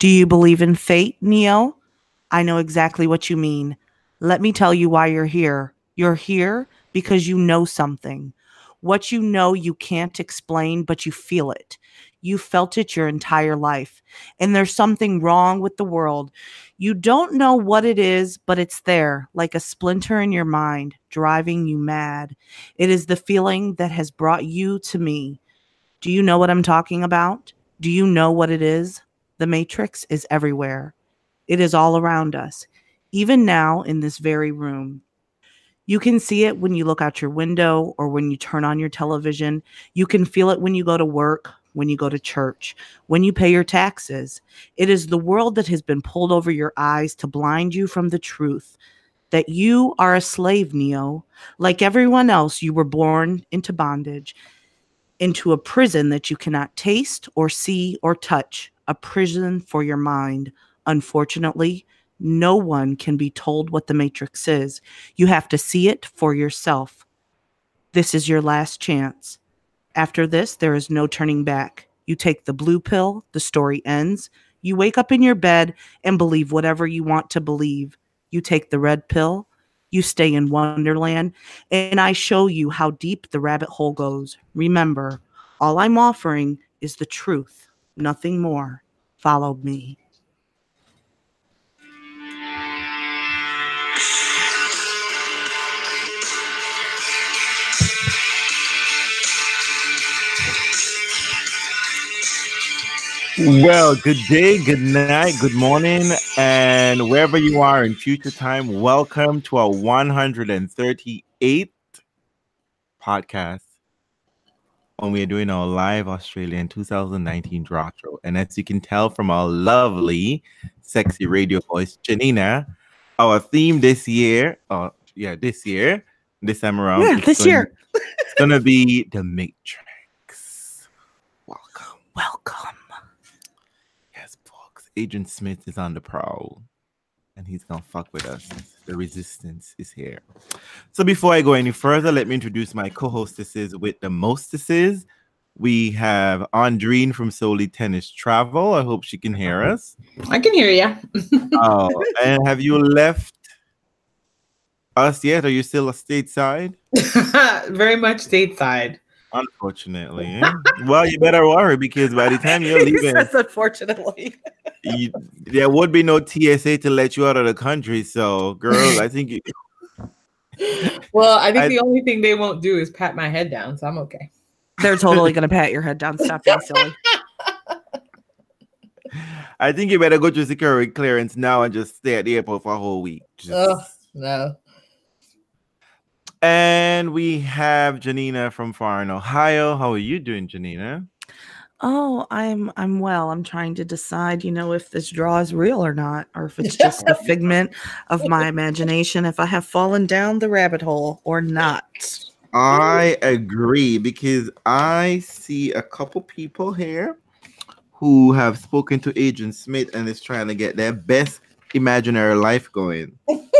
Do you believe in fate, Neo? I know exactly what you mean. Let me tell you why you're here. You're here because you know something. What you know you can't explain, but you feel it. You felt it your entire life. And there's something wrong with the world. You don't know what it is, but it's there, like a splinter in your mind, driving you mad. It is the feeling that has brought you to me. Do you know what I'm talking about? Do you know what it is? The Matrix is everywhere. It is all around us, even now in this very room. You can see it when you look out your window or when you turn on your television. You can feel it when you go to work, when you go to church, when you pay your taxes. It is the world that has been pulled over your eyes to blind you from the truth that you are a slave, Neo. Like everyone else, you were born into bondage, into a prison that you cannot taste or see or touch, a prison for your mind. Unfortunately, no one can be told what the Matrix is. You have to see it for yourself. This is your last chance. After this, there is no turning back. You take the blue pill, the story ends. You wake up in your bed and believe whatever you want to believe. You take the red pill, you stay in Wonderland, and I show you how deep the rabbit hole goes. Remember, all I'm offering is the truth, nothing more. Follow me. Well, good day, good night, good morning, and wherever you are in future time, welcome to our 138th podcast when we are doing our live Australian 2019 draw throw. And as you can tell from our lovely, sexy radio voice, Janina, our theme this year, uh, yeah, this year, this time around, Yeah, this going- year. it's gonna be the Matrix. Welcome. Welcome. Yes, folks. Agent Smith is on the prowl. And he's gonna fuck with us. The resistance is here. So before I go any further, let me introduce my co-hostesses with the mostesses. We have Andrine from Solely Tennis Travel. I hope she can hear us. I can hear you. Oh, and have you left us yet? Are you still a stateside? Very much stateside. Unfortunately. well, you better worry because by the time you're He leaving, says, unfortunately. you, there would be no TSA to let you out of the country. So, girl, I think you, Well, I think I- the only thing they won't do is pat my head down, so I'm okay. They're totally going to pat your head down. Stop being silly. I think you better go to security clearance now and just stay at the airport for a whole week. Just- Ugh, no. And we have Janina from Foreign, Ohio. How are you doing, Janina? Oh, I'm I'm well. I'm trying to decide, you know, if this draw is real or not, or if it's just a figment of my imagination, if I have fallen down the rabbit hole or not. I agree because I see a couple people here who have spoken to Agent Smith and is trying to get their best imaginary life going.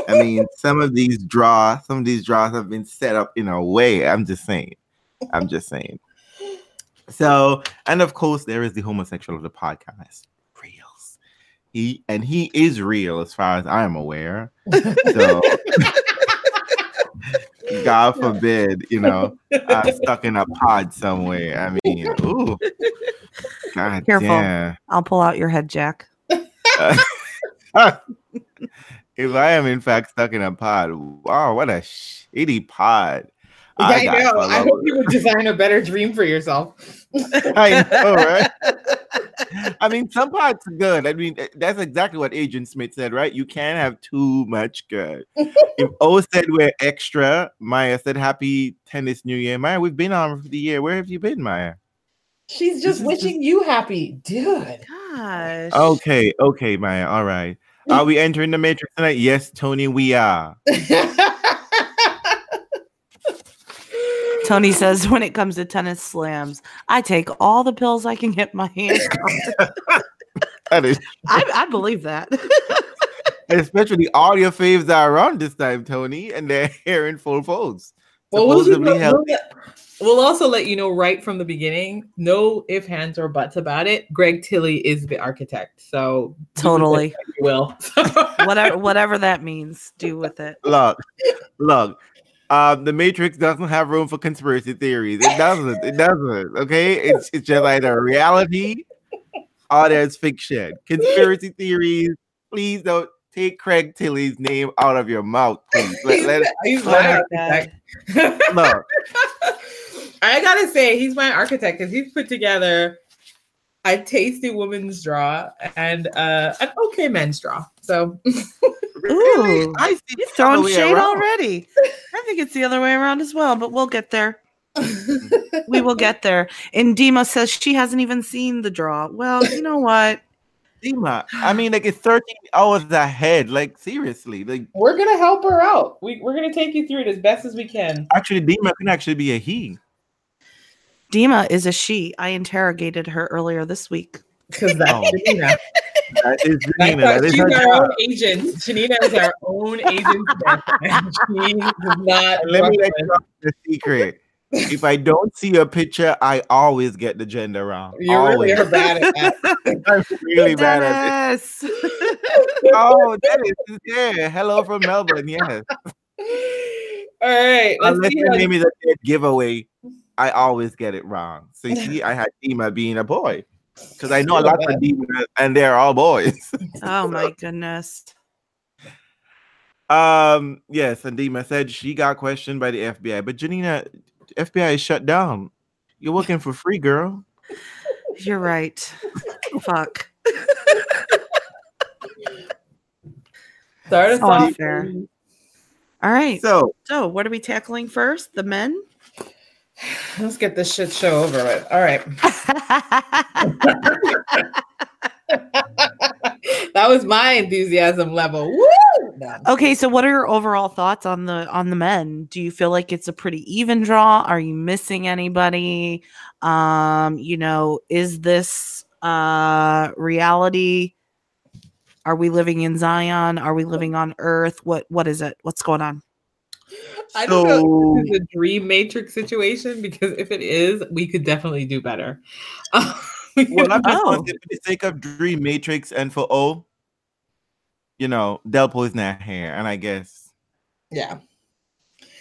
I mean, some of these draws, some of these draws have been set up in a way. I'm just saying. I'm just saying. So, and of course, there is the homosexual of the podcast, Reels. He and he is real as far as I am aware. So God forbid, you know, I'm stuck in a pod somewhere. I mean, ooh, God Careful. damn. I'll pull out your head, Jack. if I am in fact stuck in a pod, wow, what a shitty pod. I, got know. I hope you would design a better dream for yourself. I know, right? I mean, some pod's are good. I mean, that's exactly what Agent Smith said, right? You can't have too much good. if O said we're extra, Maya said happy tennis new year. Maya, we've been on for the year. Where have you been, Maya? She's just is wishing you happy, dude. Gosh. Okay, okay, Maya. All right. Are we entering the matrix tonight? Yes, Tony, we are. Tony says when it comes to tennis slams, I take all the pills I can get my hands on. That is I, I believe that. especially all your faves are around this time, Tony, and they're here in full force. well, we'll see, Supposedly we'll, healthy. We'll, we'll also let you know right from the beginning. No if hands or buts about it. Greg Tiley is the architect, so do with it Totally. will. whatever whatever that means, do with it. Look, look. Um, the Matrix doesn't have room for conspiracy theories. It doesn't. It doesn't. Okay, it's it's just either reality or there's fiction. Conspiracy theories. Please don't take Craig Tiley's name out of your mouth, please. Let, he's, let, he's my my architect. look, I gotta say, he's my architect because he's put together a tasty woman's draw and uh, an okay men's draw. So really, Ooh. I see You're it the throwing shade around. already. I think it's the other way around as well, but we'll get there. We will get there. And Dima says she hasn't even seen the draw. Well, you know what? Dima, I mean, like it's 13 hours ahead. Like seriously, like we're gonna help her out. We, we're gonna take you through it as best as we can. actually, Dima can actually be a he. Dima is a she. I interrogated her earlier this week. Because that's Oh. Janina. That is That's Janina. That is she's our job. own agent. Janina is our own agent. and she does not. And let me let you know the secret. If I don't see a picture, I always get the gender wrong. You really always. are bad at that. I'm really bad at it. Dennis. Oh, Dennis is here. Hello from Melbourne. Yes. All right. Let's Unless see your how- name is a dead giveaway, I always get it wrong. So you see, I had Dima being a boy because I know a lot of Dima and they're all boys. oh my goodness. Um, yes, and Dima said she got questioned by the FBI, but Janina, FBI is shut down. You're working for free, girl. You're right. Fuck. Start us So off. unfair. All right. So, So what are we tackling first? The men? Let's get this shit show over with. All right. that was my enthusiasm level. Woo! No. okay, so what are your overall thoughts on the on the men? Do you feel like it's a pretty even draw? Are you missing anybody? Um, you know, is this uh reality? Are we living in Zion? Are we living on Earth? What what is it? What's going on? I don't know So- if this is a dream matrix situation because if it is, we could definitely do better. well, I'm just Oh. for the sake of Dream Matrix and for O, you know, Delpo is not here, and I guess yeah.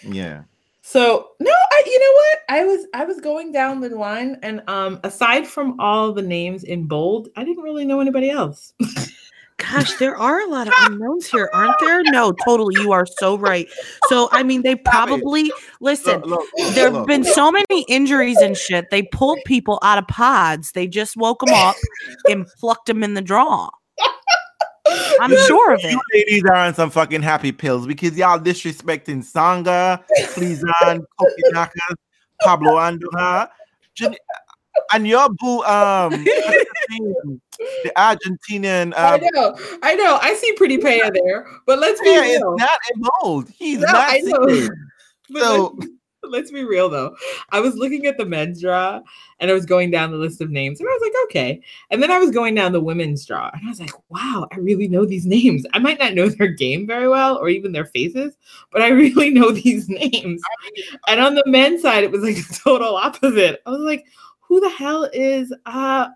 yeah. So no, I you know what? I was I was going down the line and um aside from all the names in bold, I didn't really know anybody else. Gosh, there are a lot of unknowns here, aren't there? No, totally. You are so right. So, I mean, they probably listen. Look, look, look, There have been so many injuries and shit. They pulled people out of pods. They just woke them up and plucked them in the draw. I'm sure of it. You ladies are on some fucking happy pills because y'all disrespecting Tsonga, Pleasan, Kokkinakis, Pablo Andujar, and your boo, um, the Argentinian, I um, know, I know. I see pretty paya there, but let's be yeah, real. not involved. He's No, not I know. So, let's, let's be real though. I was looking at the men's draw and I was going down the list of names and I was like, okay. And then I was going down the women's draw and I was like, wow, I really know these names. I might not know their game very well or even their faces, but I really know these names. And on the men's side, it was like the total opposite. I was like, who the hell is uh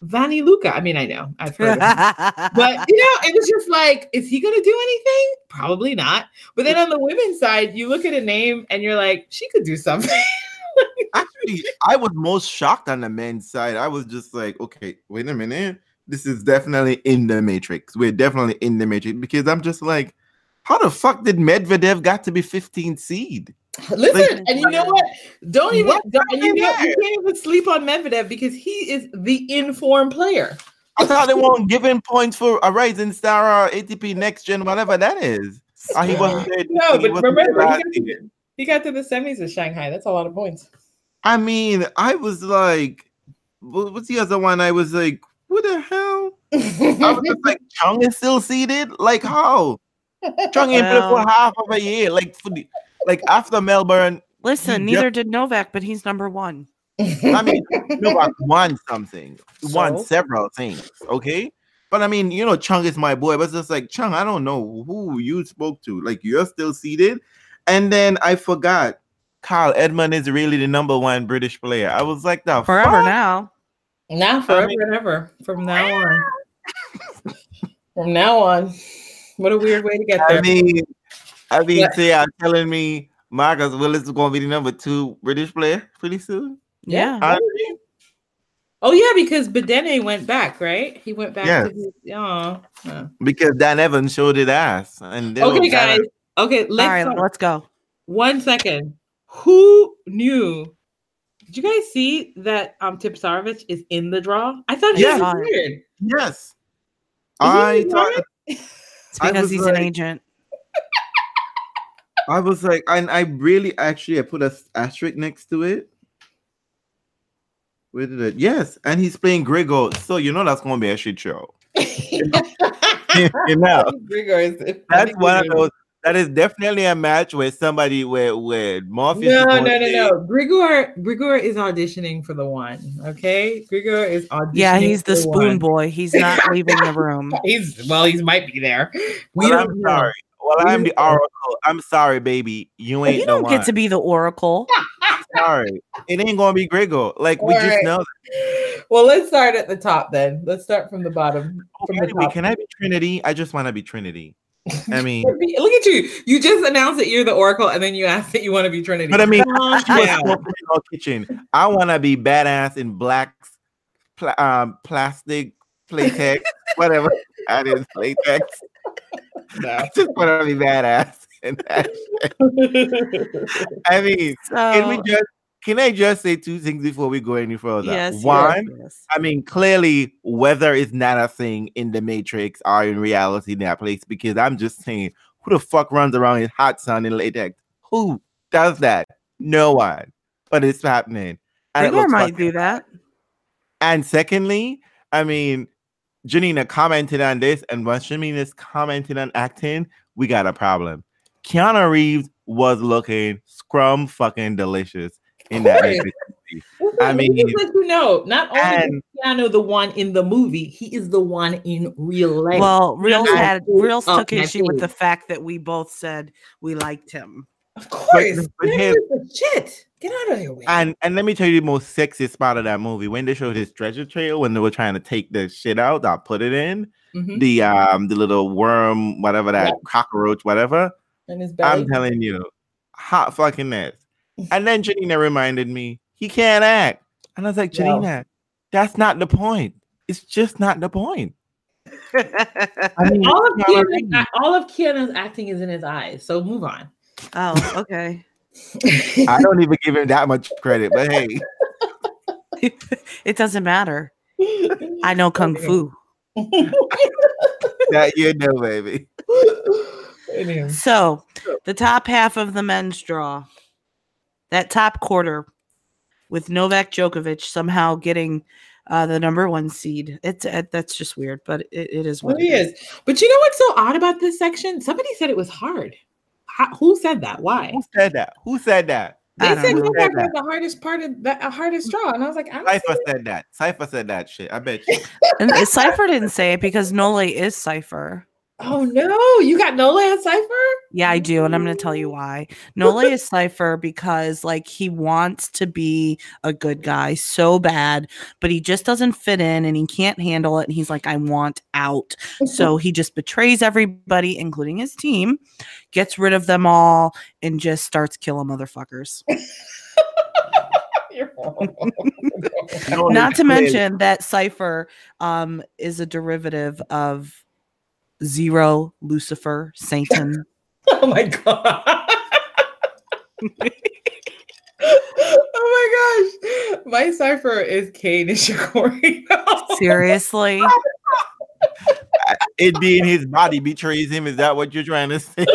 Vanny Luca? I mean, I know I've heard of him. But you know, it was just like, is he gonna do anything? Probably not. But then on the women's side, you look at a name and you're like, she could do something. actually, I was most shocked on the men's side. I was just like, okay, wait a minute. This is definitely in the Matrix. We're definitely in the Matrix because I'm just like, how the fuck did Medvedev got to be 15 seed? Listen, Like, and you know uh, what? Don't even don't, and you, know, you can't even sleep on Medvedev because he is the informed player. I thought they weren't giving points for a Rising Star or ATP Next Gen, whatever that is. Oh, he wasn't there. No, he but wasn't there remember, he got, to, the- he got to the semis of Shanghai. That's a lot of points. I mean, I was like, what's the other one? I was like, what the hell? I was just like, Chung is still seated? Like, how? Chung ain't played for half of a year. Like, for the, like after Melbourne, Listen, You neither did Novak, but he's number one. I mean, Novak won something, won several things, okay? But I mean, you know, Chung is my boy, but it's just like, Chung, I don't know who you spoke to. Like, you're still seated. And then I forgot Kyle Edmund is really the number one British player. I was like, the Forever fuck? now. Now forever mean- and ever. From now on. From now on. What a weird way to get there. I mean, I mean, Yeah. say you're telling me Marcus Willis is going to be the number two British player pretty soon. Yeah. I oh yeah, because Bedene went back, right? He went back Yes. to his oh. oh. because Dan Evans showed his ass, and they were Okay, kinda- guys. Okay, let's right, talk- let's go. one second. Who knew? Did you guys see that um Tipsarevic is in the draw? I thought he Yeah. was weird. Yes, he I the thought. It's because was he's like- an agent. I was like, and I really actually I put a s- asterisk next to it. Where did it? Yes, and he's playing Grigor, so you know that's going to be a shit show. you know, Grigor is- that's one of those. That is definitely a match where somebody where where Morpheus. is No, no, no, no. Grigor, Grigor is auditioning for the one. Okay, Grigor is auditioning. Yeah, he's the for spoon one. boy. He's not leaving the room. He's well, he might be there. We Well, don't I'm know. sorry. Well, I'm the oracle. I'm sorry, baby. You ain't You don't get one. to be the oracle. sorry. It ain't gonna be Grigor. Like we just Alright. know. Well, let's start at the top then. Let's start from the bottom. From the Anyway, top. can I be Trinity? I just want to be Trinity. I mean, Look at you. You just announced that you're the Oracle, and then you asked that you want to be Trinity. but I mean, Calm she was down. smoking in our kitchen. I want to be badass in black, pla- um, plastic playtex, whatever. I didn't playtex. I just want to be badass. I mean, can we just? Can I just say two things before we go any further? yes, One, yes, yes. I mean, clearly, weather is not a thing in the Matrix or in reality in that place because I'm just saying, who the fuck runs around in hot sun in latex? Who does that? No one. But it's happening. And, it Igor might do that. and secondly, I mean, Janina commented on this, and once Janina's commented on acting, we got a problem. Keanu Reeves was looking scrum fucking delicious in that course. Matrix. Listen, I mean, just let you know, not only and- is Keanu the one in the movie, he is the one in real life. Well, Reels I had pulled Reels took my issue with the fact that we both said we liked him. of course, but Keanu him- shit. Get out of here. Wade. And and let me tell you the most sexiest part of that movie when they showed his treasure trail when they were trying to take the shit out, I put it in Mhm. the um the little worm, whatever that Yeah. cockroach, whatever. And his belly. I'm telling you, hot fucking mess. And then Janina reminded me he can't act, and I was like, No. Janina, that's not the point. It's just not the point. I mean, all of it's Keanu Keanu's, all of Keanu's acting is in his eyes. So move on. oh, okay. I don't even give him that much credit, but hey, it doesn't matter. I know kung fu. that you know, baby. So, the top half of the men's draw, that top quarter, with Novak Djokovic somehow getting uh, the number one seed. It's uh, that's just weird, but it, it is what Well, he is. But you know what's so odd about this section? Somebody said it was hard. How, who said that? Why? Who said that? Who said that? They I said know. Novak said was the hardest part of the hardest draw, and I was like, I Cypher said that. Cypher said that shit. I bet you. And uh, Cypher didn't say it because Nole is Cypher. Oh no, you got Nole and Cypher? Yeah, I do, and I'm going to tell you why. Nole is Cypher because like he wants to be a good guy so bad, but he just doesn't fit in and he can't handle it and he's like I want out. So he just betrays everybody including his team, gets rid of them all and just starts killing motherfuckers. You're horrible. No, Not to mention that Cypher um is a derivative of Zero, Lucifer, Satan. oh my god. oh my gosh. My cipher is Kane Nishikori. Seriously? it being his body betrays him. Is that what you're trying to say?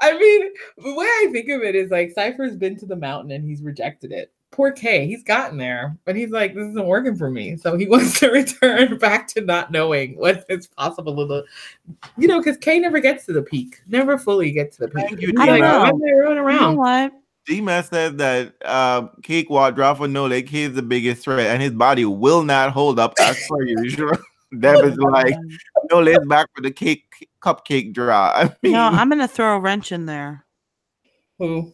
I mean, the way I think of it is like Cypher's been to the mountain and he's rejected it. Poor Kei, he's gotten there, but he's like, this isn't working for me. So he wants to return back to not knowing what is possible to the, you know, because Kei never gets to the peak, never fully gets to the peak. Thank you, He's I don't like, know. "Why am I running You know around? what? D-Man said that um, Cake Wadrafa for no like he's the biggest threat, and his body will not hold up as per usual. Deb is like, no, let's back for the cake cupcake draw. I mean, No, I'm gonna throw a wrench in there. Who?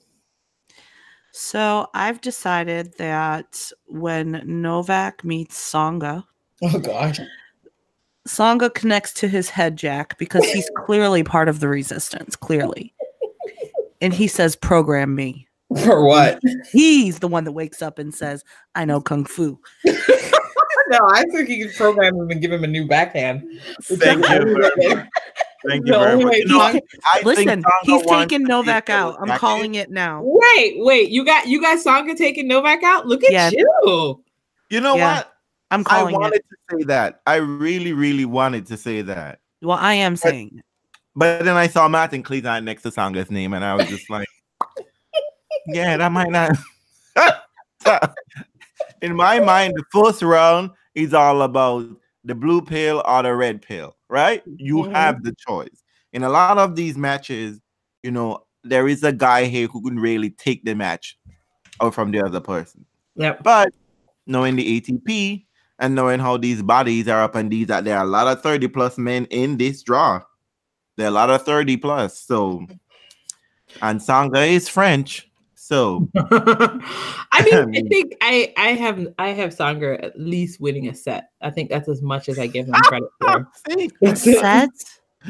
So I've decided that when Novak meets Tsonga, Oh gosh. Tsonga connects to his head jack because he's clearly part of the resistance, clearly. And he says, program me. For what? He's the one that wakes up and says, I know Kung Fu. No, I think you can program him and give him a new backhand. Thank you. very much. Thank you very much. way You know, he- I Listen, Tsonga he's taking to Novak out. I'm calling it now. Wait, wait, you got you got Tsonga taking Novak out? Look at Yeah. you. You know Yeah, what? I'm calling I wanted it. to say that. I really, really wanted to say that. Well, I am saying it. But then I saw Martin Klizan next to Tsonga's name, and I was just like, yeah, that might not. In my mind, the first round is all about the blue pill or the red pill, right? You Mhm. have the choice. In a lot of these matches, you know, there is a guy here who can really take the match out from the other person. Yeah. But knowing the ATP and knowing how these bodies are up and these that there are a lot of 30 plus men in this draw. There are a lot of 30 plus. So and Tsonga is French. So I mean, I mean- think I I have I have Tsonga at least winning a set. I think that's as much as I give him credit for. a Set?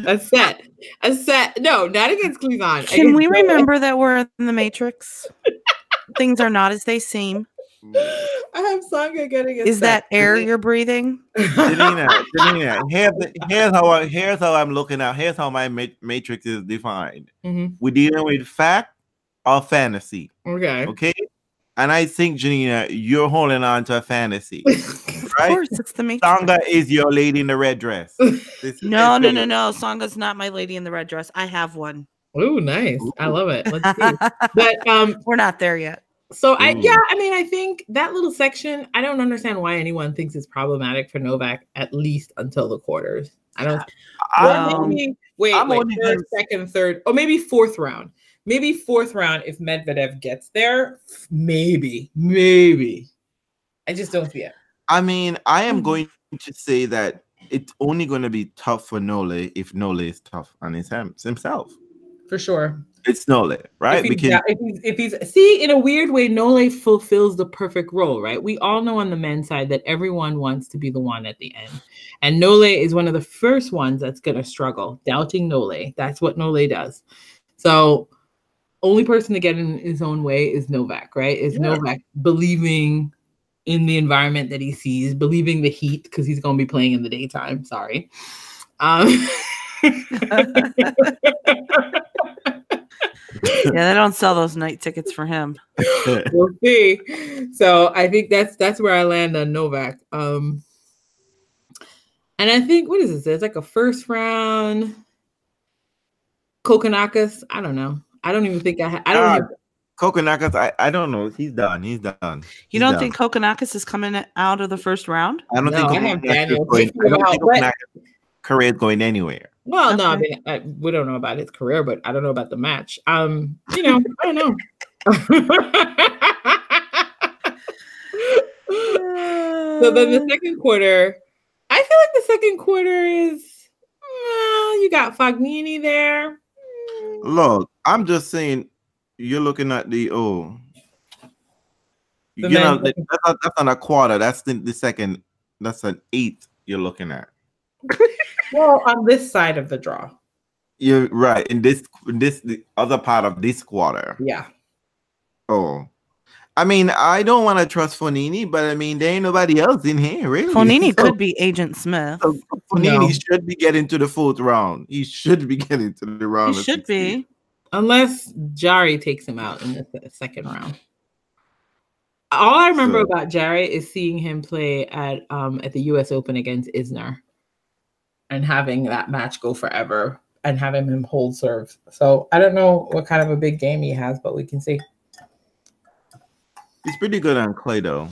A set. A set. No, not against Klizan. Can Against we Novak. remember that we're in the Matrix? Things are not as they seem. I have Tsonga getting a Is that air you're breathing? Janina, Janina, here's, here's how I, here's how I'm looking at. Here's how my ma- matrix is defined. Mhm. We're dealing with fact or fantasy. Okay. Okay. And I think Janina, you're holding on to a fantasy. Right. Of Right? course, it's the Matrix. Tsonga is your lady in the red dress. This No, no, no, no. Tsonga's not my lady in the red dress. I have one. Oh, nice. I love it. Let's see. But um, We're not there yet. so I yeah, I mean, I think that little section. I don't understand why anyone thinks it's problematic for Novak at least until the quarters. I don't. I'm- Well, Um, maybe, wait, I'm wait, only third, gonna- second, third, or maybe fourth round. Maybe fourth round if Medvedev gets there. Maybe, maybe. I just don't see it. I mean, I am Mhm. going to say that it's only going to be tough for Nole if Nole is tough on his hem- himself. For sure. It's Nole, right? If he's, Because if, he's, if he's see in a weird way, Nole fulfills the perfect role, right? We all know on the men's side that everyone wants to be the one at the end, and Nole is one of the first ones that's gonna struggle, doubting Nole. That's what Nole does. So, only person to get in his own way is Novak, right? Is Yeah. Novak believing in the environment that he sees, believing the heat because he's gonna be playing in the daytime. Sorry. Um, Yeah, they don't sell those night tickets for him. we'll see. So I think that's that's where I land on Novak. Um, and I think what is this? It's like a first round Kokkinakis. I don't know. I don't even think I. Ha- I don't. Ah, have- Kokkinakis, I, I don't know. He's done. He's done. You don't done. think Kokkinakis is coming out of the first round? I don't No, think I Kokkinakis going, thinking I don't about think what- Kokkinakis' career is going anywhere. well, no, I mean I, we don't know about his career, but I don't know about the match. Um, you know, I don't know. so then the second quarter, I feel like the second quarter is well, you got Fognini there. Look, I'm just saying, you're looking at the oh, The you know, that's not, that's not a quarter. That's the, the second. That's an eighth. You're looking at. Well, on this side of the draw. You're right. In this, in this, the other part of this quarter. Yeah. Oh, I mean, I don't want to trust Fognini, but I mean, there ain't nobody else in here, really. Fognini So- could be Agent Smith. so Fognini No. should be getting to the fourth round. He should be getting to the round. He should 16. be. Unless Jarry takes him out in the second round. All I remember So- about Jarry is seeing him play at um at the US Open against Isner and having that match go forever and having him hold serve. So I don't know what kind of a big game he has, but we can see. He's pretty good on clay, though.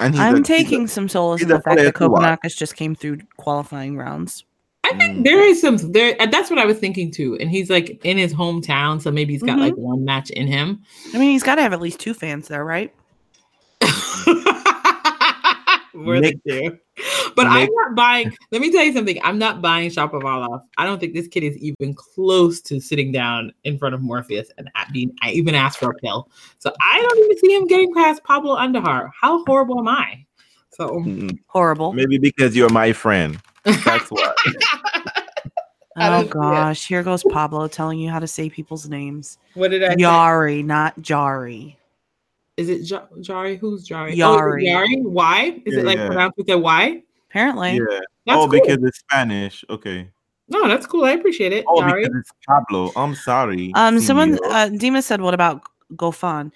And he's I'm a- he's a- taking some solace in the fact that player to watch. Kokkinakis just came through qualifying rounds. I think Mm. there is some there that's what I was thinking too. And he's like in his hometown, so maybe he's got Mhm. like one match in him. I mean, he's got to have at least two fans there, right? We're the two. But I'm not buying. Let me tell you something. I'm not buying Shapovalov. I don't think this kid is even close to sitting down in front of Morpheus and at being I even asked for a pill. So I don't even see him getting past Pablo Andujar. How horrible am I? So Mm-mm. Horrible. Maybe because you're my friend. That's what. Oh don't see it. gosh, here goes Pablo telling you how to say people's names. what did I say? Yari, not Jari. Is it Ja- Jari? Who's Jari? Oh, is Yari. Yari? Why? Is Yeah, it like yeah. pronounced with a Y? Apparently. yeah. That's oh, cool. because it's Spanish. Okay. No, that's cool. I appreciate it. Oh, Yari. because it's Pablo. I'm sorry. Um, someone, uh, Dima said, "What about Goffin?"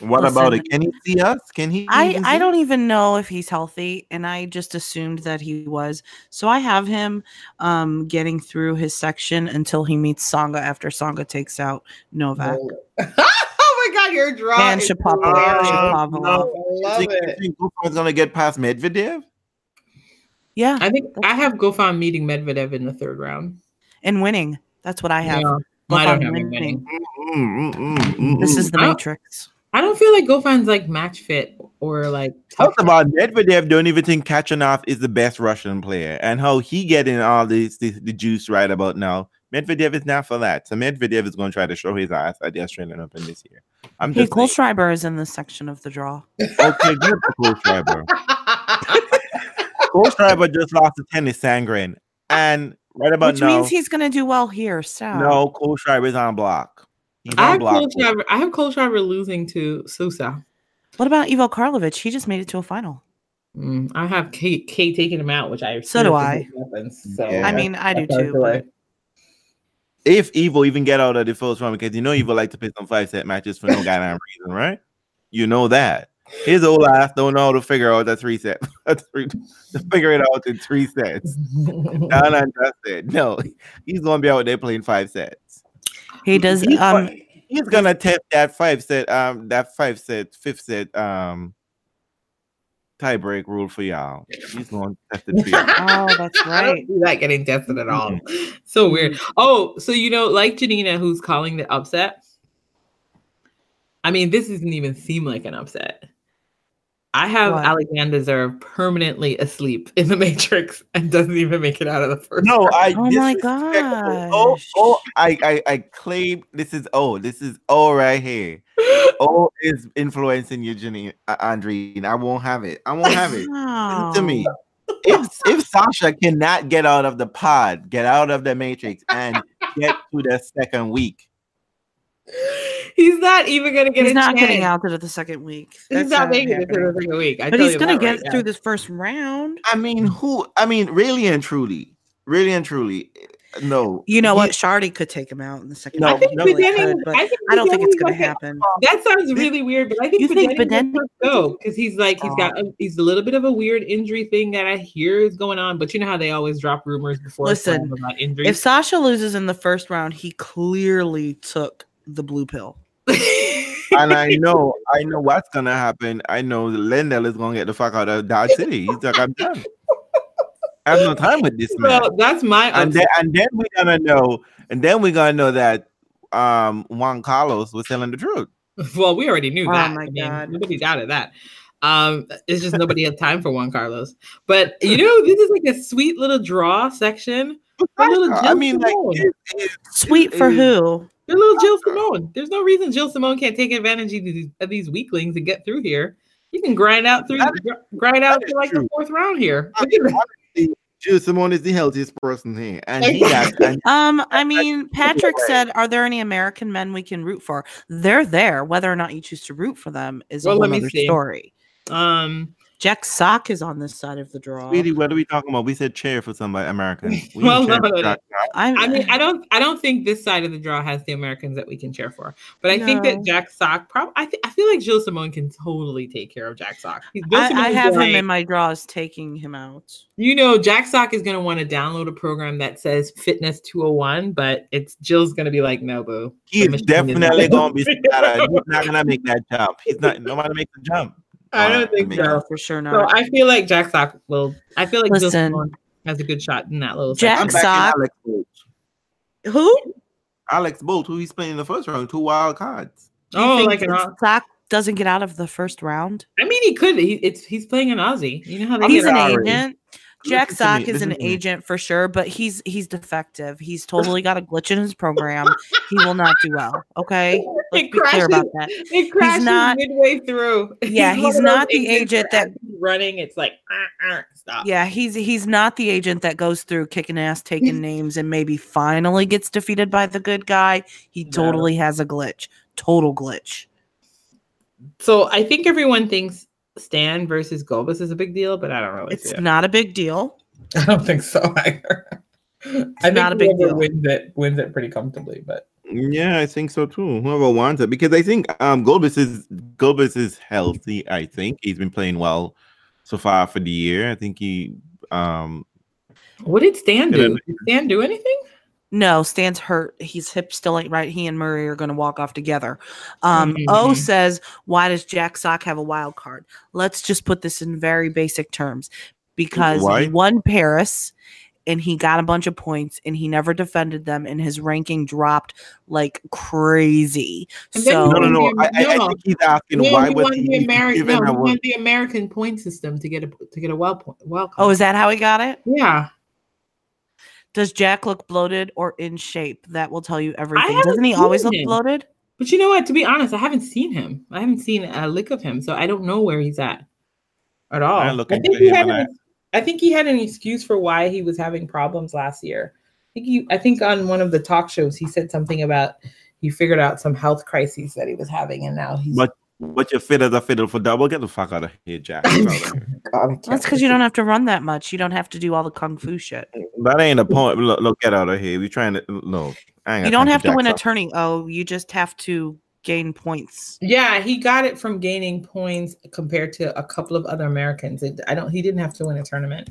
what listen. about it? Can he see us? Can he? I even I don't even know if he's healthy, and I just assumed that he was. So I have him um getting through his section until he meets Tsonga after Tsonga takes out Novak. oh my god, your draw. And is Shapopolo- hilarious. I love think, it. think Goffin's gonna get past Medvedev? Yeah, I think I have Goffin meeting Medvedev in the third round. and winning. That's what I have. Yeah. I don't Goffin have him winning. Mm, mm, mm, mm, This is the I- Matrix. I don't feel like Goffin's like match fit or like. Talk about Medvedev. Don't even think Khachanov is the best Russian player, and how he getting all this, this the juice right about now. Medvedev is not for that. So Medvedev is going to try to show his ass at the Australian Open this year. I'm Hey, just Cole saying. Schreiber is in this section of the draw. okay. Good for Cole Schreiber. Kohlschreiber just lost to Tennys Sandgren, and right about Which now, means he's gonna do well here. So no, Kohlschreiber is on block. He's I on have block. Cole Schreiber. I have Kohlschreiber losing to Sousa. What about Ivo Karlovic? He just made it to a final. Mm, I have Kate, Kate taking him out, which I So do I. happens. So Yeah. I mean, I do too. But like. If Evil even get out of the first round, because you know Evil like to play some five set matches for no goddamn reason, right? You know that. His old ass don't know how to figure out that three set. a three, to figure it out in three sets. Done and dusted. No, he's gonna be out there playing five sets. he does. He's, Um, he's gonna test that five set, um, that five set, fifth set, um, tiebreak rule for y'all. He's gonna test it for y'all. oh, that's right. I don't right. see that getting tested at all. Mm-hmm. So weird. Oh, so you know, like Janina, who's calling the upset. I mean, this doesn't even seem like an upset. I have What? Alexander Zerv permanently asleep in the Matrix and doesn't even make it out of the first. No, round. I Oh my god. Oh, oh, I, I, I claim this is oh, this is oh right here. Oh, is influencing Eugenie uh, Andrine. I won't have it. I won't have it. Listen to me. If if Sasha cannot get out of the pod, get out of the matrix, and get to the second week, He's not even gonna get He's a not chance. getting out to the second week. He's not making it to the second week. I But he's gonna get right through now. this first round. I mean, who? I mean, really and truly, really and truly, no. You know what? Chardy could take him out in the second No, I round. think no, Bedenin- could, I, think I don't think it's gonna happen. That sounds This- really weird, but I think You think Bedenin Bedenin- go because he's like he's got oh. a, he's a little bit of a weird injury thing that I hear is going on. But you know how they always drop rumors before Listen, about injuries. If Sasha loses in the first round, he clearly took the blue pill. and I know, I know what's gonna happen. I know Lendl is gonna get the fuck out of Dodge City. He's like, I'm done. I have no time with this man. well, that's my and then, and then we're gonna know, and then we're gonna know that um Juan Carlos was telling the truth. well, we already knew Oh that. my I mean, God. nobody doubted that. Um, it's just nobody had time for Juan Carlos. But you know, this is like a sweet little draw section. A little I Jill mean, like, Simone. it- it- Sweet for is- who? A little Gilles Simon. There's no reason Gilles Simon can't take advantage of these, of these weaklings and get through here. You can grind out through, That grind out that to is like the fourth round here. I mean, honestly, Gilles Simon is the healthiest person here, and he got. And Um, I mean, Patrick said, "Are there any American men we can root for?" They're there. Whether or not you choose to root for them is Well, a let whole me other see. story. Um, Jack Sock is on this side of the draw. Sweetie, what are we talking about? We said chair for somebody American. We Well, no, for no, Jack- I'm, I mean, I don't, I don't think this side of the draw has the Americans that we can cheer for. But I think that Jack Sock, prob- I, th- I feel like Gilles Simon can totally take care of Jack Sock. I, I Simone's have him like- in my draws, taking him out. You know, Jack Sock is going to want to download a program that says Fitness 201, but it's Jill's going to be like, no, boo. He's is definitely gonna be. scatter. He's not gonna make that jump. He's not. Nobody makes the jump. I don't Nobody think makes so. No, for sure not. So. I feel like Jack Sock will. I feel like Listen. Has a good shot in that little. Jack I'm section. Sock- Alex Bolt. Who? Alex Bolt, who he's playing in the first round, two wild cards. Do you Oh, think like an that Sock doesn't get out of the first round. I mean, he could. He, it's he's playing an Aussie. You know how they He's get an out- Sorry. agent. Jack me, Sock is an me. agent for sure, but he's he's defective. He's totally got a glitch in his program. he will not do well. Okay, let's It be clear about that. It crashes not- midway through. Yeah, one he's not the agent that- running. It's like uh, uh, stop. Yeah, he's he's not the agent that goes through kicking ass, taking names, and maybe finally gets defeated by the good guy. He No. totally has a glitch. Total glitch. So I think everyone thinks Stan versus Gulbis is a big deal, but I don't really. It's see it. not a big deal. I don't think so either. I think not a big whoever deal. wins it wins it pretty comfortably, but Yeah, I think so too. Whoever wants it, because I think um Gulbis is Gulbis is healthy. I think he's been playing well so far for the year. I think he um what did Stan do? Did Stan do anything? No, Stan's hurt. His hip still ain't right. He and Murray are going to walk off together. Um, O Mhm. says, "Why does Jack Sock have a wild card?" Let's just put this in very basic terms, because Why? he won Paris, and he got a bunch of points, and he never defended them, and his ranking dropped like crazy. And then he So no no no. won the- I, I, I no. think he's asking No, why he was won he the American. given No, he won the American point system to get a to get a wild point. Wild oh, is that how he got it? yeah. Does Jack look bloated or in shape? That will tell you everything. Doesn't he always seen look bloated? But you know what? To be honest, I haven't seen him. I haven't seen a lick of him, so I don't know where he's at at all. I I, think he had an, I think he had an excuse for why he was having problems last year. I think he, I think on one of the talk shows he said something about he figured out some health crises that he was having, and now he's. But but you're fit as a fiddle for double. Get the fuck out of here, Jack. Get out of here. God, That's because you don't have to run that much. You don't have to do all the kung fu shit. that ain't a point. Look, look, get out of here. We trying to no. I ain't got You don't have to Jack win a Sock. turning. Oh, you just have to gain points. Yeah, he got it from gaining points compared to a couple of other Americans. It, I don't. He didn't have to win a tournament.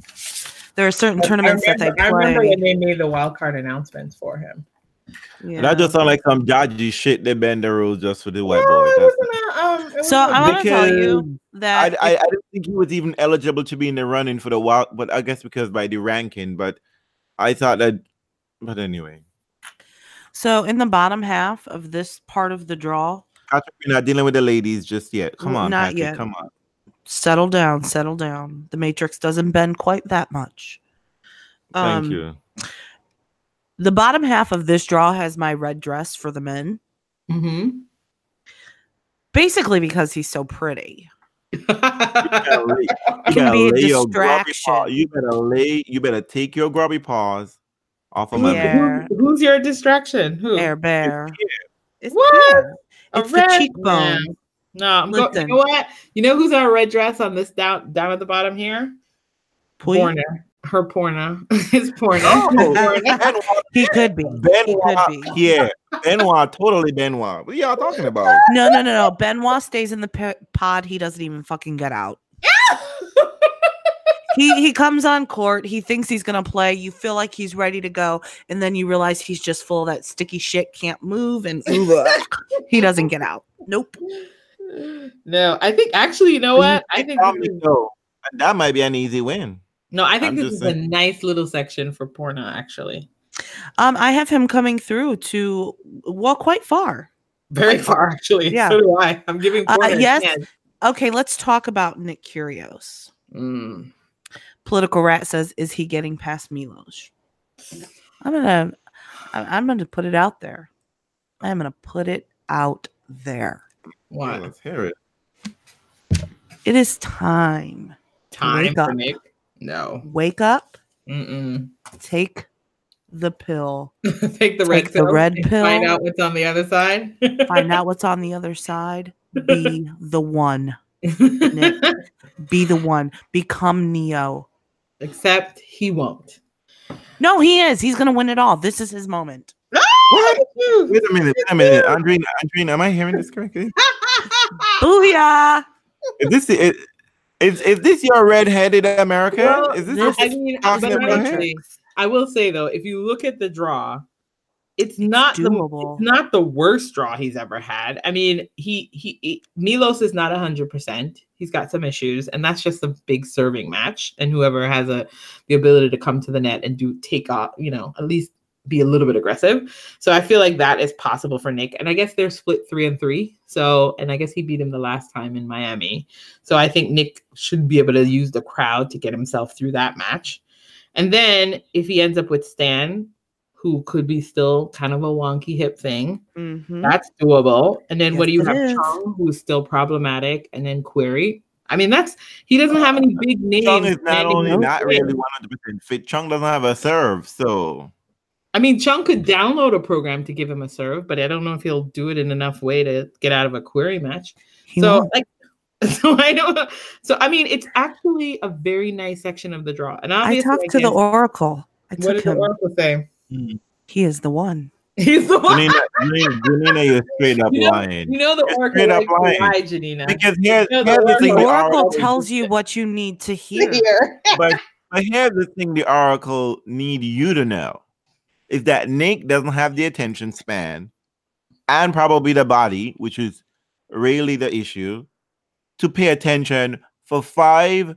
There are certain I- I tournaments that they remember- I remember when they made the wild card announcements for him. Yeah. That just sound like some dodgy shit. They bend the rules just for the white boy. It That's- wasn't a- um, So wasn't a I want to tell you that I, I, I didn't think he was even eligible to be in the running for the wild, but I guess because by the ranking. But I thought that. But anyway, so in the bottom half of this part of the draw, Patrick, we're not dealing with the ladies just yet. Come on, not Patrick, yet. Come on. settle down, settle down. The matrix doesn't bend quite that much. Thank Um, you. The bottom half of this draw has my red dress for the men, Mhm. Basically because he's so pretty. You better lay- you can better be a lay your grubby distraction. paw- You better lay. You better take your grubby paws off of my Yeah. Who- who's your distraction? Who? Air bear. It's What? Pierre. A It's the red- cheekbone. Yeah. No, I'm go- you know what? You know who's our red dress on this down down at the bottom here? Pui. Porna. Her porna. His porna. Oh, Benoit, He could be. He Benoit, could be. yeah, Benoit, totally Benoit. What are y'all talking about? No, no, no, no. Benoit stays in the pod. He doesn't even fucking get out. He he comes on court. He thinks he's gonna play. You feel like he's ready to go, and then you realize he's just full of that sticky shit. Can't move, and uh, he doesn't get out. Nope. no, I think actually, you know what? I think Tell this me is- so. That might be an easy win. No, I think I'm this just is a nice little section for porna. Actually, Um, I have him coming through to well, quite far. very far. Actually, Yeah. So do I. I'm giving Uh, porna. a yes. chance. Okay, let's talk about Nick Kyrgios. Mm. Political Rat says, "Is he getting past Milos?" I'm gonna, I- I'm gonna put it out there. I'm gonna put it out there. What Let's hear it. It is time. time for. Nick? No. Wake up. Mm-mm. Take the pill. Take the red Take the pill. red and Find out what's on the other side. Find out what's on the other side. Be the one. Be the one. Become Neo. Except he won't. No, he is. He's gonna win it all. This is his moment. What? Wait a minute. Wait a minute. Andrine, Andrine, am I hearing this correctly? Booyah! Is this is, is, is this your red-headed American? Well, is this, this- I mean, talking about honestly. I will say though, if you look at the draw, it's not the, it's not the worst draw he's ever had. I mean, he he, he Milos is not hundred percent. He's got some issues, and that's just a big serving match. And whoever has a the ability to come to the net and do take off, you know, at least be a little bit aggressive. So I feel like that is possible for Nick. And I guess they're split three and three. So, and I guess he beat him the last time in Miami. So I think Nick should be able to use the crowd to get himself through that match. And then if he ends up with Stan, who could be still kind of a wonky hip thing, Mhm. that's doable. And then what do you have? is. Chung, who's still problematic, and then Querrey. I mean, that's he doesn't have any big names. Chung is not only not really 100% fit. Chung doesn't have a serve, so I mean, Chung could download a program to give him a serve, but I don't know if he'll do it in enough way to get out of a Querrey match. He so, won't. like, so I don't. know. So, I mean, it's actually a very nice section of the draw. And I obviously, talked to the Oracle. I What took did the. Oracle say? Hmm. He is the one. He's the one. Janina, Janina, Janina is straight up You know- lying. You know the You're Oracle straight up lying. lie, Janina. Because here's, You know, here's the thing: The the Oracle Oracle, tells you what you need to hear. But, but here's the thing: the Oracle need you to know is that Nick doesn't have the attention span, and probably the body, which is really the issue, to pay attention for five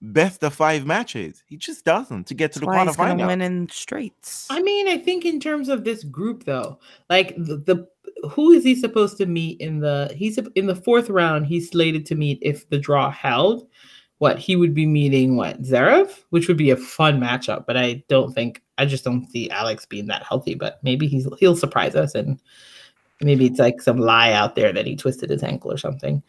best of five matches. He just doesn't to get to That's the why he's gonna quarterfinal. win in straights. I mean, I think in terms of this group, though, like the, the who is he supposed to meet in the he's in the fourth round? He's slated to meet if the draw held. What he would be meeting what Zverev, which would be a fun matchup, but I don't think I just don't see Alex being that healthy. But maybe he's he'll surprise us and. Maybe it's like some lie out there that he twisted his ankle or something.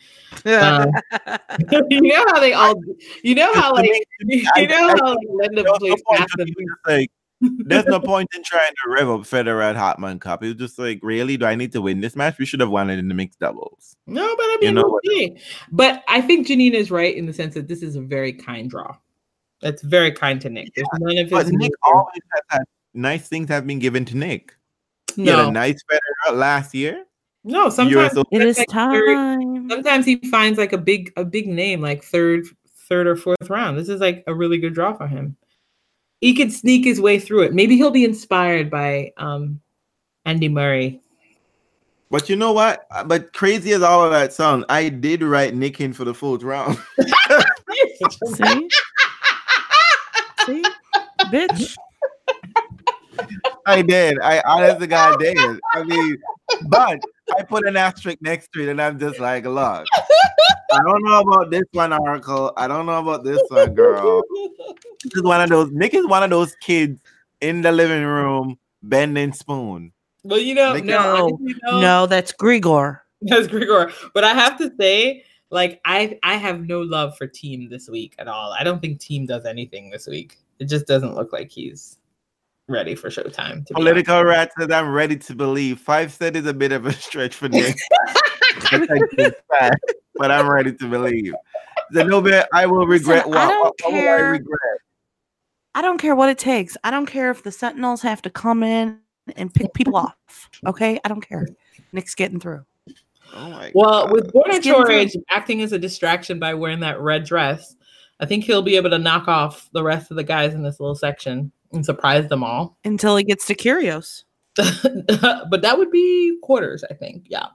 Um, you know how they all, you know how like, you know how like Linda plays and like there's no point in trying to rev up Federer at Hopman Cup. It was just like, really, do I need to win this match? We should have won it in the mixed doubles. No, but I You mean, know we'll what? But I think Janina is right in the sense that this is a very kind draw. That's very kind to Nick. There's none of But his Nick always has had nice things have been given to Nick. He had No, a nice Federer last year. no. Sometimes, Open. it is like very- time. sometimes he finds like a big, a big name, like third, third or fourth round. This is like a really good draw for him. He could sneak his way through it. Maybe he'll be inspired by um, Andy Murray. But you know what? Uh, But crazy as all of that sounds, I did write Nick in for the fourth round. See? See? Bitch. I did. I honestly God did. I mean, but I put an asterisk next to it, and I'm just like, look, I don't know about this one, Oracle. I don't know about this one, girl. This is one of those. Nick is one of those kids in the living room bending spoon. Well, you know, Nick- no, No, honestly, no. No, that's Grigor. That's Grigor. But I have to say, like, I I have no love for Thiem this week at all. I don't think Thiem does anything this week. It just doesn't look like he's ready for Showtime. To be Political rat says I'm ready to believe. Five said is a bit of a stretch for Nick. I think it's fast, but I'm ready to believe. The no bit I will regret. Listen, I don't what, what I care. regret? I don't care what it takes. I don't care if the Sentinels have to come in and pick people off. Okay? I don't care. Nick's getting through. Oh my Well, God. with Borna It's getting Torres acting as a distraction by wearing that red dress, I think he'll be able to knock off the rest of the guys in this little section and surprise them all. Until he gets to Kyrgios. but that would be quarters, I think. Yeah.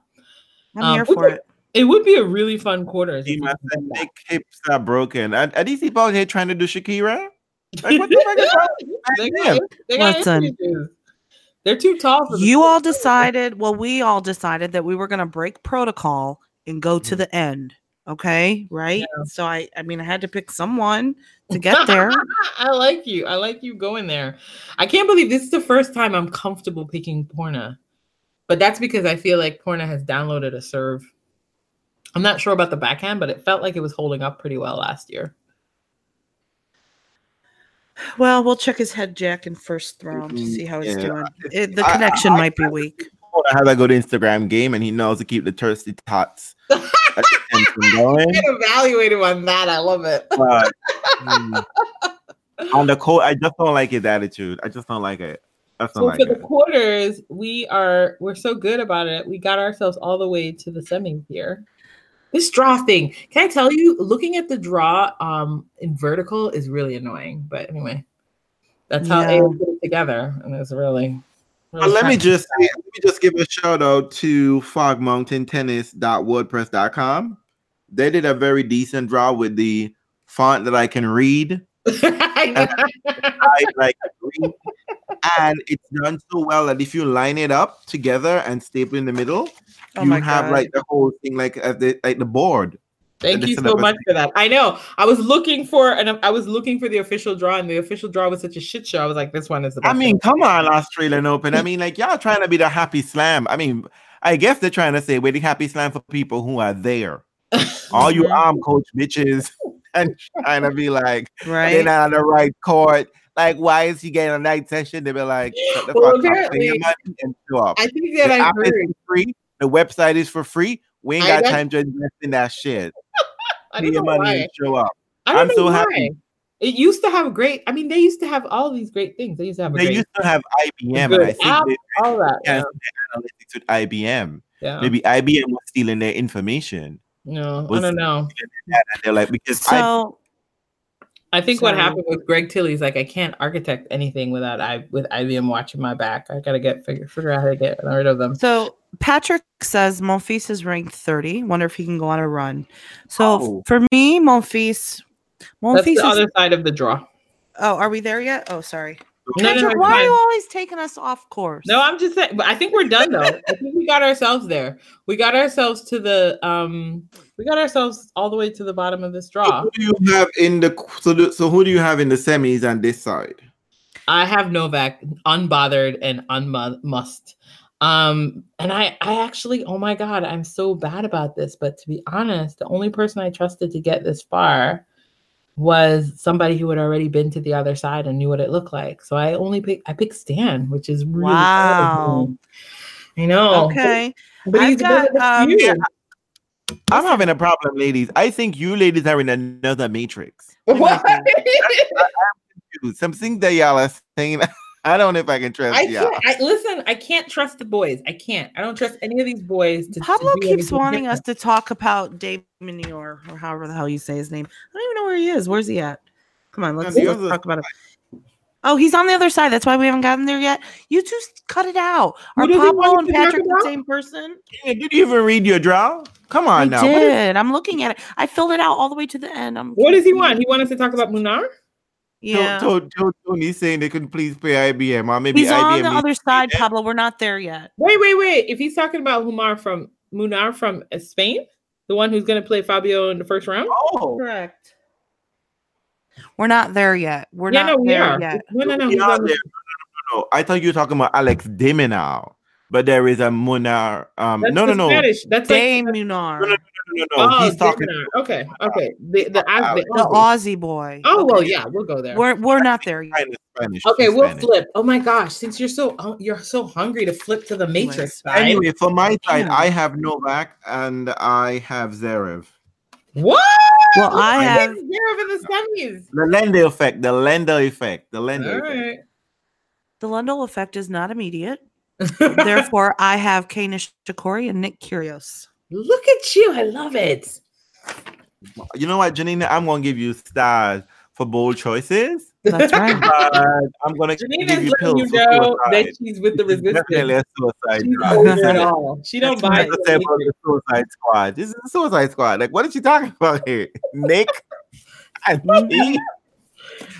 I'm Um, here for is- it. It would be a really fun quarters. if He must could have do hips are broken. Are, are these people out here trying to do Shakira? Like, what the fuck is wrong They got, they got They're too tall for You all decided, well, we all decided that we were going to break protocol and go to the end. Okay? Right? So I I mean I had to pick someone to get there. I like you. I like you going there. I can't believe this is the first time I'm comfortable picking Borna. But that's because I feel like Borna has downloaded a serve. I'm not sure about the backhand, but it felt like it was holding up pretty well last year. Well, we'll check his head jack in first round to mm-hmm. see how he's Yeah. doing. It, the connection I- might be weak. I have a good Instagram game, and he knows to keep the thirsty tots at the tension going. Get evaluated on that. I love it. But, on the court, I just don't like his attitude. I just don't like it. I don't So like for the quarters, we are we're so good about it. We got ourselves all the way to the semis here. This draw thing, can I tell you, looking at the draw um in vertical is really annoying. But anyway, that's how Yeah. A put it together, and it's really. But let me just say, let me just give a shout out to fogmountaintennis.wordpress.com. They did a very decent draw with the font that I can read I like agree. And it's done so well that if you line it up together and staple in the middle, Oh you have God. like the whole thing like at the like the board. Thank you so much for that. I know. I was looking for and I was looking for the official draw, and the official draw was such a shit show. I was like, this one is the I mean, one. come on, Australian Open. I mean, like y'all trying to be the happy slam. I mean, I guess they're trying to say we're the happy slam for people who are there. All you arm coach bitches and trying to be like right. they're right? not on the right court. Like, why is he getting a night session? They be like, shut the Well, fuck up, apparently- and show up. I think The that I app is free. The website is for free. We ain't I got read- time to invest in that shit. I don't your know money why. and show up. I don't I'm know so why. happy. It used to have great. I mean, they used to have all these great things. They used to have a They great, used to have IBM, and I think app, they all that. Yeah. analytics with IBM. yeah. Maybe IBM was stealing their information. No, I was- don't know. They're like, because I, So I think what happened with Greg Tiley's like I can't architect anything without I with IBM watching my back. I gotta get figure figure out how to get rid of them. So Patrick says Monfils is ranked 30. Wonder if he can go on a run. So Oh. for me, Monfils, That's the is. other side of the draw. oh, are we there yet? Oh, sorry. No, no, Patrick, it's why are you always taking us off course? No, I'm just saying. But I think we're done though. I think we got ourselves there. We got ourselves to the um. We got ourselves all the way to the bottom of this draw. who do you have in the so, the, so who do you have in the semis on this side? I have Novak unbothered and unmust. Um, and I, I actually, oh my god, I'm so bad about this. But to be honest, the only person I trusted to get this far was somebody who had already been to the other side and knew what it looked like. So I only picked, I picked Stan, which is really Wow. I know. Okay. but I've he's got, um. Yeah. I'm having a problem, ladies. I think you ladies are in another matrix. What? Something that y'all are saying. I don't know if I can trust I y'all. can't. I, listen, I can't trust the boys. I can't. I don't trust any of these boys. To, to Pablo do keeps anything wanting us to talk about de Minaur or however the hell you say his name. I don't even know where he is. Where's he at? Come on, let's, On let's talk about it. Oh, he's on the other side. That's why we haven't gotten there yet. You two cut it out. Are Pablo and Patrick the same person? Yeah, Did you even read your draw? Come I on now. What is- did. I'm looking at it. I filled it out all the way to the end. I'm What does he want? He wanted us to talk about Munar? Yeah. Joe, Joe, Joe Tony's saying they could please pay IBM or maybe He's IBM. on the other side, them. Pablo. We're not there yet. Wait, wait, wait. If he's talking about Humar from Munar from Spain, the one who's going to play Fabio in the first round? Oh, Correct. We're not there yet. We're yeah, not no, we there are. yet. No, no, no. we are there. No, no, no. I thought you were talking about Alex de Minaur, but there is a Munar. Um, That's no, no, no, no, Spanish. That's Dave like. Munar. no, no, no, no. Oh, He's talking. Munar. Okay, okay. The the, Az- the The Aussie. Aussie boy. Oh well, yeah, we'll go there. We're we're not there yet. Spanish. Okay, we'll Spanish. flip. Oh my gosh, since you're so uh, you're so hungry to flip to the Matrix side. Anyway, for my side, Damn. I have Novak and I have Zverev. What? Well, I Why have is Zverev in the semis. The Lendl effect. The Lendl effect. The Lendl All effect. right. the Lendl effect is not immediate. Therefore, I have Kei Nishikori and Nick Kyrgios. Look at you. I love it. You know what, Janina? I'm gonna give you stars for bold choices. That's right. But I'm gonna Janina's give you letting pills you know suicide. that she's with the This is definitely a suicide. She's drug. it all. She don't buy what I say about the Suicide Squad. This is the Suicide Squad. Like, what is she talking about here? Nick and me?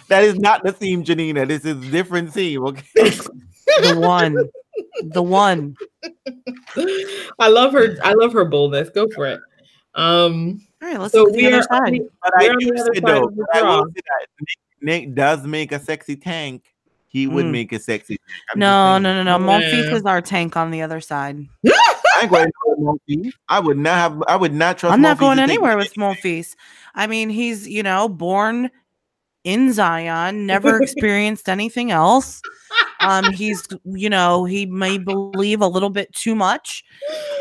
That is not the theme, Janina. This is a different theme. Okay. The one. The one. I love her. I love her boldness. Go for it. Um, All right, let's so look at the we other are. side. But I do say though, of the but I will say that Nick, Nick does make a sexy tank. He would Mm. make a sexy. tank. I'm No, no, no, no. Monfils Yeah. is our tank on the other side. I ain't going to I would not have. I would not trust. I'm not Monfils going anywhere with Monfils. I mean, he's, you know, born in Zion, never experienced anything else. Um, he's, you know, he may believe a little bit too much.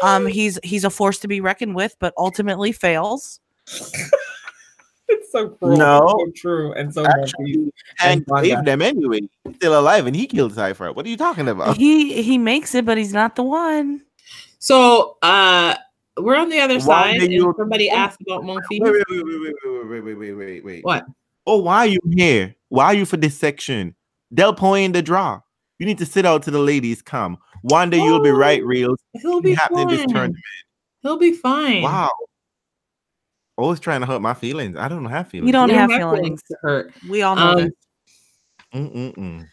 Um, he's he's a force to be reckoned with, but ultimately fails. it's so cruel. No. so true, and so monkey. Actually, Tank And saved them anyway. He's still alive, and he killed Cypher. What are you talking about? He he makes it, but he's not the one. So, uh, we're on the other Why side. do And you- somebody asked about Monfils. Wait, wait, wait, wait, wait, wait, wait, wait, wait, wait, wait. What? Oh, why are you here? Why are you for this section? Del point in the draw. You need to sit out till the ladies come. One day you'll be right, Oh, reels. He'll Be be this fine. tournament. He'll be fine. Wow. Always trying to hurt my feelings. I don't have feelings. You don't You have have feelings. to hurt. We all know Um. Mm-mm-mm.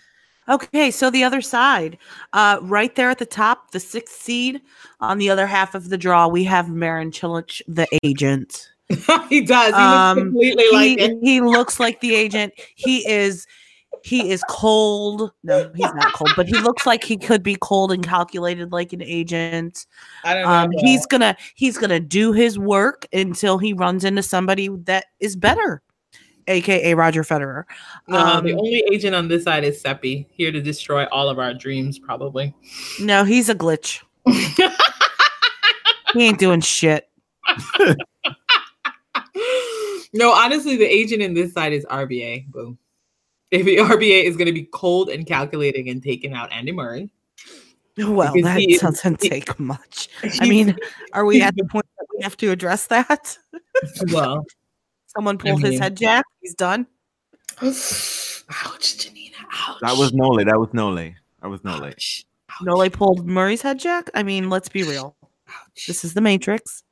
Okay, so the other side, uh, right there at the top, the sixth seed. On the other half of the draw, we have Marin Cilic, the agent. he does. He Um, looks completely he, like it. he looks like the agent. He is he is cold. No, he's not cold, but he looks like he could be cold and calculated like an agent. I don't know. Um, he's gonna he's gonna do his work until he runs into somebody that is better, aka Roger Federer. no, the um, only agent on this side is Seppi, here to destroy all of our dreams, probably. No, he's a glitch. He ain't doing shit. no, honestly, the agent in this side is RBA. Boom. If the RBA is going to be cold and calculating and taking out Andy Murray. Well, that he- doesn't he- take much. I mean, are we at the point that we have to address that? well, Someone pulled his mean- head jack. He's done. ouch, Janina, ouch. That was Nole. That was Nole. That was Nole. ouch. ouch, Nole pulled Murray's head jack. I mean, let's be real. ouch. This is the Matrix.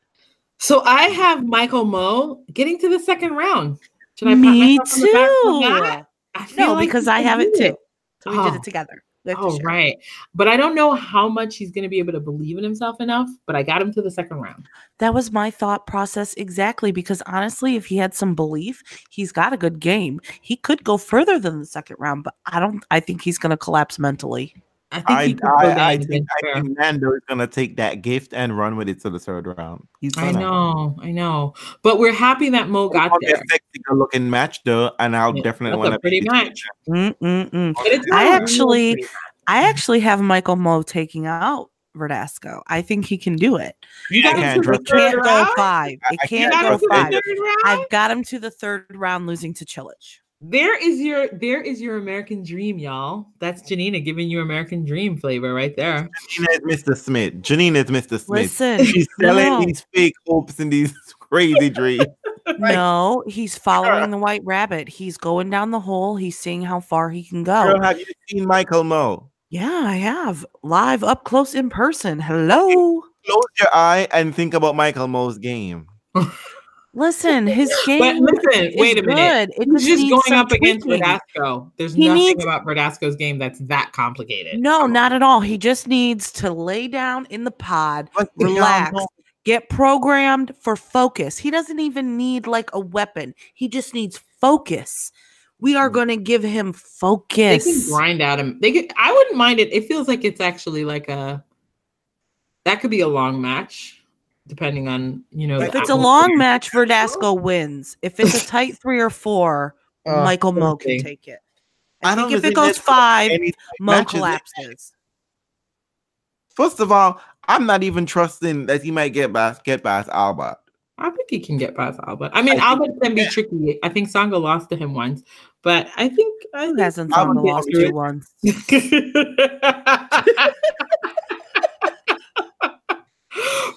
So I have Michael Mmoh getting to the second round. Should I pat Me myself on the back too. I feel No, like because I have it too. So we did Oh. it together. Oh, right. But I don't know how much he's going to be able to believe in himself enough, but I got him to the second round. That was my thought process exactly because honestly, if he had some belief, he's got a good game. He could go further than the second round, but I don't. I think he's going to collapse mentally. I think I, I, I, think, I think Nando is gonna take that gift and run with it to the third round. He's I gonna. know, I know. But we're happy that Mmoh It's got gonna a there. sexy good looking match though, and I'll Yeah, definitely want to pretty match. Mm-mm-mm. I actually- I actually have Michael Mmoh taking out Verdasco. I think he can do it. You got him can't to the It trust third can't go five. I- It I You can't got go him to five. the third round? I've got him to the third round, losing to Cilic. There is your there is your American dream, y'all. That's Janina giving you American dream flavor right there. Janina is Mr. Smith. Janina is Mr. Smith. Listen, She's selling no. these fake hopes and these crazy dreams. no, he's following the white rabbit. He's going down the hole. He's seeing how far he can go. Girl, have you seen Michael Mmoh? Yeah, I have live up close in person. Hello. Close your eye and think about Michael Mmoh's game. Listen, his game. But game. listen, is wait a minute. good. It He's just needs going some up against tweaking. Verdasco. There's He nothing needs- about Verdasco's game that's that complicated. No, not at all. He just needs to lay down in the pod, But relax, know- get programmed for focus. He doesn't even need like a weapon. He just needs focus. We are hmm. going to give him focus. They can grind out him. They could. I wouldn't mind it. It feels like it's actually like a. That could be a long match, depending on you know. If it's a atmosphere. long match, Verdasco wins. If it's a tight three or four, Oh, Michael Mmoh can take it. I, I think don't if it goes five, any Mmoh collapses. First of all, I'm not even trusting that he might get past get past Albert. I think he can get past Albert. I mean, I think- Albert can be tricky. I think Tsonga lost to him once, but I think I think hasn't Tsonga lost to it. once?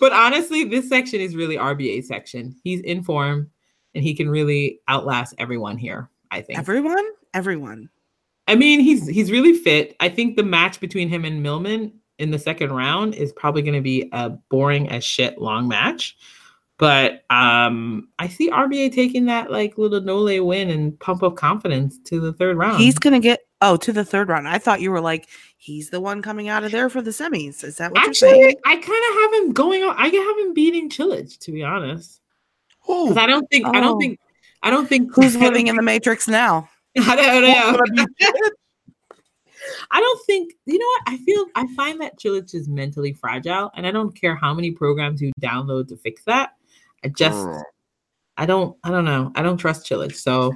but honestly, this section is really RBA section. He's in form and he can really outlast everyone here, I think. Everyone? Everyone. I mean, he's he's really fit. I think the match between him and Millman in the second round is probably going to be a boring as shit long match. But um I see RBA taking that like little Nole win and pump up confidence to the third round. He's going to get, oh, to the third round. I thought you were like, he's the one coming out of there for the semis. Is that what you're Actually, saying? I kind of have him going on. I have him beating Cilic, to be honest. Who? Because I don't think I Oh. don't think I don't think Who's living in the Matrix now? I don't know. I don't think you know what I feel. I find that Cilic is mentally fragile, and I don't care how many programs you download to fix that. I just Girl. I don't I don't know. I don't trust Cilic. So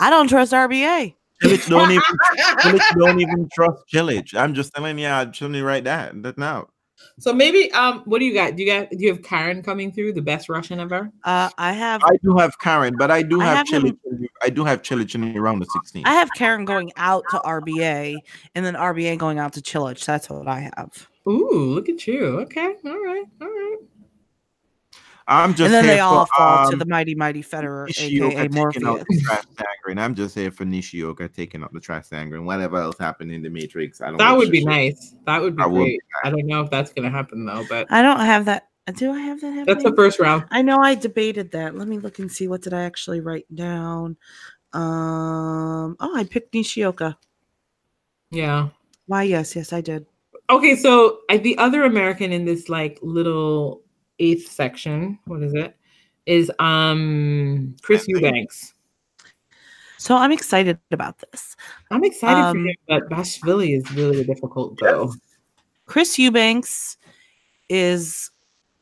I don't trust RBA. Cilic don't even Cilic don't even trust Cilic. I'm just telling you, I shouldn't write that. That now. so maybe um what do you got? Do you got do you have Karen coming through the best Russian ever? Uh, I have I do have Karen, but I do I have, have Cilic. in- I do have Cilic in the round of 16. I have Karen going out to RBA and then RBA going out to Cilic. That's what I have. Ooh, look at you. Okay, all right, all right. I'm just and then here they all for, fall to um, the mighty mighty Federer, Nishioka aka taking Morpheus. the trash Sandgren. I'm just here for Nishioka taking up the trash Sandgren. Whatever else happened in the Matrix, I don't. That would be shit. nice. That would be That would be great. I don't know if that's gonna happen though, but I don't have that. Do I have that happening? That's the first round. I know I debated that. Let me look and see what did I actually write down. Um oh I picked Nishioka. Yeah. Why yes, yes, I did. Okay, so I, the other American in this like little eighth section, what is it? Is um Chris Eubanks. So I'm excited about this. I'm excited for Um, him, but Bashvili is really a difficult go. Chris Eubanks is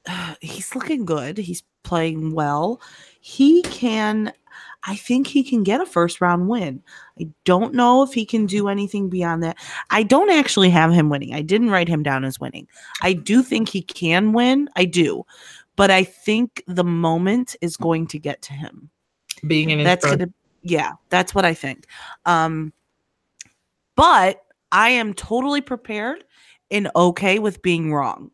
he's looking good. He's playing well. He can I think he can get a first round win. I don't know if he can do anything beyond that. I don't actually have him winning. I didn't write him down as winning. I do think he can win. I do. But I think the moment is going to get to him. Being in That's first- gonna yeah, that's what I think. Um but I am totally prepared and okay with being wrong.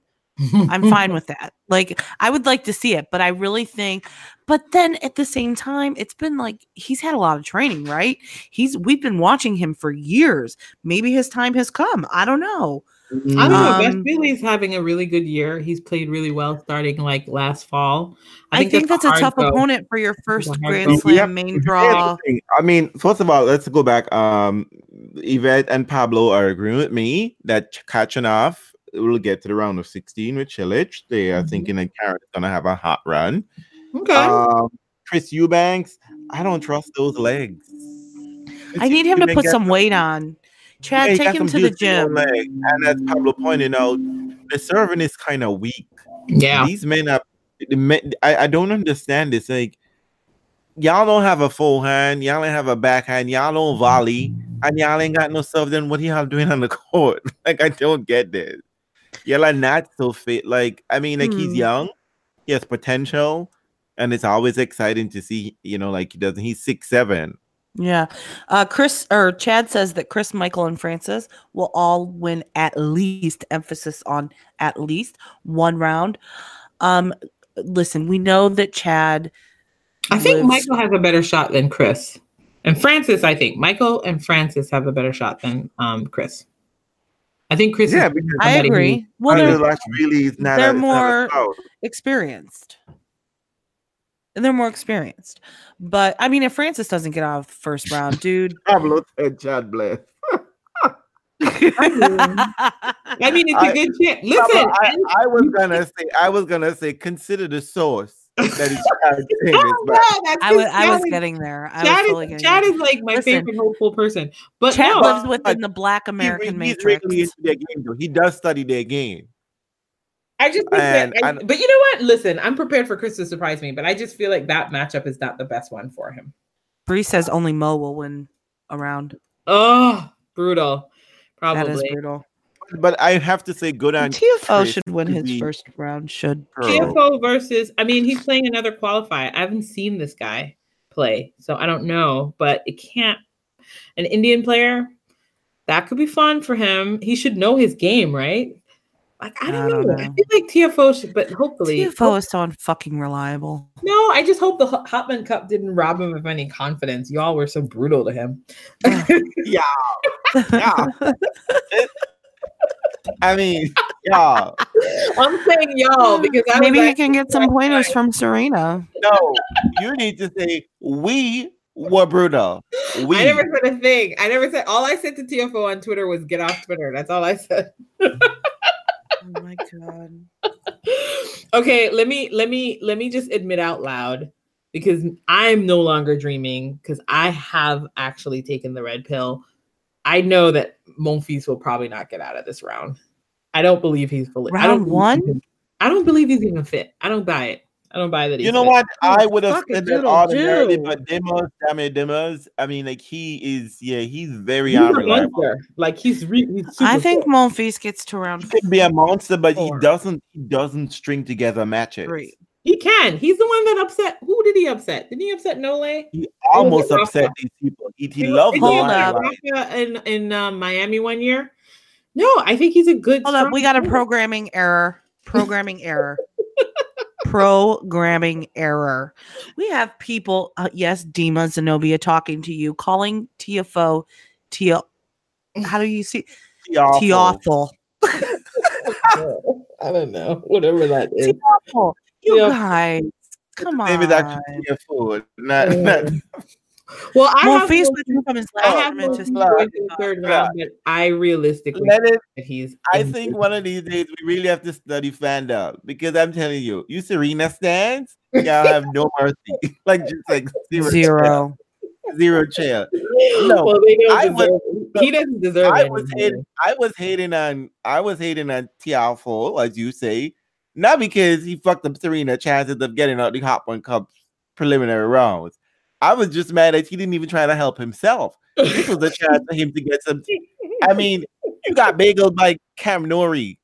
I'm fine with that. Like I would like to see it, but I really think but then at the same time it's been like he's had a lot of training, right? He's we've been watching him for years. Maybe his time has come. I don't know. I don't know. Um, Bashvili is having a really good year. He's played really well starting like last fall. I think, that's a hard tough go. opponent for your first Grand go. Slam Yeah, main draw. I mean, first of all, let's go back. Um, Yvette and Pablo are agreeing with me that Khachanov will get to the round of 16 with Cilic. They are Mhm. thinking that Karen's gonna have a hot run. Okay. Um, Chris Eubanks, I don't trust those legs. I need him to put some weight on. Chad, Yeah, take him to the gym. one leg. And as Pablo pointed out, the serving is kind of weak. yeah. These men are. men- I, I don't understand this. Like, y'all don't have a full hand. Y'all ain't have a backhand. Y'all don't volley, and y'all ain't got no stuff. Then what y'all doing on the court? Like, I don't get this. Y'all are not so fit. Like, I mean, like he's Hmm. young, he has potential, and it's always exciting to see. You know, like he doesn't. He's six seven. Yeah. Uh Chris or Chad says that Chris, Michael, and Francis will all win at least emphasis on at least one round. Um listen, we know that Chad I think lives- Michael has a better shot than Chris. And Francis, I think Michael and Francis have a better shot than um, Chris. I think Chris. Yeah, because I somebody who- agree. Well, Well, they're really not they're a, it's not more- experienced. And they're more experienced. But I mean, if Francis doesn't get out of the first round, dude. Pablo said, "God bless." I mean, it's a I- good chance. Pablo, Listen, I, I was gonna say, I was gonna say, consider the source that he's trying to Oh, but no, that's I was just I was Chad- getting there. I Chad totally is, Chad there. is like my Listen. favorite hopeful person. But Chad no, lives within the black he, American he's matrix. into their game, though. He does study their game. I just think And- that, I- and- but you know what? Listen, I'm prepared for Chris to surprise me, but I just feel like that matchup is not the best one for him. Bree says only Mmoh will win around. Oh, brutal. That is Probably. brutal. But I have to say, good on TFO Chris should win his first round. Should pro. TFO versus, I mean, he's playing another qualifier. I haven't seen this guy play, so I don't know, but it can't. An Indian player, that could be fun for him. He should know his game, right? Like, I don't, I don't know. I feel like TFO should, but hopefully. TFO is so unfucking reliable. No, I just hope the Hopman Cup didn't rob him of any confidence. Y'all were so brutal to him. Yeah, yeah. I mean, y'all. I'm saying y'all because I Maybe was he like, can get some pointers from Serena. No, you need to say we were brutal. We. I never said a thing. I never said. All I said to TFO on Twitter was "get off Twitter." That's all I said. Oh my god. okay, let me let me let me just admit out loud because I'm no longer dreaming because I have actually taken the red pill. I know that Monfils will probably not get out of this round. I don't believe he's fully. I don't Round one? he's- I don't believe he's even fit. I don't buy it. I don't buy that. He's You know fit. what? I would have said that doodle ordinarily, do. but Dimmers, damn it, Dimmers. I mean, like he is, yeah, he's very He's a unreliable. monster. Like he's, re- he's super I think fit. Monfils gets to round He could be a monster, but Four. he doesn't. He doesn't string together matches. three. He can. He's the one that upset. Who did he upset? Did he upset Nole? He almost upset these people. He, he Did loves Hold up. Rafa in in uh, Miami one year. No, I think he's a good. Hold up, we got a programming error. Programming error. Programming error. We have people, uh, yes, Dima Zenobia talking to you, calling TFO Tia. How do you see He awful. I don't know. Whatever that is. Tiafoe, you Yeah. guys, come on. Name is actually Tiafoe, not not. Well, I have Morpheus no- withdrew from his I last have tournament to view Blah, going to the third round, but I realistically Let it. that he's. I think one of these days we really have to study fandom because I'm telling you, you Serena stands, y'all have no mercy. like just like zero, zero. zero chair. No, well, I deserve, was- he doesn't deserve I it. was hating. I was hating on. I was hating on Tiafoe, as you say, not because he fucked up Serena chances of getting out the Hopman Cup preliminary rounds. I was just mad that he didn't even try to help himself. This was a chance for him to get some. I mean, you got bageled by Cam Norrie.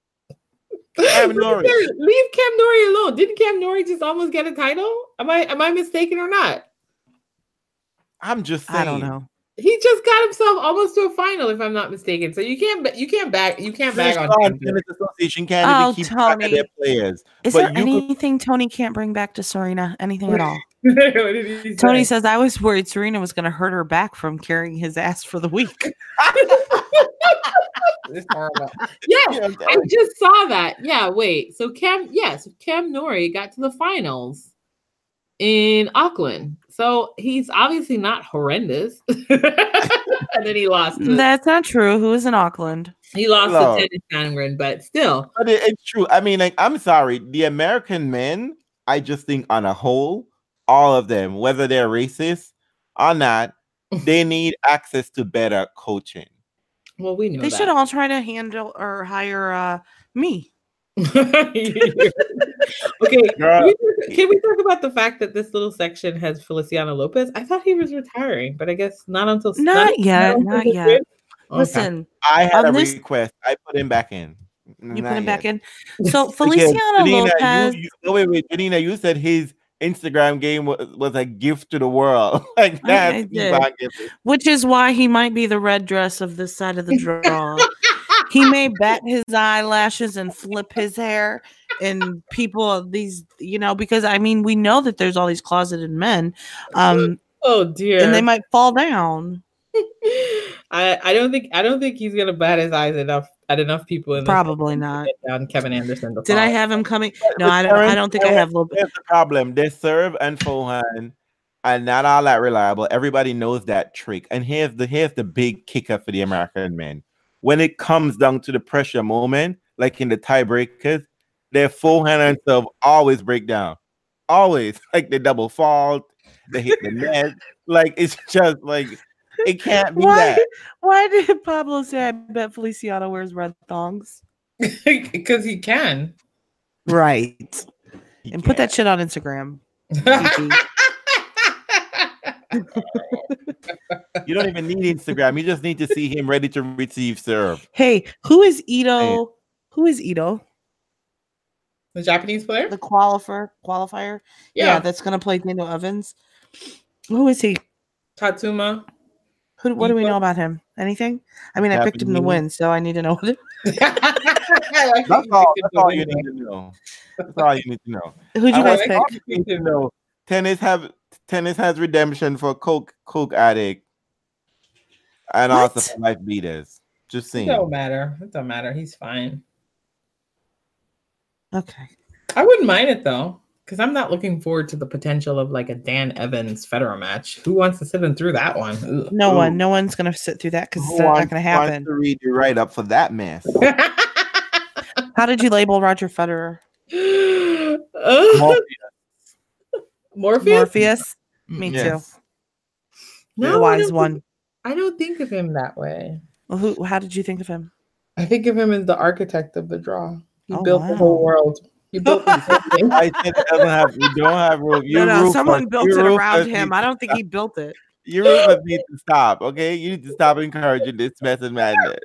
Cam Norrie. Leave Cam Norrie alone. Didn't Cam Norrie just almost get a title? Am I am I mistaken or not? I'm just saying. I don't know. He just got himself almost to a final, if I'm not mistaken. So you can't ba- you can't back you can't back on on tennis association can't Oh, keep Tony. their players. Is But there you could- anything Tony can't bring back to Serena? Anything at all? what Tony say? says I was worried Serena was going to hurt her back from carrying his ass for the week. It's horrible. Yes, You know, I just saw that. Yeah, wait. So Cam, yes, Cam Norrie got to the finals in Auckland. So he's obviously not horrendous. and then he lost. To, That's not true. Who is in Auckland? he lost No. to Tennys Sandgren, but still. But it- it's true. I mean, like, I'm sorry. The American men, I just think on a whole, all of them, whether they're racist or not, they need access to better coaching. Well, we know They that. should all try to handle or hire uh, me. okay. Girl. Can we, can we talk about the fact that this little section has Feliciano Lopez? I thought he was retiring, but I guess not until Not yet, until not this yet. year? Okay. Listen, I had a this- request. I put him back in. you put him back in. So Feliciano Janina, Lopez. You, you, no, wait, wait, Janina, you said his Instagram game was, was a gift to the world. like I that's did. Which is why he might be the red dress of this side of the draw. He may bat his eyelashes and flip his hair, and people these you know because I mean we know that there's all these closeted men, um, Oh dear. and they might fall down. I, I don't think I don't think he's gonna bat his eyes enough at enough people in Probably not. get down Kevin Anderson. to Did I have him coming? No, I don't. I don't think I Terrence- have Lopez. Here's the problem. They serve and forehand are not all that reliable. Everybody knows that trick. And here's the here's the big kicker for the American men. When it comes down to the pressure moment, like in the tiebreakers, their forehand and serve always break down. Always. Like they double fault, they hit the net. Like it's just like it can't be Why? that. Why did Pablo say I bet Feliciano wears red thongs? because he can. Right. He And put that shit on Instagram. Gigi. You don't even need Instagram. You just need to see him ready to receive serve. Hey, who is Ito? Who is Ito? the Japanese player. The qualifier qualifier? Yeah, Yeah, that's gonna play Daniel Evans. Who is he? Tatsuma. Who what do we know about him? Anything? I mean, I picked him to win, so I need to know That's all. That's all you need to know. That's all you need to know. who'd you I guys like pick? all need to know. Tennis have tennis has redemption for coke coke addict, and also What? for life beaters. Just seeing. It don't matter. It don't matter. He's fine. Okay. I wouldn't mind it though, because I'm not looking forward to the potential of like a Dan Evans Federer match. Who wants to sit in through that one? Ugh. No Ooh. one. No one's gonna sit through that because Who it's not gonna wants happen. To read you right up for that mess. How did you label Roger Federer? Uh, Morpheus. Morpheus? Morpheus? Me too. Yes. the wise don't one. think- I don't think of him that way. Well, who how did you think of him? I think of him as the architect of the draw. He Oh, built the whole world. He built this whole thing. I said it doesn't have. We don't have roof. No, Your no, roof someone must- built it around him. I don't think he built it. Your roof need to stop. Okay, you need to stop encouraging this mess and madness.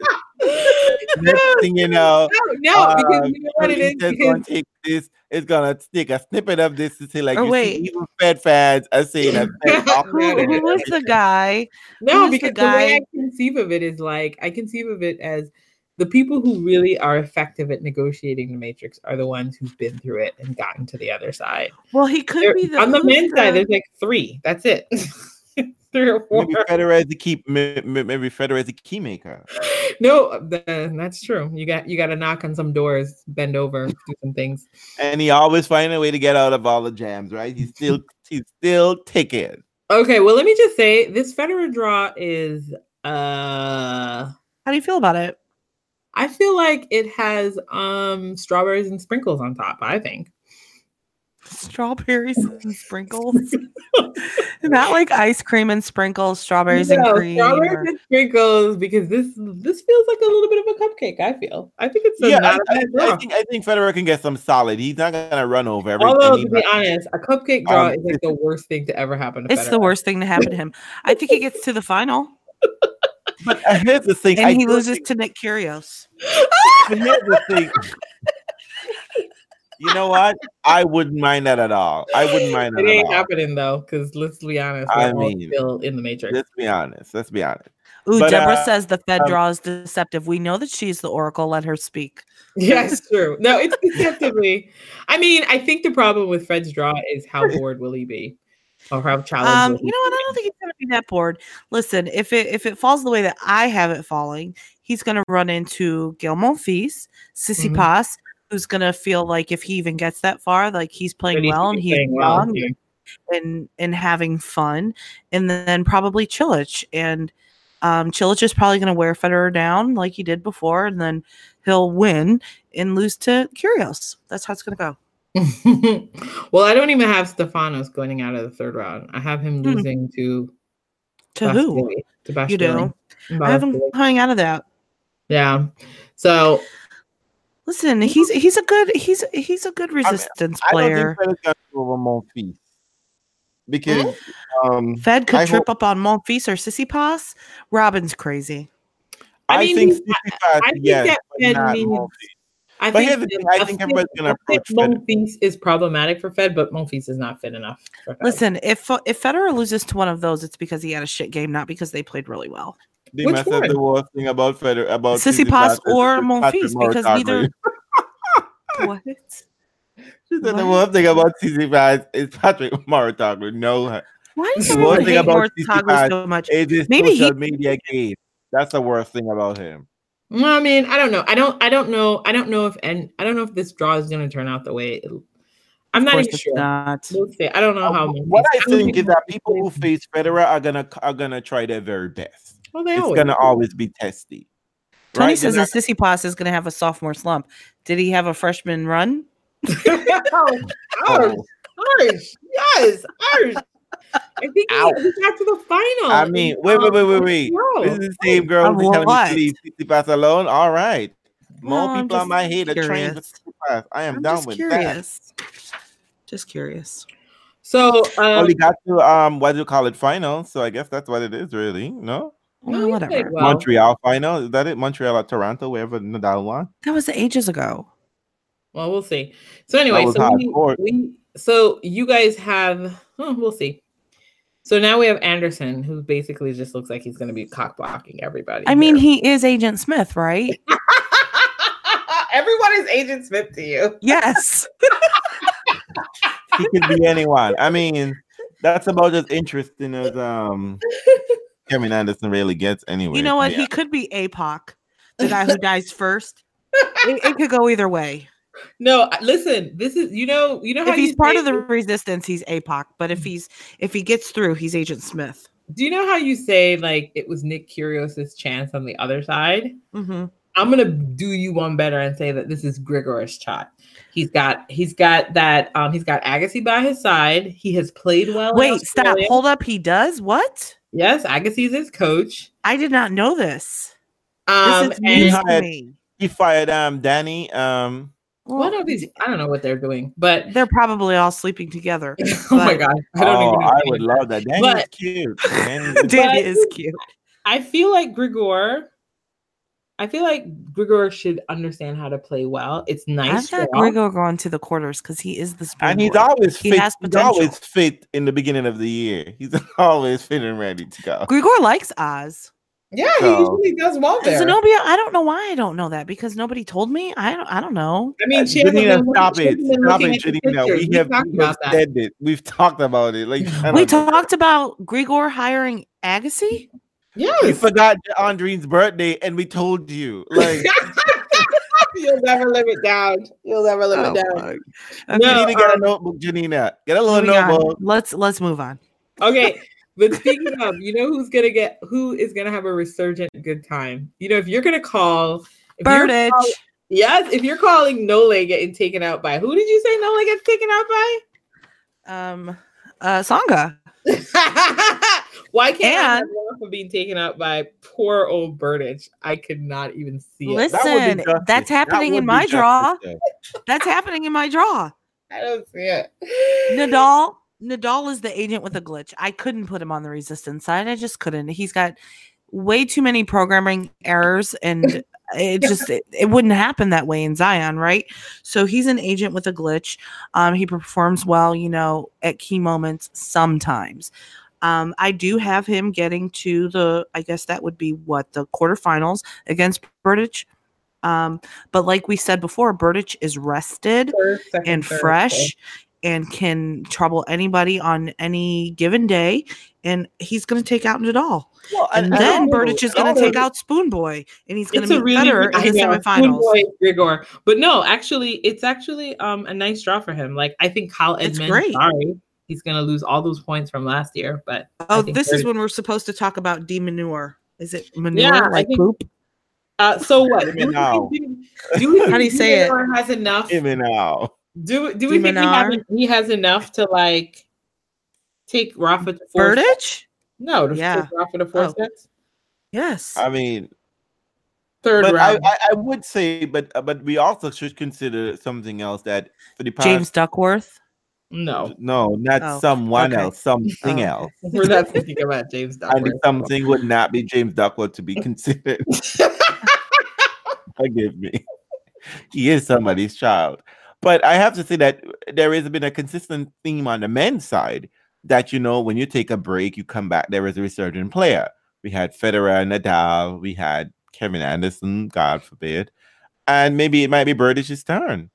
Next thing you know, No, no, because uh, you know what it is. Because gonna take this. It's gonna stick a snippet of this to say like Oh, you wait. see even Fed fans are saying that Who, was the guy? No, Who's the because the, way I guy- conceive of it is like I conceive of it as the people who really are effective at negotiating the matrix are the ones who've been through it and gotten to the other side. Well, he could There- be the on the who's men's side, there's like three. That's it. three or four. Maybe Federer is the key. may- may- Maybe Federer is the key maker. no, th- that's true. You got you got to knock on some doors, bend over, do some things. And he always find a way to get out of all the jams, right? He's still he's still ticking. Okay, well, let me just say this Federer draw is. uh How do you feel about it? I feel like it has um strawberries and sprinkles on top. I think. Strawberries and sprinkles. Not like ice cream and sprinkles, strawberries and cream. strawberries or- and sprinkles because this this feels like a little bit of a cupcake. I feel. I think it's a, Yeah, I, not a I, bad I think I think Federer can get some solid. He's not gonna run over everything. Although to be honest, a cupcake draw Um, is like the worst thing to ever happen to It's the worst thing to happen to him. I think he gets to the final but uh, here's the thing. and I he loses think- to Nick Kyrgios. but here's the thing. You know what? I wouldn't mind that at all. I wouldn't mind that It at ain't all. happening though, because let's be honest, I we're all mean, still in the matrix. Let's be honest. Let's be honest. Ooh, But, Deborah uh, says the Fed um, draw is deceptive. We know that she's the oracle. Let her speak. Yeah, it's true. No, it's deceptively. I mean, I think the problem with Fred's draw is how bored will he be, or how challenging. Um, you know what? I don't think he's gonna be that bored. Listen, if it if it falls the way that I have it falling, he's gonna run into Gil Monfils, Sissy Mhm. Pass, who's gonna feel like if he even gets that far, like he's playing he well and he's playing well, young yeah. and and having fun, and then probably Cilic and um Cilic is probably gonna wear Federer down like he did before, and then he'll win and lose to Kyrgios. That's how it's gonna go. well, I don't even have Stefanos going out of the third round. I have him Hmm. losing to To who? Bastille- To You Bastille. I have him Bastille. coming out of that. Yeah. So Listen, he's he's a good he's he's a good resistance I don't player. think Federer's gonna over Monfils because um, Fed could I trip hope- up on Monfils or Tsitsipas. Robin's crazy. I I, mean, think he- Tsitsipas, I think yes, that Fed not needs- Monfils. I But think here's the thing, I a think everybody's gonna a fit approach Monfils is problematic for Fed, but Monfils is not fit enough. For Fed. Listen, if if Federer loses to one of those, it's because he had a shit game, not because they played really well. They Which must have the one? worst thing about Federer about Tsitsipas or is Monfils, because Mouratoglou. neither- what? She said the What? worst thing about Tsitsipas is Patrick Mouratoglou. No, Why does The everyone worst thing about Mouratoglou Tsitsipas so much? it is Maybe he- media game. That's the worst thing about him. Well, I mean, I don't know. I don't. I don't know. I don't know if and I don't know if this draw is going to turn out the way. It, I'm not even sure. not. We'll. I don't know uh, how. what I think is that people who face Federer are gonna are gonna try their very best. Well, they It's always gonna do. always be testy. Tony right? says They're that Tsitsipas is going to have a sophomore slump. Did he have a freshman run? oh, not- harsh, harsh, yes, harsh. I think he, he got to the final. I mean, wait, wait, wait, wait, wait. Bro. This is the same girl who's telling me what? to leave Tsitsipas alone. All right. More Well, I'm people on my head are trained for curious. Tsitsipas. I am I'm down just with that. Just curious. So, Well, um, he got to um, what do you call it, final? So I guess that's what it is, really. No, Well, no, he whatever. well. Montreal final is that it? Montreal or Toronto, wherever Nadal won. That was ages ago. Well, we'll see. So anyway, so we, we so you guys have oh, we'll see. So now we have Anderson, who basically just looks like he's going to be cock blocking everybody. I mean, he is Agent Smith, right? everyone is Agent Smith to you. yes. He could be anyone. I mean, that's about as interesting as um Kevin Anderson really gets anyway. You know what? Yeah. He could be APOC, the guy who dies first. It, it could go either way. No, listen. This is you know you know how If he's you part say- of the resistance, he's APOC. But if he's if he gets through, he's Agent Smith. Do you know how you say like it was Nick Kyrgios's chance on the other side? Mm-hmm. I'm gonna do you one better and say that this is Grigor's shot. He's got he's got that um he's got Agassi by his side. He has played well. Wait, stop. Hold up. He does what? Yes, Agassi's his coach. I did not know this. Um this is and news to me. he fired um Danny. Um what are these? I don't know what they're doing, but they're probably all sleeping together. oh my god, I don't oh, even. I would love that. Danny is cute. Danny is- Danny is cute. I feel like Grigor. I feel like Grigor should understand how to play well. It's nice. I've got draw. Grigor going to the quarters because he is the and he's springboard. always He fit. has he's always fit in the beginning of the year. He's always fit and ready to go. Grigor likes Oz. Yeah, he usually does well there. Zenobia, I don't know why I don't know that because nobody told me. I don't. I don't know. I mean, she hasn't Janina, stop it. Stop it, at Janina. We We have, talked we have about said it. We've talked about it. Like We know. talked about Grigor hiring Agassi. We Yes. forgot Andrene's birthday and we told you. Like You'll never live it down. You'll never live Oh it down. my- you need to get uh, a notebook, Janina. Get a little moving on. notebook. Let's let's move on. Okay, but speaking of, you know who's gonna get who is gonna have a resurgent good time? You know, if you're gonna call if you're Berdych. call- yes, if you're calling Nole getting taken out by who did you say Nole gets taken out by? Um, uh, Tsonga. Why can't I have And- being taken out by poor old Berdych? I could not even see it. Listen, That would be justice. that's happening would in my justice, draw. That's happening in my draw. I don't see it. Nadal. Nadal is the agent with a glitch. I couldn't put him on the resistance side. I just couldn't. He's got way too many programming errors and it just it, it wouldn't happen that way in Zion, right? So he's an agent with a glitch. Um, he performs well, you know, at key moments sometimes. Um, I do have him getting to the, I guess that would be what the quarterfinals against Berdych. Um, but like we said before, Berdych is rested First, second, and fresh and can trouble anybody on any given day. And he's going to take out Nadal. Well, And I then know, Berdych is going to take out Spoon Boy. And he's going to meet really I in the semifinals. Boy, Grigor. But no, actually, it's actually um a nice draw for him. Like I think Kyle Edmund. It's great. sorry, he's gonna lose all those points from last year. But Oh, this is when we're supposed to talk about demanure. Is it manure Yeah, like think- poop? uh, so what? Do we now. do we How do you think say it? Has enough? Even now. Do do we think he, de Minaur? have, he has enough to like take Rafa to four? sets? Berdych? No, to Yeah. take Rafa to four Oh. sets. Yes. I mean, Third but I, round. I, I would say, but uh, but we also should consider something else that for the past, James Duckworth. No, no, not Oh, someone okay. else, something Oh, okay. else. we're not thinking about James Duckworth. And Duckworth. something would not be James Duckworth to be considered. Forgive me. He is somebody's child. But I have to say that there has been a consistent theme on the men's side that, you know, when you take a break, you come back, there is a resurgent player. We had Federer, Nadal, we had Kevin Anderson, God forbid. And maybe it might be Berdych's turn.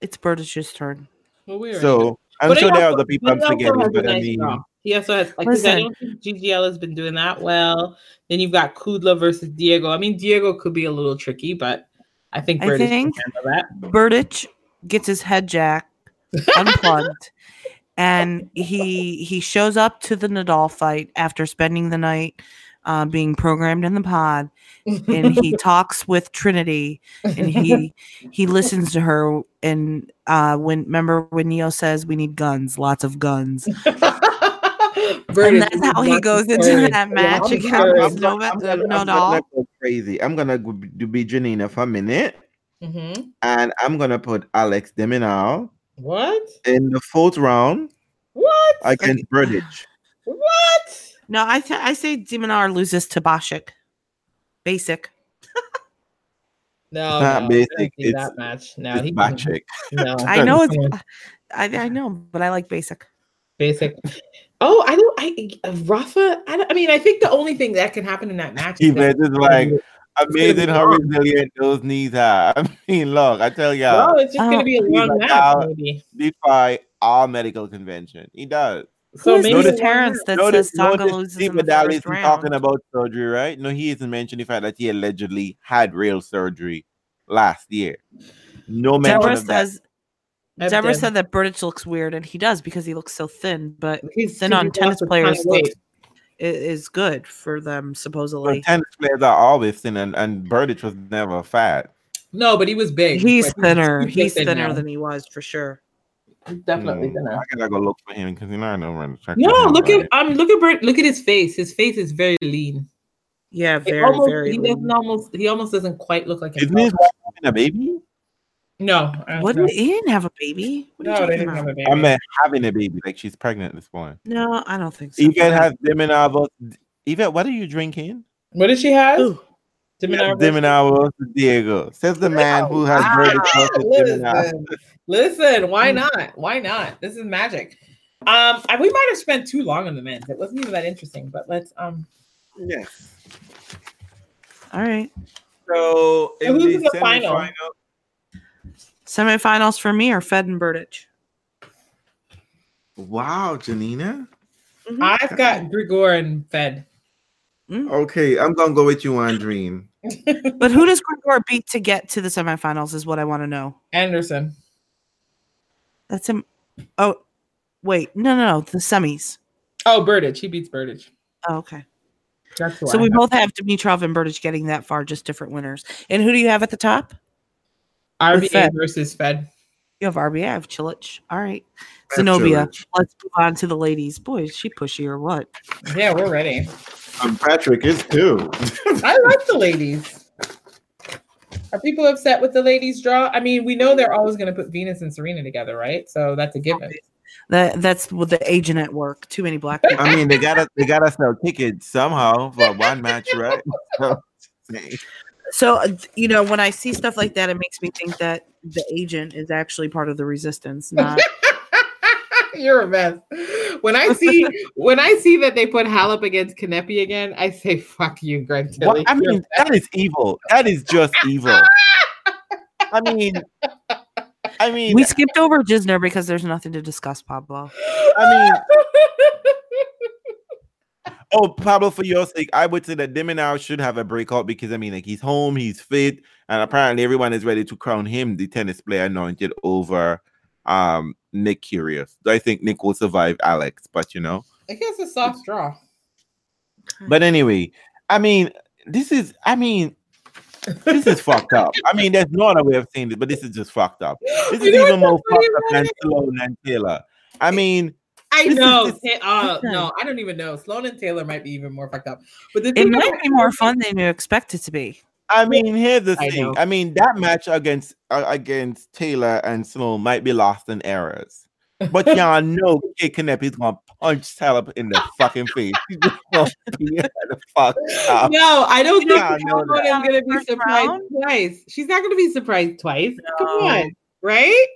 It's Berdych's turn. Well, we're in. So I'm But he sure there are also- other people but I'm he also forgetting, has a but I mean, draw. He also has like 'cause I don't think GGL has been doing that well. Then you've got Kudla versus Diego. I mean, Diego could be a little tricky, but I think I Birdie think- can handle that. Berdych gets his head jacked, unplugged, and he he shows up to the Nadal fight after spending the night uh, being programmed in the pod, and he talks with Trinity, and he he listens to her. And uh, when remember when Neo says we need guns, lots of guns, and that's how he goes into that match I'm against. I'm, Nova- gonna- I'm gonna- I'm Nadal. gonna go crazy. I'm gonna go be- do Janina for a minute, Mhm. and I'm gonna put Alex de Minaur What? in the fourth round What? against Berdych. What? No, I th- I say de Minaur loses to Bashik. Basic. No, not no, I basic, it's- that match. No, It's he Bacek. No, I know it's. I, I know, but I like basic. basic. Oh, I don't. I Rafa. I, don't, I mean, I think the only thing that can happen in that match. is Even like amazing how resilient those knees are. I mean, look, I tell you, Well, it's just Oh, gonna be a long like, match, "Ah, maybe. defy all medical convention. He does. So Who is maybe this a long Terrence that notice, says Tsonga notice loses in the Medal first isn't talking about surgery, right? No, he isn't mentioning the fact that he allegedly had real surgery last year. No mention Deborah of that. says I've Deborah said that Berdych looks weird, and he does because he looks so thin. But He's thin on tennis players looks is good for them But supposedly. tennis players are always thin, and, and Berdych was never fat. No, but he was big. He's Like, thinner. super He's thin thinner now. than he was for sure. He's definitely Hmm, thinner. I gotta go look for him because you know I know where to check. No, for him, look right? at um, look at Bert. Look at his face. His face is very lean. Yeah, It very almost, very. he lean. doesn't almost. He almost doesn't quite look like Isn't himself. his having a baby? No, uh, What? no, He didn't have a baby. What no, they didn't about? have a baby. I mean, having a baby, like she's pregnant at this point. No, I don't think so. Yvette has Deminavo. Yvette, what are you drinking? what did she have? Ooh, Deminara versus- Deminavo versus Diego. Says the man who has Wow. Berdych versus Deminavo. Listen, listen, why not? Why not? This is magic. Um, I- we might have spent too long on the men's. It wasn't even that interesting, but let's um. Yes. all right. So So in who's the in the final? semifinal, Semifinals for me are Fed and Berdych. wow, Janina. I've got Grigor and Fed. Mm-hmm. Okay, I'm gonna go with you, Andreen. But who does Grigor beat to get to the semifinals? Is what I want to know. Anderson. That's him. Oh, wait, no, no, no, the semis. Oh, Berdych. He beats Berdych. Oh, okay. That's So I we have. both have Dimitrov and Berdych getting that far, just different winners. And who do you have at the top? RBA Fed. versus Fed. You have RBI. I have Cilic. All right. Zenobia. Let's move on to the ladies. Boy, is she pushy or what? Yeah, we're ready. Um, Patrick is too. I like the ladies. Are people upset with the ladies draw? I mean, we know they're always going to put Venus and Serena together, right? So that's a given. That that's with the agent at work. Too many black people. I mean, they gotta they gotta sell tickets somehow for one match, right? So, So you know, when I see stuff like that, it makes me think that the agent is actually part of the resistance, not You're a mess. When I see when I see that they put Halep against Kanepi again, I say fuck you, Craig what, Tiley. I mean, that is evil. That is just evil. I mean, I mean, we skipped over Gisner because there's nothing to discuss, Pablo. I mean, oh, Pablo, for your sake, I would say that de Minaur should have a breakout because I mean, like he's home, he's fit, and apparently everyone is ready to crown him the tennis player anointed over um Nick Kyrgios. I think Nick will survive Alex, but you know. I guess a soft draw. But anyway, I mean, this is, I mean, this is fucked up. I mean, there's no other way of saying this, but this is just fucked up. This You is even more fucked up than about? Sloane and Taylor. I mean, I This is- know. this- Ta- uh, no, I don't even know. Sloane and Taylor might be even more fucked up. But the It might be more fun than you expect it to be. I mean, here's the I thing. know. I mean, that match against uh, against Taylor and Sloane might be lost in errors. But y'all know Kid Kanepi is gonna punch Taylor in the fucking face. He's just gonna beat her the fuck up. No, I don't think Yeah, I know Sloane that. is going to be surprised round? twice. She's not going to be surprised twice. Come on, right?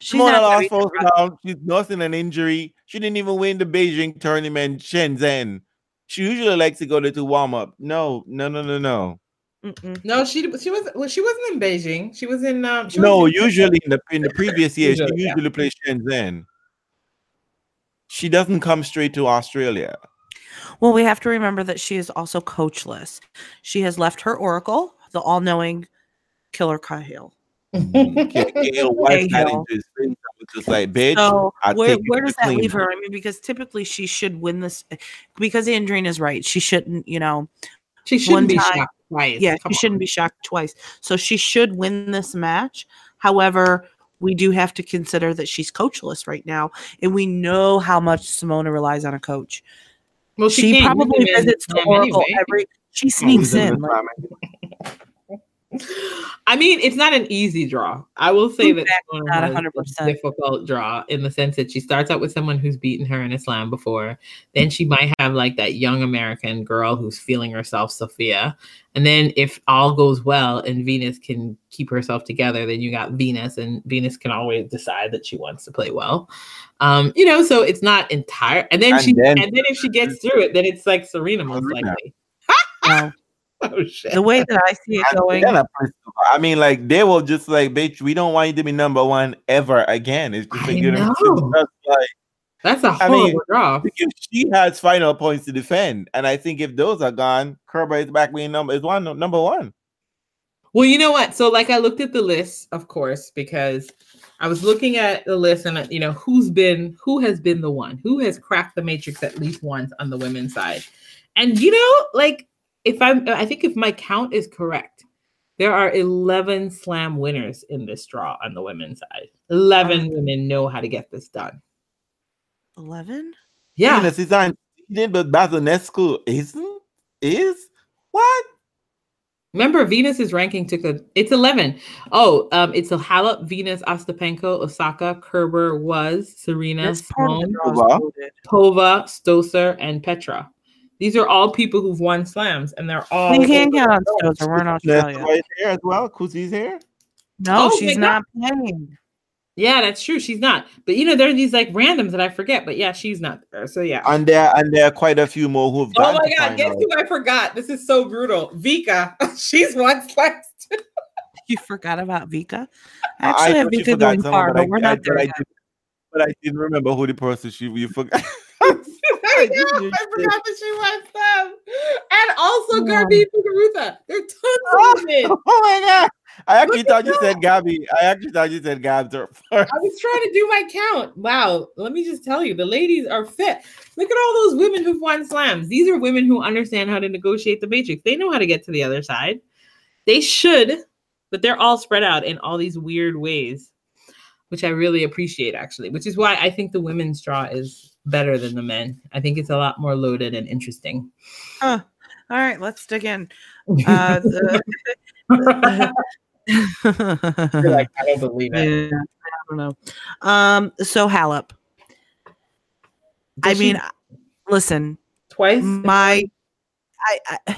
She's Simona not gonna lost be first round. She's nursing an injury. She didn't even win the Beijing tournament, Shenzhen. She usually likes to go there to warm up. No, no, no, no, no. Mm-mm. No, she she was well, she wasn't in Beijing. She was in um. She No, was in- usually in the in the previous year, she Usually, yeah. plays Shenzhen. She doesn't come straight to Australia. Well, we have to remember that she is also coachless. She has left her oracle, the all-knowing killer Cahill. Gail wiped that Cahill. into his face. I was just like, bitch. So where, where does that leave her? room. I mean, because typically she should win this because Andrine is right. She shouldn't, you know, she shouldn't be time- shocked twice. yeah, Come she shouldn't be shocked twice. So she should win this match. However, we do have to consider that she's coachless right now, and we know how much Simona relies on a coach. Well, She, can't probably use them in visits the Oracle anyway. every. She sneaks in in. like, climate? I mean, it's not an easy draw. I will say that Exactly, Sloane not was 100%. a difficult draw in the sense that she starts out with someone who's beaten her in Islam before. Then she might have like that young American girl who's feeling herself, Sophia. And then if all goes well and Venus can keep herself together, then you got Venus, and Venus can always decide that she wants to play well. Um, you know, so it's not entire. And then And she, then- and then if she gets through it, then it's like Serena most Serena. likely. Oh shit! the way that I see it going, then a person- I mean, like they will just like, bitch, we don't want you to be number one ever again. It's just like, you know, just like That's a I horrible mean, draw. because she has final points to defend, and I think if those are gone, Kerber is back being number is one number one. Well, you know what? So, like, I looked at the list, of course, because I was looking at the list and, uh, you know, who's been, who has been the one, who has cracked the matrix at least once on the women's side. And, you know, like, if I'm, I think if my count is correct, there are 11 slam winners in this draw on the women's side. 11 women know how to get this done. eleven. Yeah. Venus is on seeded, but Buzarnescu isn't. Is what? Remember, Venus's ranking took a. It's eleven. Oh, um, it's a Halep, Venus, Ostapenko, Osaka, Kerber, was Serena, This part of the Sloane, draw is Pova. loaded. Pova, Stosur, and Petra. These are all people who've won slams, and they're all. We can't count on Stosur. We're in That's Australia. right here as well. Kuzi's here. No, Oh, she's my not playing. Yeah, that's true. She's not. But you know, there are these like randoms that I forget. But yeah, she's not there. So yeah. And there and there are quite a few more who've Oh my God! Guess finals. who I forgot? This is so brutal. Vika. She's won slams. You forgot about Vika. I Actually, I have Vika forgot going far, but but I- we're I- not but there I yet. did- But I didn't remember who the person she you forgot. I, know, I forgot that she wants them. And also Yeah. Garbi Muguruza. There are tons of oh, women. Oh my god! I actually Look thought you said Gabby. I actually thought you said Gabs first. I was trying to do my count. Wow. Let me just tell you, the ladies are fit. Look at all those women who've won slams. These are women who understand how to negotiate the matrix. They know how to get to the other side. They should, but they're all spread out in all these weird ways, which I really appreciate actually, which is why I think the women's draw is better than the men. I think it's a lot more loaded and interesting. All right, let's dig in. Uh, the, like, I don't believe it. Yeah, I don't know. Um, so Halep. I Does she mean, listen, twice. my I, I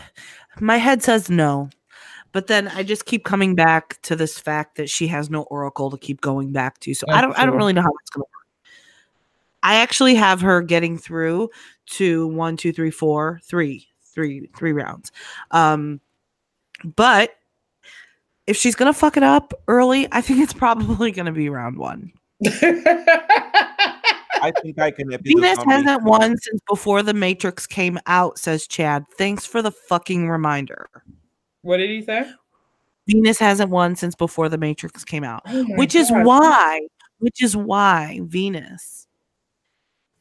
my head says no but then i just keep coming back to this fact that she has no oracle to keep going back to so i don't i don't really know how it's going to work i actually have her getting through to one two three four three three three rounds um but if she's going to fuck it up early i think it's probably going to be round one I think I can. episode venus hasn't won since before the matrix came out says chad thanks for the fucking reminder what did he say? Venus hasn't won since before the Matrix came out, Oh my which is why, which is why Venus,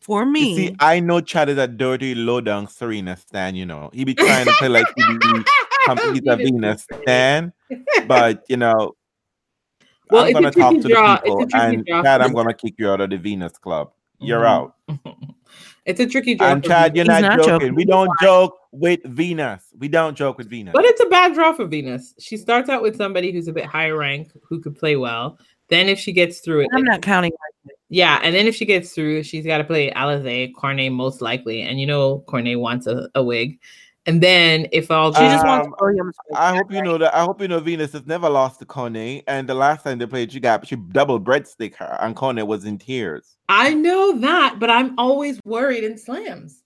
for You me, see, I know Chad is a dirty, low down Serena Stan. You know, he be trying to play like he be, he's a Venus Stan, but you know, Well, I'm gonna talk to draw. the people, It's a tricky and draw. Chad, I'm gonna kick you out of the Venus Club. You're Mhm. out. It's a tricky draw. And for Chad, you're not, not joking. joking. We don't joke with Venus. We don't joke with Venus. But it's a bad draw for Venus. She starts out with somebody who's a bit higher rank who could play well. Then if she gets through it, I'm not counting. Yeah, and then if she gets through, she's got to play Alize, Cornet most likely, and you know Cornet wants a, a wig. And then if all She just wants Um, Williams. I hope you know that. I hope you know Venus has never lost to Cornet, and the last time they played, she got she double breadstick her, and Cornet was in tears. I know that, but I'm always worried in slams.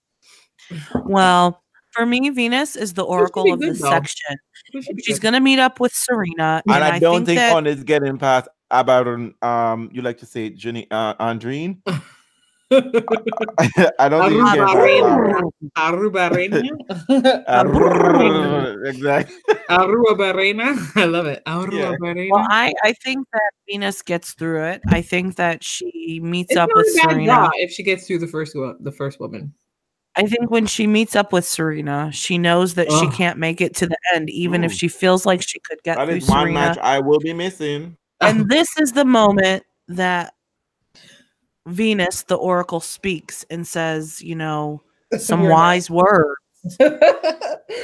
Well, for me, Venus is the oracle of the section. Who should be She's gonna meet up with Serena, And, I, don't think, that Cornet is getting past Abaddon. Um, you like to say Jenny uh, Andrine? I don't think he's getting past Aruba that. Aruba Uh, exactly. Aruba Reina. I love it. Aruba Reina. Well, I, I think that Venus gets through it. I think that she meets It's up with Serena. if she gets through the first wo- the first woman. I think when she meets up with Serena, she knows that she can't make it to the end, even if she feels like she could get That through is one Serena. match I will be missing. And this is the moment that Venus, the Oracle, speaks and says, you know, some wise words.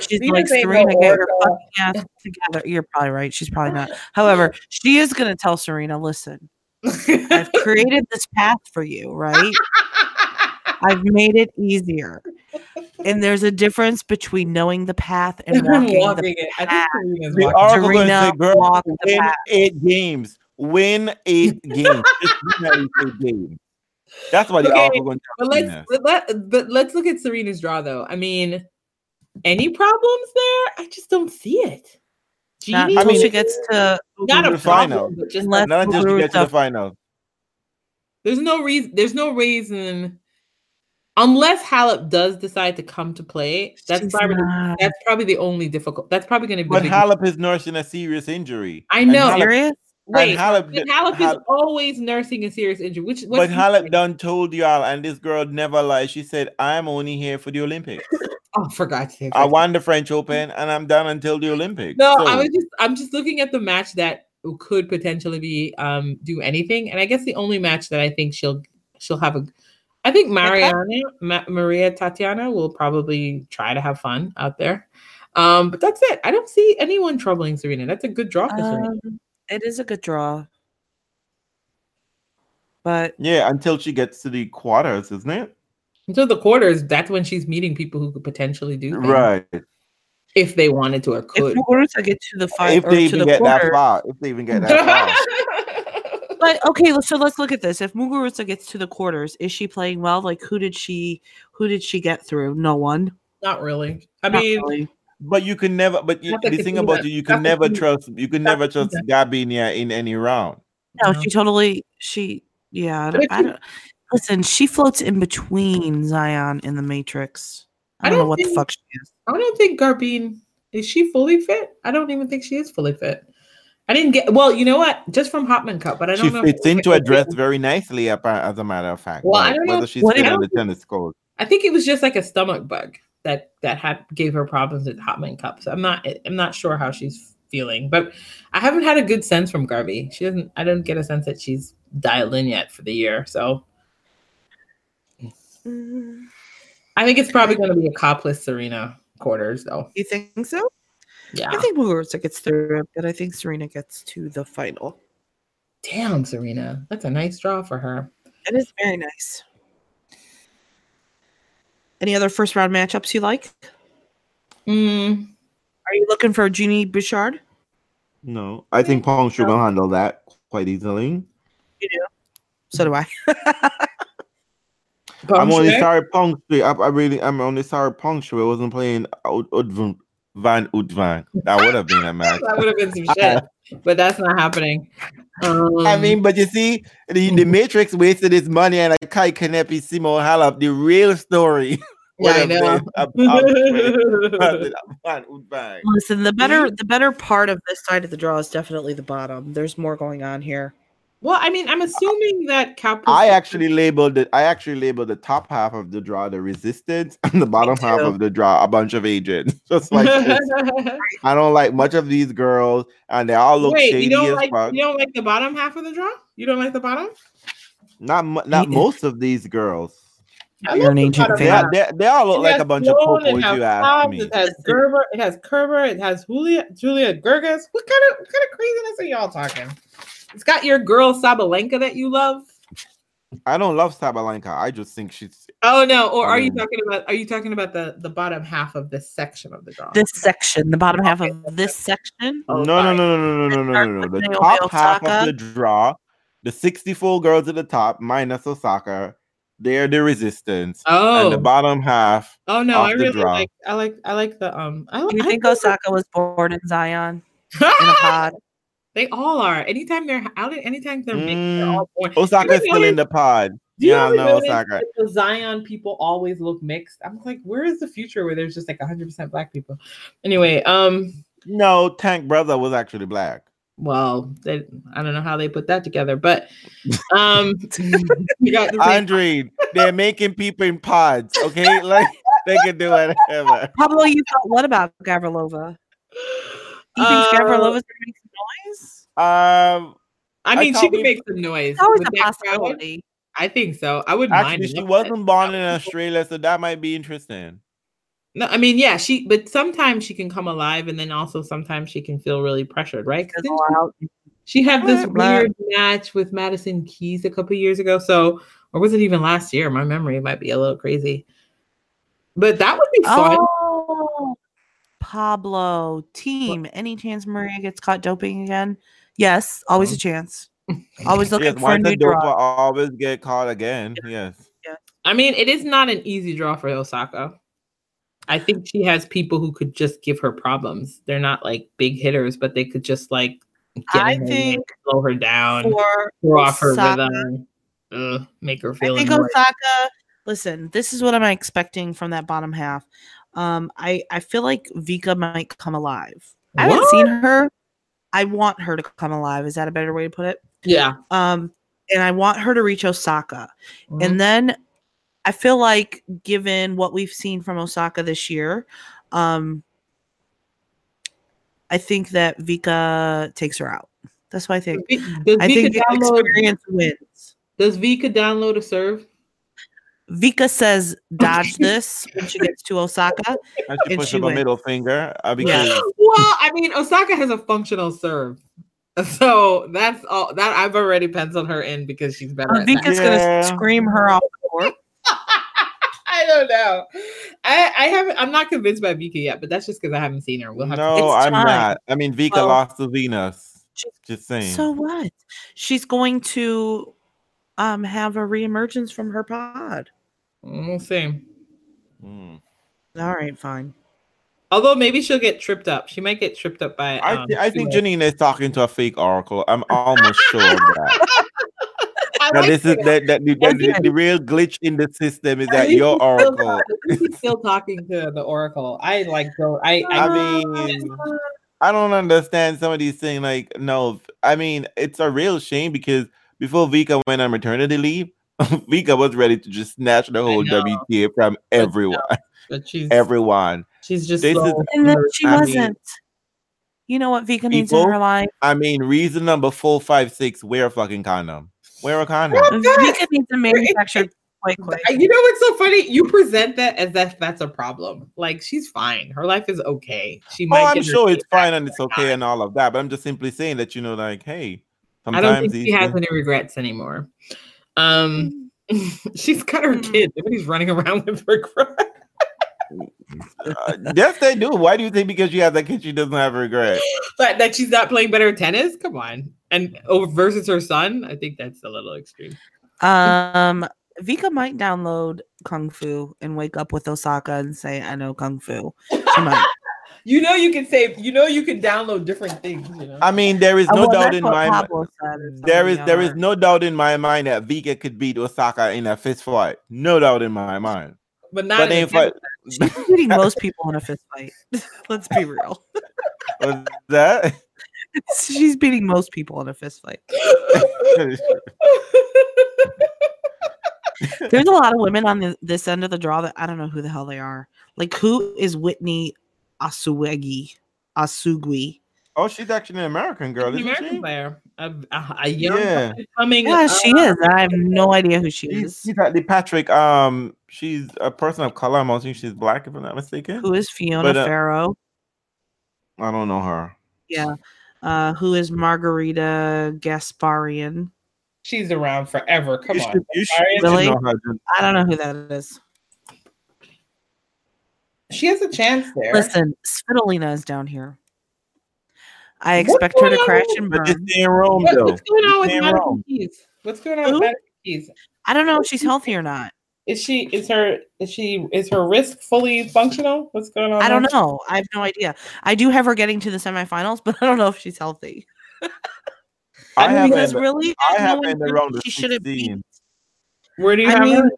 She's Venus like, Serena, get your fucking ass together. You're probably right. She's probably not. However, she is going to tell Serena, listen, I've created this path for you, right? I've made it easier. And there's a difference between knowing the path and walking, walking the it. I think path. The walking. Oracle gonna Serena say, "Girl, walked the win path. eight games. Win eight games. Just win at least eight games. That's why the Okay, Oracle going to But tell let's but, let, but let's look at Serena's draw though. I mean, any problems there? I just don't see it. Not Genie, until mean, she gets to not to a the problem, final. but just Unless- Not until she gets to the final. there's no reason. There's no reason unless Halep does decide to come to play. That's She's probably not. that's probably the only difficult. That's probably going to be. But the big- Halep is nursing a serious injury. I know. Halep- serious. Wait, Halep but did- Halep is Hal- always nursing a serious injury. Which but what's the- Halep done told y'all, and this girl never lied. She said, "I'm only here for the Olympics. Oh, for God's sake! I won the French Open, and I'm done until the Olympics." No, So, I was just I'm just looking at the match that could potentially be um do anything, and I guess the only match that I think she'll she'll have a, I think Mariana Ma- Maria Tatiana will probably try to have fun out there, um, but that's it. I don't see anyone troubling Serena. That's a good draw for Serena. Um, it is a good draw. But yeah, until she gets to the quarters, isn't it? Until the quarters, that's when she's meeting people who could potentially do things, Right. if they wanted to or if could. Muguruza get to the five If or they to even the get that quarter, far, if they even get that far. but okay, so let's look at this. If Muguruza gets to the quarters, is she playing well? Like who did she who did she get through? No one. Not really. I Not mean, really. But you can never. But you, the thing about that. you, you can Not that never they- trust. You can never trust Gabinia in any round. No, No. she totally she yeah, I don't, I don't Listen, she floats in between Zion and the Matrix. I I don't, know don't what the fuck she is. I don't think Garbine is she fully fit. I don't even think she is fully fit. I didn't get well. You know what? Just from Hopman Cup, but I don't She know. fits into a dress very nicely, as a matter of fact. Well, I don't know whether she's what fit it- on the tennis court. I think it was just like a stomach bug that that had gave her problems with Hopman Cup. So I'm not I'm not sure how she's feeling, but I haven't had a good sense from Garby. She doesn't. I don't get a sense that she's dialed in yet for the year. So mm. I think it's probably going to be a copless Serena quarters though. You think so? Yeah. I think Muguruza gets through, but I think Serena gets to the final. Damn, Serena, that's a nice draw for her. It is very nice. Any other first round matchups you like? Mm, Are you looking for Genie Bouchard? No, I think Pong should handle that quite easily. You do. So do I. I'm only Pong sorry Pong Street. I, I really, I'm only sorry Pong Street wasn't playing Ud- Udvan Van Uytvanck. That would have been a match. That would have been some shit, but that's not happening. Um, I mean, but you see, the, the Matrix wasted his money and like Kai Kanepi, Simon Halep. The real story. yeah, I know. been a Pong Street rather than Van Uytvanck. Listen, the better the better part of this side of the draw is definitely the bottom. There's more going on here. Well, I mean, I'm assuming that Cap. I actually labeled it. I actually labeled the top half of the draw the resistance and the bottom half of the draw a bunch of agents. Just like this. I don't like much of these girls, and they all look Wait, shady you don't as like fuck. you don't like the bottom half of the draw? You don't like the bottom? Not not Yeah. most of these girls. I You're an the ancient bottom They, fan. half. they, they all look It like a bunch of Sloane, it popos. has You ask Hobbs, me. It has Gerber. It has Kerber. It has Julia Julia Goerges. What kind of what kind of craziness are y'all talking? It's got your girl Sabalenka that you love. I don't love Sabalenka. I just think she's. Oh no! Or are you Mm. talking about? Are you talking about the the bottom half of this section of the draw? This section, the bottom half of this section. Oh, no, no, no, no, no, no, no, no, no, no. The Naomi top half of the draw, the 64 girls at the top minus Osaka, they're the resistance. Oh, And the bottom half, oh no! I really draw. like. I like. I like the um. I, Do you I think Osaka was born in Zion in a pod? They all are. Anytime they're out, anytime they're mixed, they're Mm, all born. Osaka's You still in the pod. Do you Yeah, ever no, Osaka. the Zion people always look mixed? I'm like, where is the future where there's just like 100% black people? Anyway, um, No, Tank Brother was actually black. well, they, I don't know how they put that together, but um, got Andre, they're making people in pods, okay? Like they can do whatever. Pablo, you thought what about Gavrilova? Do you think Uh, Gavrilova's gonna make some noise? Um, I I mean, thought she could we- make some noise. It's always with a that crowd. possibility. I think so. I wouldn't mind. actually, she wasn't born in Australia, so that might be interesting. No, I mean, yeah, she. But sometimes she can come alive, and then also sometimes she can feel really pressured, right? 'Cause Fizzle out. She had this Blah, blah. weird match with Madison Keys a couple years ago. So, or was it even last year? My memory might be a little crazy. But that would be fun. Oh, Pablo team. Any chance Maria gets caught doping again? Yes, always a chance. Always looking Yes, for a once new a doper drug. always get caught again. Yes. I mean, it is not an easy draw for Osaka. I think she has people who could just give her problems. They're not like big hitters, but they could just like get I her way, think slow her down, For throw off her Osaka- rhythm, ugh, make her feel. I feel think annoyed. Osaka. Listen, this is what I'm expecting from that bottom half. Um, I I feel like Vika might come alive. I haven't seen her. I want her to come alive. Is that a better way to put it? Yeah. Um, and I want her to reach Osaka. Mhm. And then I feel like, given what we've seen from Osaka this year, um, I think that Vika takes her out. That's what I think. Does I think Vika the download, experience wins. does Vika download a serve? Vika says, "Dodge this" when she gets to Osaka. And she And puts she up a middle finger uh, because Well, I mean, Osaka has a functional serve. So that's all that I've already penciled her in because she's better. Uh, at that. Vika's Yeah. gonna scream her off the court. I don't know. I I haven't. I'm not convinced by Vika yet, but that's just because I haven't seen her. We'll have no, It's I'm time. not. I mean, Vika Well, lost to Venus. Just saying. So what? She's going to um have a reemergence from her pod. To. We'll see. Mm. All right, fine. Although maybe she'll get tripped up. She might get tripped up by. I, um, thi- I think Sumo. Janine is talking to a fake oracle. I'm almost sure of that. I I Now like this is that. that, that, the, the, the real glitch in the system is that your he's still oracle. talk- at least he's still talking to the oracle. I like go. I I, I mean, I don't understand some of these things. Like, no, I mean, it's a real shame because before Vika went on maternity leave, Vika was ready to just snatch the whole know. WTA from everyone. but she's Everyone. she's just This so, is- And then she I wasn't. you know what Vika needs in her life? I mean, reason number four, five, six, wear a fucking condom. Wear a condom. Mm, Vika needs to manufacture quite quick. You know what's so funny? You present that as if that's a problem. Like she's fine. Her life is okay. She oh, might. Oh, I'm sure it's fine and it's okay not. and all of that, but I'm just simply saying that you know, like, hey, I sometimes don't think she has any regrets anymore. Um, she's got her Mm. kid. Nobody's running around with regret. uh, yes, they do. Why do you think because she has that kid, she doesn't have regret? But that she's not playing better tennis. Come on, and over versus her son. I think that's a little extreme. Um, Vika might download Kung Fu and wake up with Osaka and say, "I know Kung Fu." She might. You know, you can say. You know, you can download different things. You know. I mean, there is Oh, no well, doubt in my mind. Pablo said or There is something, there is no doubt in my mind that Vega could beat Osaka in a fist fight. No doubt in my mind. but not. But in a ain't fight. She's beating most people in a fist fight. Let's be real. Was that? She's beating most people in a fist fight. There's a lot of women on the, this end of the draw that I don't know who the hell they are. Like, who is Whitney Asuegi? Asugui. Oh, she's actually an American girl, An isn't American she? player, a, a, a young Yeah. coming. Yeah, she is. I have no idea who she She's, is. she's at the Patrick. Um, she's a person of color. I'm assuming she's black, if I'm not mistaken. Who is Fiona But, uh, Ferro? I don't know her. Yeah. Uh, who is Margarita Gasparyan? She's around forever. Come you on. should, you should, Sorry, you Really? know I don't know who that is. She has a chance there. Listen, Svitolina is down here. I expect her to crash with- and But burn. this in Rome, What- though. what's going on with Ain't Madison. Keys? What's going on Who? with Madison Keys? I don't know if she's healthy or not. Is she is her is she is her wrist fully functional? What's going on? I don't there? know. I have no idea. I do have her getting to the semifinals, but I don't know if she's healthy. I I mean, have because in the- really, I there's no have one in the who she shouldn't be. 16. Where do you I have mean, her?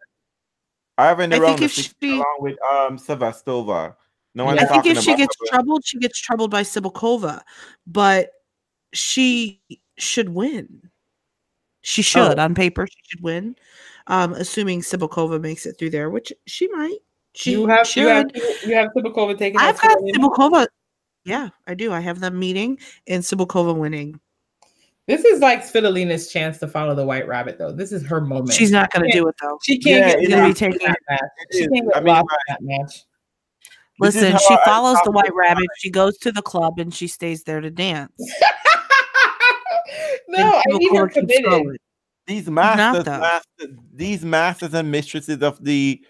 I have in the I think if she- along with um Sevastova. No Yeah. one's I think if she gets her, troubled, she gets troubled by Cibulkova, but she should win. She should Oh. on paper. She should win, um, assuming Cibulkova makes it through there, which she might. She you have should. you have you have Cibulkova taking. I've that got Cibulkova. Yeah, I do. I have them meeting and Cibulkova winning. This is like Svitolina's chance to follow the White Rabbit, though. This is her moment. She's not going to do it though. She can't Yeah, get it gonna be lost taking- that match. She can't get I mean, lost in that match. Listen, she I- follows the White Rabbit. She goes to the club and she stays there to dance. no, And I need her Cibulkova keeps committed. going. these masters, masters, these masters and mistresses of the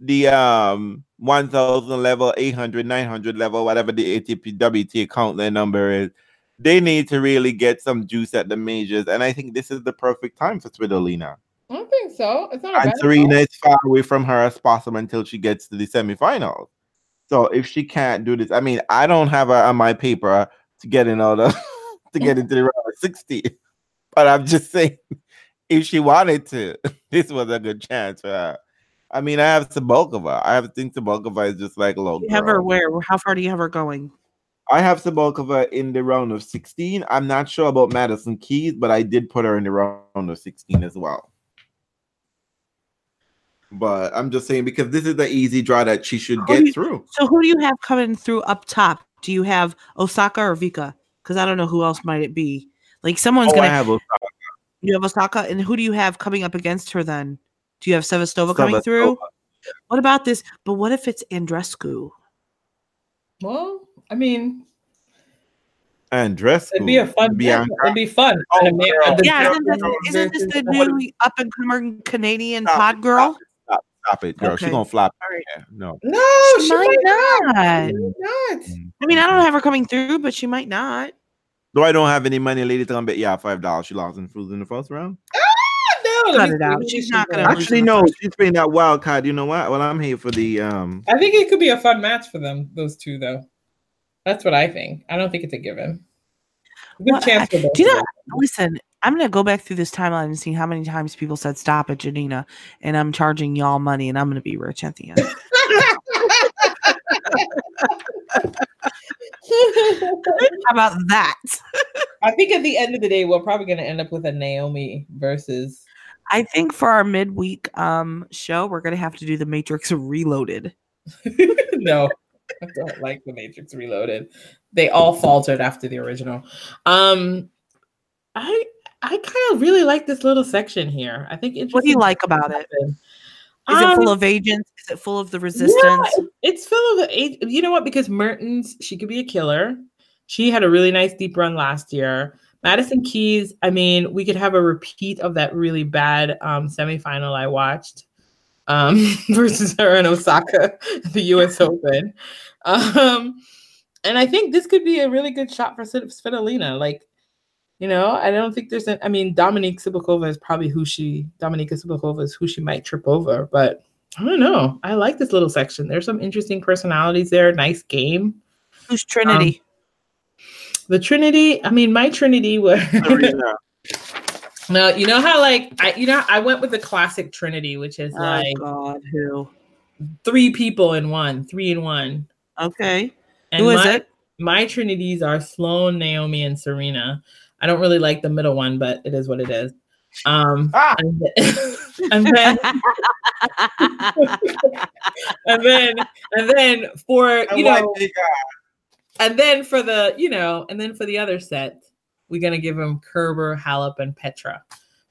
the um 1000 level 800 900 level whatever the atp wta count their number is they need to really get some juice at the majors and i think this is the perfect time for Svitolina. I don't think so. It's not a and serena is far away from her as possible until she gets to the semifinals so if she can't do this i mean i don't have her on my paper to get in all the to get into the round of 60 but i'm just saying if she wanted to, this was a good chance for her. I mean, I have Sabokova. I have to think Sabokova is just like a low. You have her where? How far do you have her going? I have Sabokova in the round of 16. I'm not sure about Madison Keys, but I did put her in the round of 16 as well. But I'm just saying because this is the easy draw that she should Who get you- through. So who do you have coming through up top? Do you have Osaka or Vika? Because I don't know who else might it be. Like someone's Oh, gonna have Osaka. you have Osaka, and who do you have coming up against her then? Do you have Sevastova coming through? What about this? But what if it's Andreescu? Well, I mean, Andreescu. it'd be a fun. Yeah, Bianca. it'd be fun. Oh, And a man- Yeah, isn't this, isn't this the new up and coming Canadian Stop pod it, girl? Stop, it, stop, stop it, girl. She's gonna flop. All right. Yeah, no. No, She she, might might not. not. She might not. I mean, I don't have her coming through, but she might not. Though I don't have any money, lady, to come bet yeah, five dollars. She lost in food in the first round. No, Cut it out. who She's not gonna Actually, no, first- she's playing that wild card. You know what? Well, I'm here for the um. I think it could be a fun match for them, those two, though. That's what I think. I don't think it's a given. Good Well, chance for do you know- Listen, I'm gonna go back through this timeline and see how many times people said stop at Janina, and I'm charging y'all money, and I'm gonna be rich at the end. how about that? I think at the end of the day, we're probably going to end up with a Naomi versus. I think for our midweek um show, we're gonna have to do the Matrix Reloaded. no, I don't like the Matrix Reloaded. They all faltered after the original. Um, I I kind of really like this little section here. I think What do you like about it? happen. Is it full Um, of agents? Is it full of the resistance? Yeah, it's full of ag- you know what? Because Mertens, she could be a killer. She had a really nice deep run last year. Madison Keys, I mean, we could have a repeat of that really bad um, semifinal I watched um, versus her in Osaka, the U.S. Open. Um, and I think this could be a really good shot for Svit- Svitolina. Like, you know, I don't think there's an. I mean, Dominique Cibulkova is probably who she. Dominika Cibulkova is who she might trip over, but I don't know. I like this little section. There's some interesting personalities there. Nice game. Who's Trinity? The Trinity. I mean, my Trinity was. Serena. no, you know how like I, you know, I went with the classic Trinity, which is oh like God, who? three people in one, three in one. Okay, And who is my, it? My Trinities are Sloane, Naomi, and Serena. I don't really like the middle one, but it is what it is. Um, Ah! and, then, and then and then and then for you why know and then for the you know and then for the other set we're gonna give them kerber halep and petra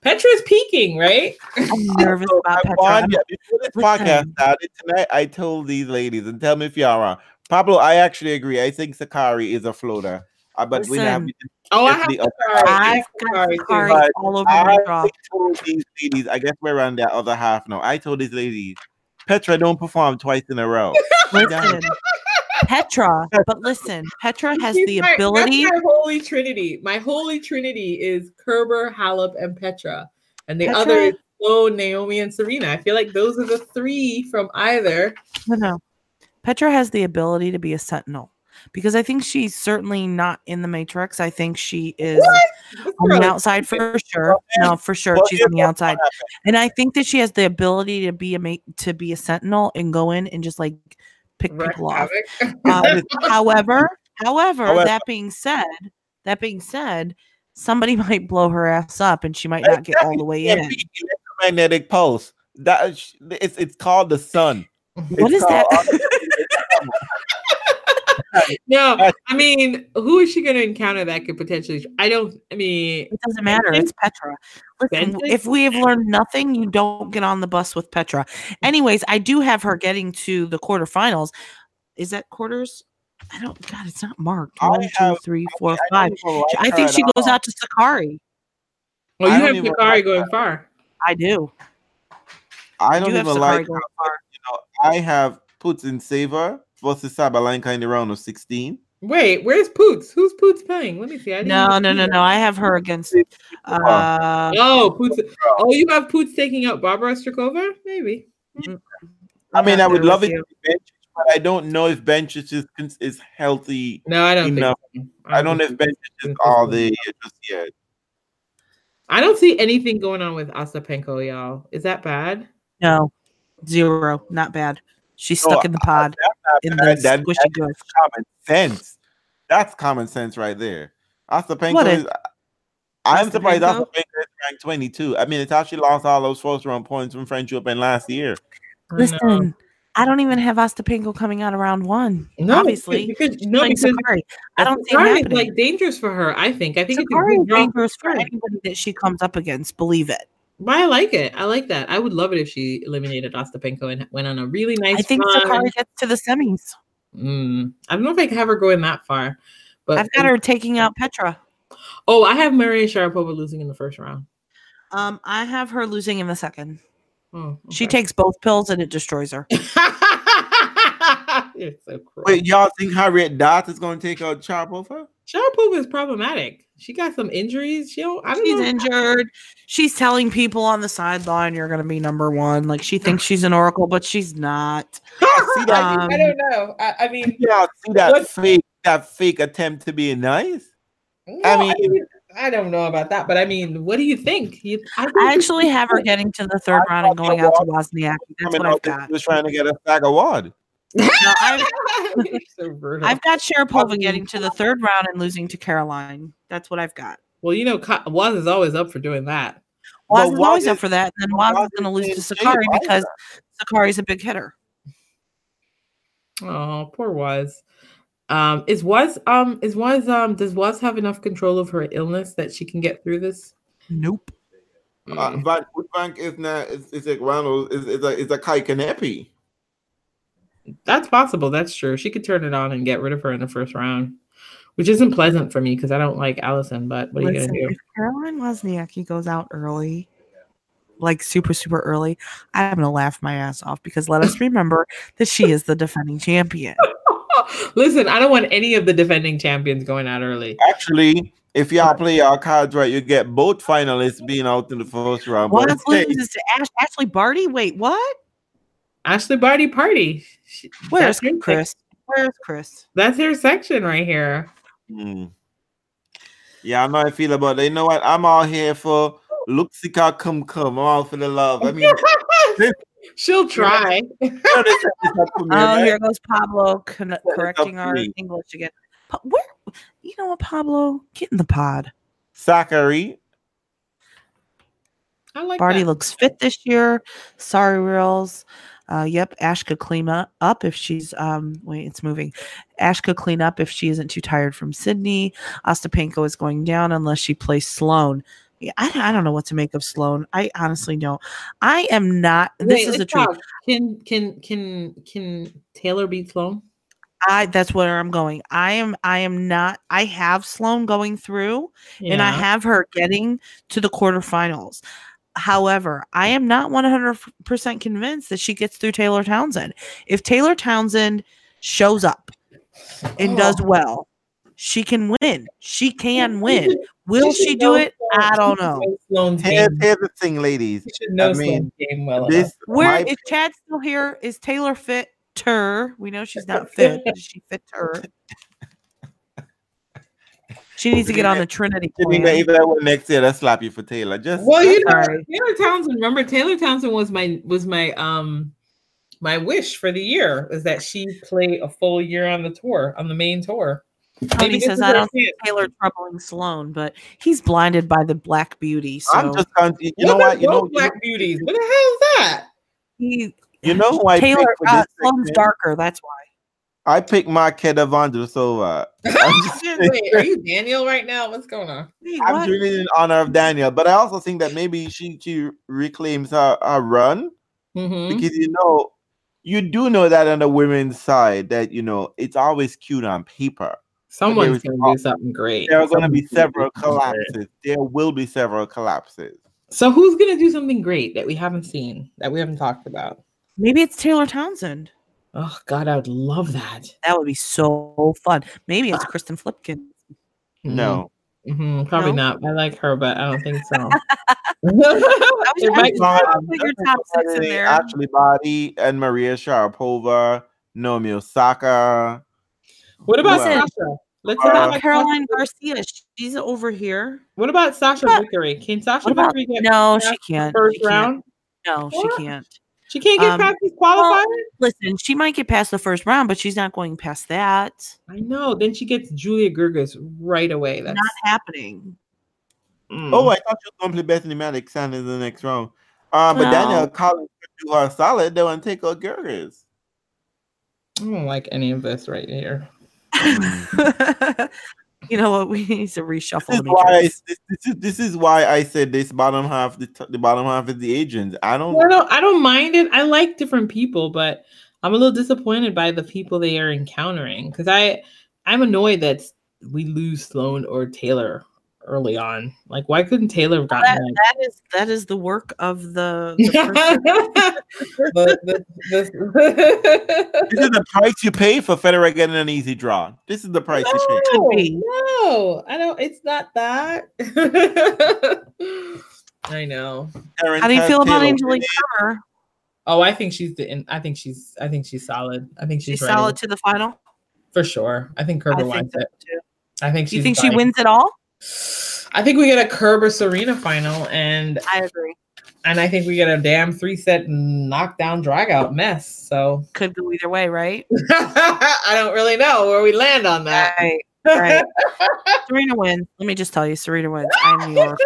petra's peaking right I'm nervous So, about Petra. want I'm- before this podcast started tonight, I told these ladies, and tell me if y'all wrong. Pablo, I actually agree. I think Sakkari is a floater. Uh, but we have oh i have Definitely up. Sakkari. I I've got Sakkari But all over my I jaw. told these ladies, I guess we're on that other half now. I told these ladies, Petra don't perform twice in a row. Listen, Petra, but listen, Petra has She's the my- ability. My holy trinity. My holy trinity is Kerber, Halep, and Petra, and the Petra- other is Flo, Naomi, and Serena. I feel like those are the three from either. No, no. Petra has the ability to be a sentinel because I think she's certainly not in the Matrix. I think she is on the outside for sure. Oh, no, for sure, she's on the outside, and I think that she has the ability to be a ma- to be a sentinel and go in and just like pick Wreck people off. havoc. Um, however, however, However- that being said, that being said, somebody might blow her ass up and she might not get all the way in. Magnetic pulse. That is- it's it's called the sun. What It's is that? No, I mean, who is she going to encounter that could potentially? I don't. I mean, It doesn't matter. It's Petra. Listen, if we have learned nothing, you don't get on the bus with Petra. Anyways, I do have her getting to the quarterfinals. Is that quarters? I don't. God, it's not marked. I One, have- three, I five. even like I think she goes all. out to Sakkari. well, you have Sakkari like going her. far. I do. I I don't do have even like going her. You know, I have Putintseva versus Sabalenka in the round of 16. Wait, where's Poots? Who's Poots playing? Let me see. I didn't No, even no, no, no. I have her against. Uh, Oh, Poots. Oh, you have Poots taking out Barbora Strycova? Maybe. I mean, I would love it you. to be Bencic, but I don't know if Bencic is is healthy No, I don't enough. think. So. I don't know if think Bencic is think all so. there just yet. I don't see anything going on with Ostapenko, y'all. Is that bad? no, zero. Not bad. She's No, stuck in the pod in the That- that- squishy that good. common sense. That's common sense right there. Ostapenko What is- is. I'm surprised Ostapenko? Ostapenko is ranked 22. I mean, it's how she lost all those first round points from French Open last year. I know. Listen, I don't even have Asta Ostapenko coming out of round one. No, obviously. because She's no, playing because Sakkari. I don't see it Sakkari is happening. like dangerous for her. I think. I think Sakkari it's is a good draw dangerous for for anybody that she comes up against. Believe it. But I like it. I like that. I would love it if she eliminated Ostapenko and went on a really nice. I think run. Sakkari gets to the semis. Mm, I don't know if I can have her going that far, but I've got her taking out Petra. Oh, I have Maria Sharapova losing in the first round. Um, I have her losing in the second. Oh, She takes both pills and it destroys her. You're so cruel. Wait, y'all think Harriet Dart is going to take out Sharapova? Sharapova is problematic. She got some injuries. She don't. I don't She's know. injured. She's telling people on the sideline you're going to be number one. Like she thinks she's an oracle, but she's not. See that? I, Um, I don't know. I, I mean, Y'all see that fake that fake attempt to be nice? no, I mean, I don't know about that, but I mean, what do you think? You, I, think I actually have her getting to the third round and going out to Wozniacki. That's Coming what I've out, got. He was trying to get a stag of wad. No, I've, so. I've got Sharapova mean- getting to the third round and losing to Caroline. That's what I've got. well, you know, Ka- Waz is always up for doing that. Waz But is Waz always up for that. And then but Waz is going to lose to in shape Sakkari either. because Sakkari's a big hitter. Oh, poor Waz. Um, is Waz um is Waz um does Waz have enough control of her illness that she can get through this? Nope. Uh, Mm. Van Uytvanck is not. Is, is like Ronald. Is is a is a Kai Kanepi. That's possible. That's true. She could turn it on and get rid of her in the first round, which isn't pleasant for me because I don't like Allison. But what are you gonna do? if Caroline Wozniacki goes out early, like super, super early, I'm going to laugh my ass off because let us remember that she is the defending champion. Listen, I don't want any of the defending champions going out early. Actually, if y'all play your cards right, you get both finalists being out in the first round. But Waz hey, loses to Ash- Ashleigh Barty. Wait, what? Ashleigh Barty Party. She- Where's that's her sec- Chris? Where's Chris? That's her section right here. hmm. Yeah, I know how I feel about it. You know what? I'm all here for Luxica come come. I'm all for the love. I mean, She'll try. you know, this is me, Oh, right? here goes Pablo con- correcting our me. English again. Pa- where? You know what, Pablo? Get in the pod. Zachary. I like Barty that. looks fit this year. Sorry, Reels. Uh, yep, Ash could clean up, if she's um wait, it's moving. Ash could clean up if she isn't too tired from Sydney. Ostapenko is going down unless she plays Sloane. Yeah, I, I don't know what to make of Sloane. I honestly don't. I am not. This Wait, is truth. talk. Can can can can Taylor beat Sloane? I that's where I'm going. I am I am not I have Sloane going through and I have her getting to the quarterfinals. However, I am not 100% convinced that she gets through Taylor Townsend. If Taylor Townsend shows up and does Oh. well, she can win. She can win. Will should she do it? Sloane- I don't know. Sloane's Here's, game. here's the thing, ladies. You know I mean, Sloane's game well This enough. Where my is Chad still here? Is Taylor fit? Her. We know she's not fit. Is she fit her? She needs to get on the Trinity Sydney, plan. if that were next year, let's slap you for Taylor. Just Well, you know, Sorry. Taylor Townsend. Remember, Taylor Townsend was my was my um my wish for the year was that she play a full year on the tour on the main tour. Tony says is I don't chance. see Taylor troubling Sloane, but he's blinded by the black beauty. So I'm just going to, you know What what? You know, black beauties. What the hell is that? he you know who I Taylor picked uh, Sloane's darker. That's why. I picked Marketa Vondrousova. I'm just Wait, are you Daniel right now? What's going on? Wait, I'm what? doing it in honor of Daniel, but I also think that maybe she she reclaims her, her run Mhm. because you know you do know that on the women's side that you know it's always cute on paper. Someone's was- gonna do something great. There are going to be several do great. collapses. There will be several collapses. So who's gonna do something great that we haven't seen that we haven't talked about? Maybe it's Taylor Townsend. Oh God, I would love that. That would be so fun. Maybe it's Kirsten Flipkens. No, Mhm, probably No? not. I like her, but I don't think so. I was It might asking be- you to put your top six in there. Ashley Body and Maria Sharapova, Naomi Osaka. what about Listen, Sachia? Let's uh, talk What about about Caroline Garcia? She's over here. What about Sachia What about- Vickery? Can Sachia about? Vickery get No, she can't. first She can't. round? No, she can't. She can't get Um, past these qualifiers. Listen, she might get past the first round, but she's not going past that. I know. Then she gets Julia Goerges right away. That's Not happening. mm. Oh, I thought you were going to play Bethany Maddox in the next round. Uh, but No. Danielle Collins could do her solid. They want to take her Goerges. I don't like any of this right here. you know what? We need to reshuffle This is why I, this, this is this is why I said this bottom half. The, t- the bottom half is the agents. I don't. Well, I don't, I don't mind it. I like different people, but I'm a little disappointed by the people they are encountering because I I'm annoyed that we lose Sloane or Taylor early on. Like, why couldn't Taylor have That, gotten like, that is that is the work of the, the person. the, the, the, This is the price you pay for Federer getting an easy draw. This is the price you pay. Could no, no, I don't. It's not that. I know. Terrence How do you feel about Taylor Angelique. Kerber? Oh, I think she's the. I think she's. I think she's solid. I think she's, She's solid to the final. for sure. I think I Kerber think wins so it. too. I think Do you she's think she wins it all? I think we get a Kerber Serena final, and I agree. and I think we get a damn three set knockdown drag out mess. So Could go either way, right? I don't really know where we land on that. Right. Right. Serena wins. Let me just tell you, Serena wins. I'm New York.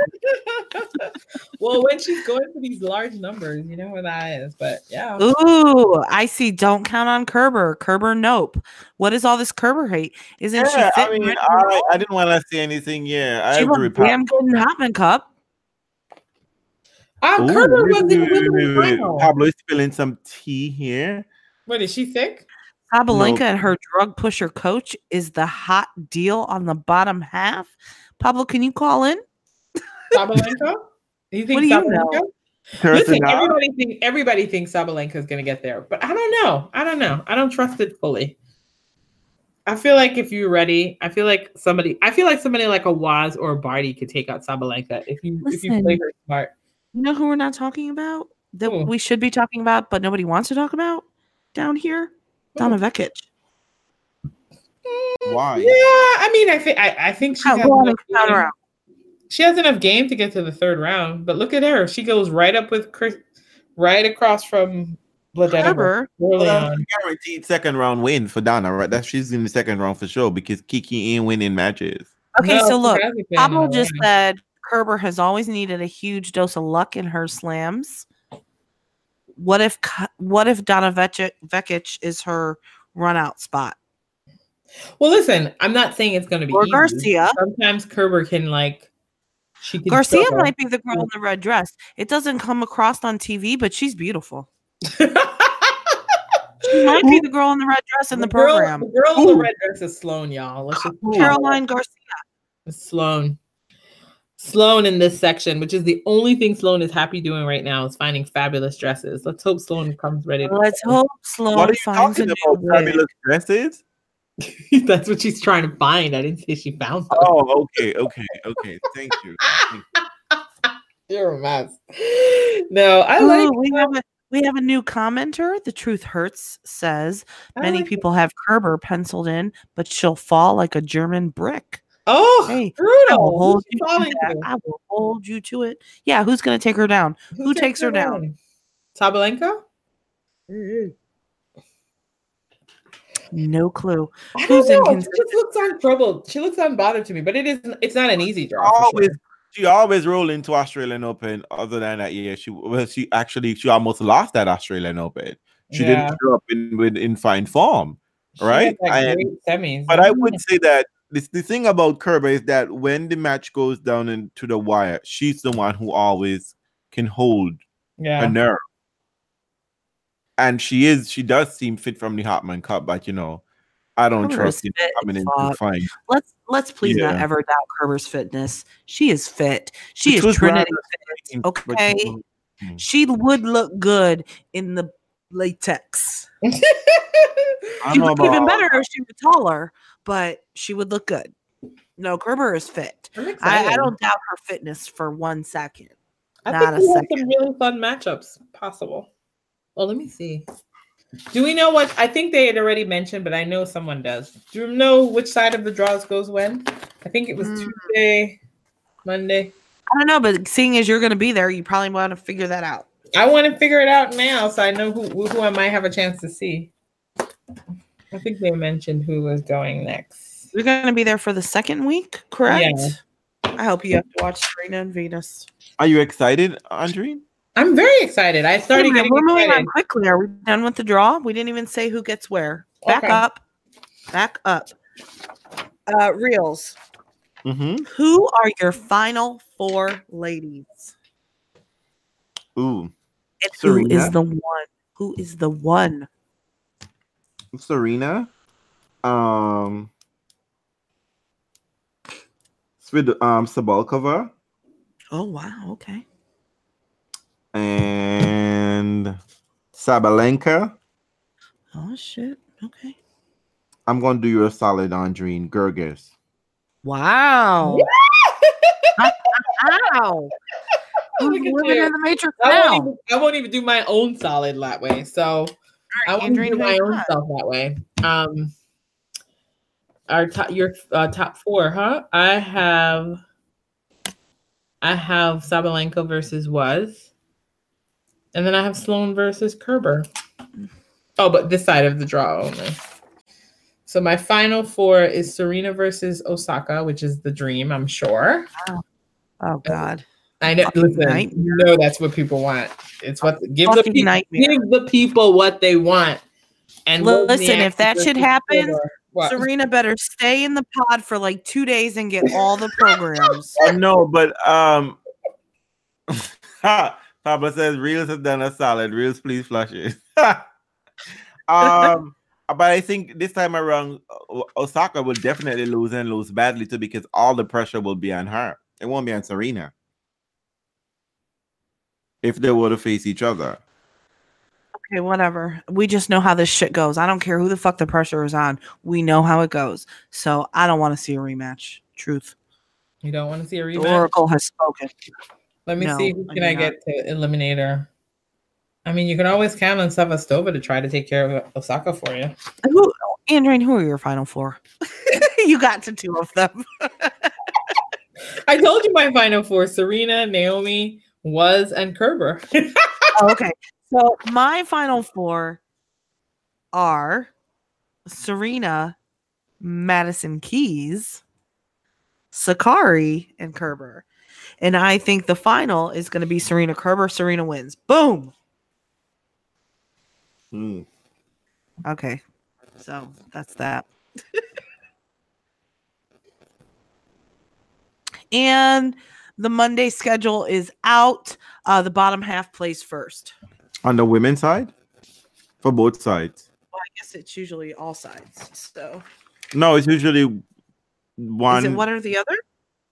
well, when she's going for these large numbers, you know where that is. But yeah. Ooh, I see. Don't count on Kerber. Kerber, nope. What is all this Kerber hate? Isn't Yeah, she fit? I mean, ready to I. I didn't want to say anything. Yeah, I she agree. was damn good in Hopman Cup. Um, Ooh, Kerber wait, was in wait, wait, wait, wait. final. Pablo is spilling some tea here. What is she thick? Sabalenka No. and her drug pusher coach is the hot deal on the bottom half. Pablo, can you call in? Sabalenka? Do you think What do you Sabalenka? know? Listen, everybody think everybody thinks Sabalenka is going to get there, but I don't know. I don't know. I don't trust it fully. I feel like if you're ready, I feel like somebody. I feel like somebody like a Woz or a Barty could take out Sabalenka if you if you play Listen. her smart. You know who we're not talking about? That Who? we should be talking about, but nobody wants to talk about down here? Donna mm. Vekic. Mm. Why? Yeah, I mean, I think I, I think she has, enough and count her game. out. she has enough game to get to the third round. But look at her; she goes right up with Chris, right across from Vladimir Kerber. Well, that's on. a guaranteed second round win for Donna, right? That she's in the second round for sure because Kiki ain't winning matches. Okay, No, so look, hasn't been in Pablo just said Kerber has always needed a huge dose of luck in her slams. What if what if Donna Vekic, Vekic is her run out spot? Well, listen, I'm not saying it's going to be Or easy. Garcia. Sometimes Kerber can like she can Garcia might be the girl in the red dress. It doesn't come across on TV, but she's beautiful. She might be the girl in the red dress in the, girl, program. The girl in the red dress is Sloane, y'all. Let's just Caroline Garcia. Sloane. Sloane in this section, which is the only thing Sloane is happy doing right now, is finding fabulous dresses. Let's hope Sloane comes ready. To Let's hope Sloane what are you finds a talking new about? wig. Fabulous dresses? That's what she's trying to find. I didn't say she found them. Oh, okay, okay, okay. Thank you. Thank you. You're a mess. No, I Ooh, like. we have a we have a new commenter. The truth hurts says I many like it. people have Kerber penciled in, but she'll fall like a German brick. Oh, Hey, I brutal. will hold Who's you to falling that. to? I will hold you to it. Yeah, who's gonna take her down? Who takes her down? Sabalenka? No clue. I Who's don't know. She inconsistent? just looks untroubled. She looks unbothered to me, but it isn't. It's not an easy draw. Always, sure. she always roll into Australian Open. Other than that, year. she well, she actually she almost lost that Australian Open. She Yeah. didn't show up in with in fine form. Right? had, like, And- semis. But I would say that this the thing about Kerber is that when the match goes down into the wire, she's the one who always can hold her nerve. And she is, she does seem fit from the Hopman Cup, but you know, I don't Kerber trust is him coming as in fuck. to fight. Let's let's please not ever doubt Kerber's fitness. She is fit. She Which is Trinity fit. strange, but, you Okay. know, mm. She would look good in the latex. she would look even better if she was taller, but she would look good. No, Kerber is fit. I'm I, don't doubt her fitness for one second. I not think a we have some really fun matchups possible. Well, let me see. Do we know what? I think they had already mentioned, but I know someone does. Do you know which side of the draws goes when? I think it was Mm. Tuesday, Monday. I don't know, but seeing as you're going to be there, you probably want to figure that out. I want to figure it out now, so I know who who I might have a chance to see. I think they mentioned who was going next. You're going to be there for the second week, correct? Yeah. I hope you have to watch Serena and Venus. Are you excited, Andre? I'm very excited. I started minute, getting we're moving excited. on quickly. Are we done with the draw? We didn't even say who gets where. Back Okay. up. Back up. Uh, reels. Mm-hmm. Who are your final four ladies? Ooh, And who is the one? Who is the one? Serena. Um, Svid um Sabalkova Oh wow, okay. and Sabalenka. Oh shit. Okay. I'm gonna do you a solid, Andreen Goerges. Wow. Wow. Who's Look at living in the matrix I now? won't, even, I won't even do my own solid that way. So I won't Andrea, do my own that? stuff that way. Um, our top, your uh, top four, huh? I have I have Sabalenka versus Woz. And then I have Sloane versus Kerber. Oh, but this side of the draw only. So my final four is Serena versus Osaka, which is the dream, I'm sure. Oh God. I know. Listen, nightmare. you know that's what people want. It's what give the people nightmare. give the people what they want. And Listen, if that should happen, Serena better stay in the pod for like two days and get all the programs. Oh no, but um, Papa says Reels have done a solid. Reels, please flush it. um, but I think this time around, Osaka will definitely lose and lose badly too because all the pressure will be on her. It won't be on Serena. If they were to face each other. Okay, whatever. We just know how this shit goes. I don't care who the fuck the pressure is on. We know how it goes. So I don't want to see a rematch. Truth. You don't want to see a The rematch? Oracle has spoken. Let me No, see who I can do I not. get to eliminate her. I mean, you can always count on Sevastova to try to take care of Osaka for you. Who, Andrine, who are your final four? you got to two of them. I told you my final four: Serena, Naomi, was, and Kerber. Oh, okay. So my final four are Serena, Madison Keys, Sakkari, and Kerber. And I think the final is going to be Serena Kerber. Serena wins. Boom. Hmm. Okay. So that's that. and the Monday schedule is out. Uh, the bottom half plays first. On the women's side, for both sides. Well, I guess it's usually all sides. So No, it's usually one. is it one or the other?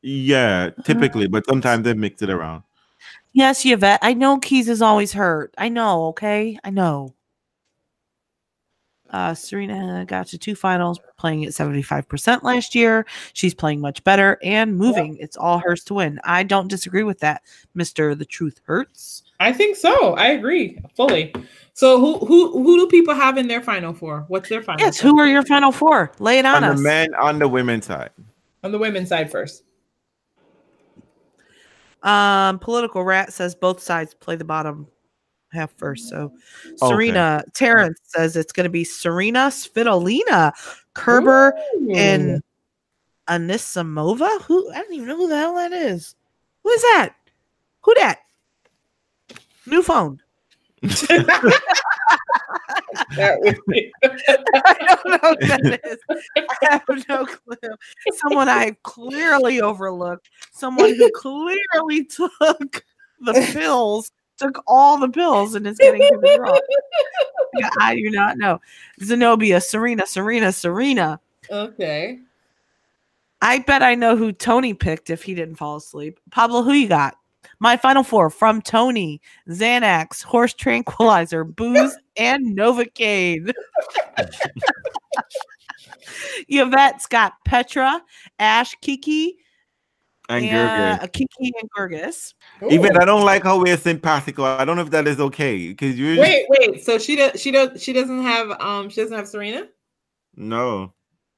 Yeah, typically, but sometimes they mix it around. Yes, Yvette. I know Keys is always hurt. I know, okay? I know. Uh, Serena got to two finals, playing at 75% last year. She's playing much better and moving. It's all hers to win. I don't disagree with that, Mr. The Truth Hurts. I think so. I agree fully. So who who who do people have in their final four? What's their final? Yes, four? who are your final four? Lay it on, On us. the men, on the women's side. on the women's side first? Um, Political Rat says both sides play the bottom half first. So Okay. Serena, Terrence says it's going to be Serena Svitolina, Kerber, and Anisimova. Who I don't even know who the hell that is. Who is that? Who that? New phone. That would be- I don't know that is. I have no clue. Someone I clearly overlooked. Someone who clearly took the pills, took all the pills, and is getting. Yeah, I do not know. Zenobia, Serena, Serena, Serena. okay. I bet I know who Tony picked if he didn't fall asleep. Pablo, who you got? My final four from Tony, Xanax, Horse Tranquilizer, Booze, and Novocaine. Yvette's got Petra, Ash, Kiki, And and, Gerger. uh, Kiki and Goerges. Even I don't like how we're simpatico. I don't know if that is okay because you Wait, wait. So she does. She does. She doesn't have. Um. She doesn't have Serena. no.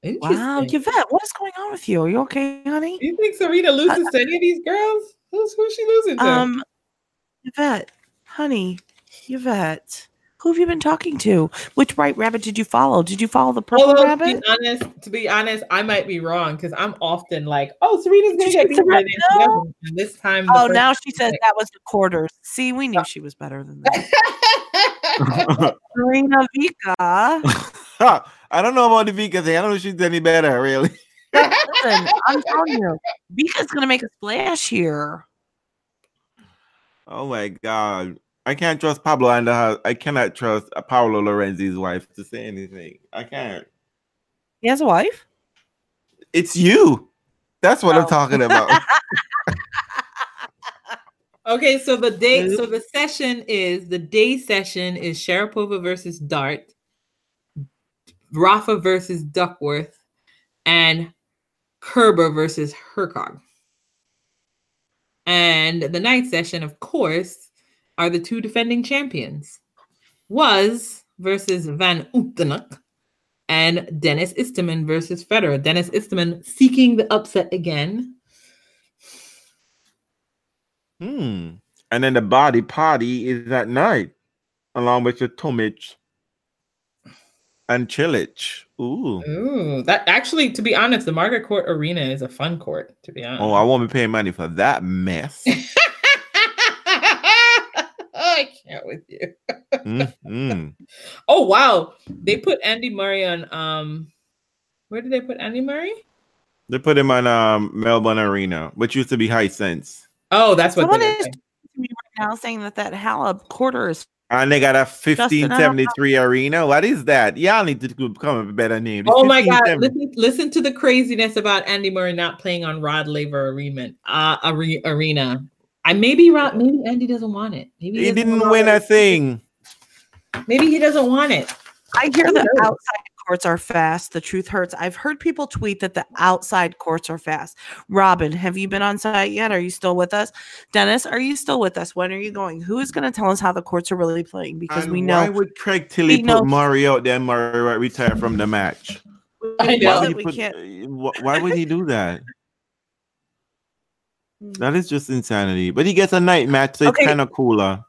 Wow, Interesting. Yvette, what is going on with you? Are you okay, honey? Do you think Serena loses to any of these girls? Who's who's she losing to? Um, Yvette, honey, Yvette, who have you been talking to? Which white rabbit did you follow? Did you follow the purple Although, to rabbit? be honest, to be honest, I might be wrong because I'm often like, "Oh, Serena's gonna She get beat," said and no. this time, Oh, now she says that was the quarters. See, we knew uh she was better than that. Serena Vika. I don't know about the Vika thing. I don't know if she's any better, really. Listen, I'm telling you, Vika's gonna make a splash here. Oh my god. I can't trust Pablo and the house. I cannot trust Paolo Lorenzi's wife to say anything. I can't. He has a wife. It's you. That's what Oh. I'm talking about. Okay, so the day, so the session is the day session is Sharapova versus Dart, Rafa versus Duckworth, and Kerber versus Hercog. And the night session, of course, are the two defending champions. Woz versus Van Uytvanck and Denis Istomin versus Federer. Denis Istomin seeking the upset again. Hmm. And then the body party is at night, along with your Tomic and Cilic. Ooh. Ooh, that actually, to be honest, the Margaret Court Arena is a fun court. To be honest. Oh, I won't be paying money for that mess. I can't with you. Mhm. Oh wow, they put Andy Murray on. Um, where did they put Andy Murray? They put him on um, Melbourne Arena, which used to be Hisense. Oh, that's what. Someone they is saying. to me right now saying that that Halab quarter is. And they got a Justin, I don't know. 1573 arena. What is that? Y'all need to come up with a better name. It's Oh my god! Listen, listen to the craziness about Andy Murray not playing on Rod Laver Arena. Uh, arena. I maybe Rod, maybe Andy doesn't want it. Maybe He doesn't didn't win it. a thing. Maybe he doesn't want it. I hear Who the outside courts are fast. The truth hurts. I've heard people tweet that the outside courts are fast. Robin, have you been on site yet? Are you still with us? Dennis, are you still with us? When are you going? Who is going to tell us how the courts are really playing? Because And we know. Why would Craig Tiley put know- Murray out there and Murray retire from the match? I know. know would he put- can't. wh- Why would he do that? Mm. That is just insanity. But he gets a night match, so Okay. it's kind of cooler.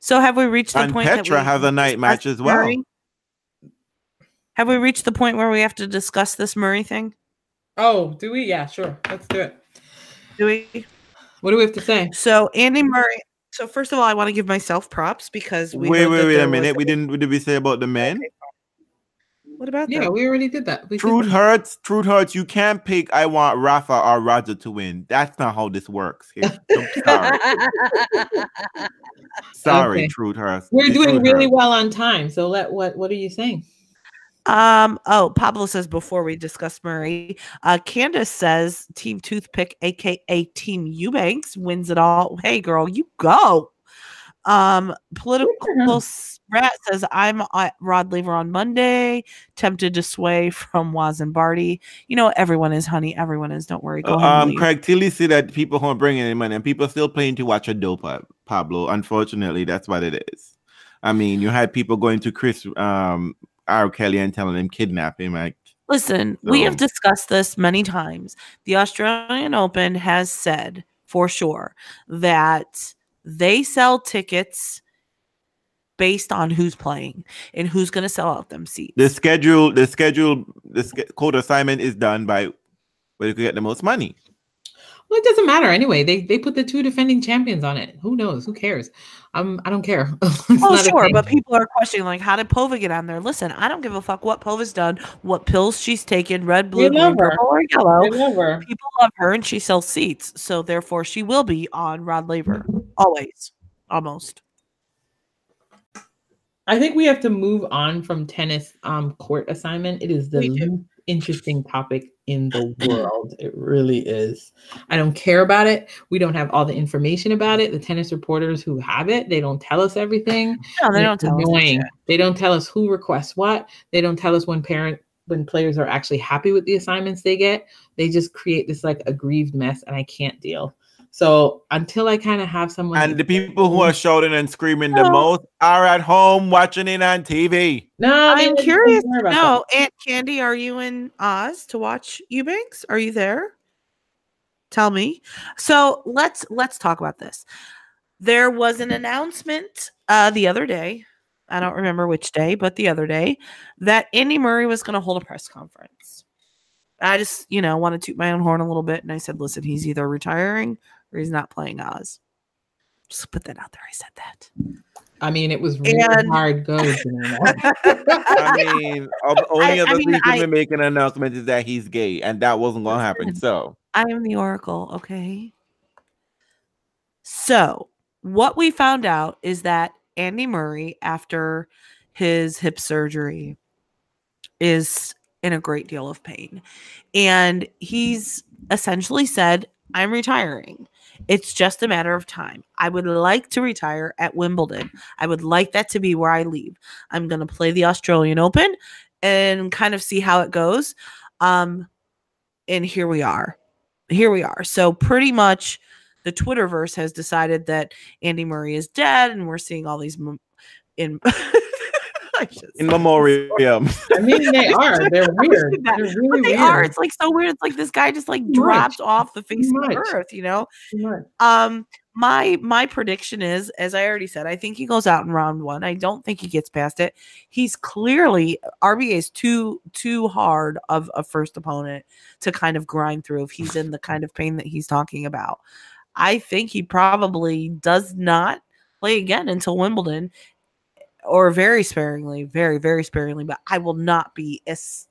So have we reached the And point that Petra we has a night match as well. Murray? Have we reached the point where we have to discuss this Murray thing? Oh, do we? Yeah, sure. Let's do it. Do we? What do we have to say? So Andy Murray. So first of all, I want to give myself props because we Wait, wait, wait a minute. was- We didn't. What did we say about the men? Okay, What about Yeah, that? we already did that. We did Truth that. hurts. Truth hurts. You can't pick. I want Rafa or Roger to win. That's not how this works. Here. I'm sorry. Sorry, Okay. Truth hurts. We're It's doing really hurts. well on time. So let what what are you saying? Um. Oh, Pablo says before we discuss Murray, uh, Candace says Team Toothpick, aka Team Eubanks, wins it all. Hey, girl, you go. Um, political rat says I'm at Rod Laver on Monday. Tempted to sway from Woz and Barty. You know, everyone is, honey. Everyone is. Don't worry. Go home. Um. Craig Tiley said that people won't bringing any money, and people are still paying to watch a dope uh, Pablo. Unfortunately, that's what it is. I mean, you had people going to Chris um R. Kelly and telling him kidnap him. Like, Listen, we have discussed this many times. The Australian Open has said for sure that they sell tickets based on who's playing and who's going to sell out them seats. the schedule, the schedule, the code assignment is done by where you can get the most money. Well, it doesn't matter anyway. They they put the two defending champions on it. Who knows? Who cares? Um, I don't care. Oh, sure, but people are questioning like, how did Pova get on there? Listen, I don't give a fuck what Pova's done, what pills she's taken, red, blue, green, purple, or yellow. People love her, and she sells seats, so therefore she will be on Rod Laver always, almost. I think we have to move on from tennis um court assignment. It is the interesting topic in the world. It really is. I don't care about it. We don't have all the information about it. The tennis reporters who have it, they don't tell us everything. No, they don't it's tell us. that annoying. They don't tell us who requests what. They don't tell us when parent when players are actually happy with the assignments they get. They just create this like aggrieved mess, and I can't deal. So until I kind of have someone And the people who are shouting and screaming the most are at home watching it on TV. no, I'm curious No, to Aunt Candy, are you in Oz to watch Eubanks? Are you there? Tell me. So let's let's talk about this. There was an announcement uh, the other day. I don't remember which day, but the other day that Andy Murray was going to hold a press conference. I just, you know, want to toot my own horn a little bit, and I said, "Listen, he's either retiring or he's not playing Oz." Just put that out there. I said that. I mean, it was really And- hard go. you know. I mean, the only I- I other mean, thing I- to make an announcement is that he's gay, and that wasn't going to happen. So, I am the oracle, okay? So, what we found out is that Andy Murray, after his hip surgery, is in a great deal of pain. And he's essentially said, I'm retiring. It's just a matter of time. I would like to retire at Wimbledon. I would like that to be where I leave. I'm going to play the Australian Open and kind of see how it goes. Um, and here we are. Here we are. So pretty much the Twitterverse has decided that Andy Murray is dead, and we're seeing all these. In In memoriam. I mean, they are. They're weird. They're but they weird. are. It's like so weird. It's like this guy just like Too drops much. off the face Too of the much. earth, you know? Much. Um, my my prediction is, as I already said, I think he goes out in round one. I don't think he gets past it. He's clearly RBA is too too hard of a first opponent to kind of grind through if he's in the kind of pain that he's talking about. I think he probably does not play again until Wimbledon or very sparingly, very, very sparingly. But I will not be as,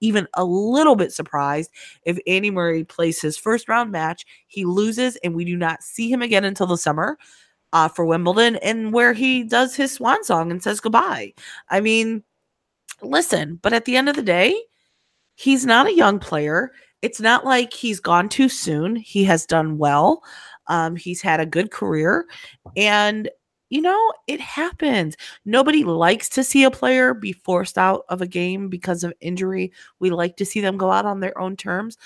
even a little bit surprised if Andy Murray plays his first round match, he loses, and we do not see him again until the summer uh, for Wimbledon, and where he does his swan song and says goodbye. I mean, listen, but at the end of the day, he's not a young player. It's not like he's gone too soon. He has done well. Um, he's had a good career, and you know, it happens. Nobody likes to see a player be forced out of a game because of injury. We like to see them go out on their own terms.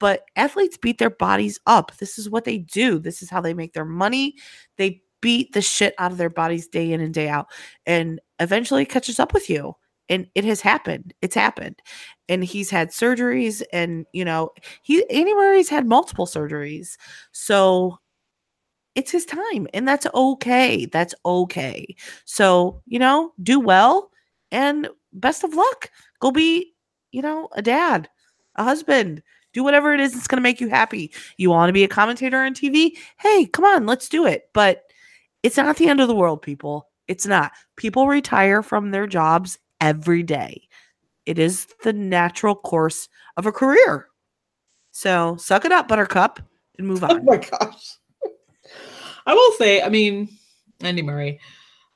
But athletes beat their bodies up. This is what they do. This is how they make their money. They beat the shit out of their bodies day in and day out. And eventually it catches up with you. And it has happened. It's happened. And he's had surgeries and you know, he anywhere he's had multiple surgeries. So it's his time and that's okay that's okay. So you know do well and best of luck. Go be you know a dad a husband do whatever it is that's going to make you happy. You want to be a commentator on tv hey come on let's do it. But it's not the end of the world people. It's not. People retire from their jobs every day. It is the natural course of a career. So suck it up buttercup and move oh on. Oh my gosh. I will say, I mean, Andy Murray.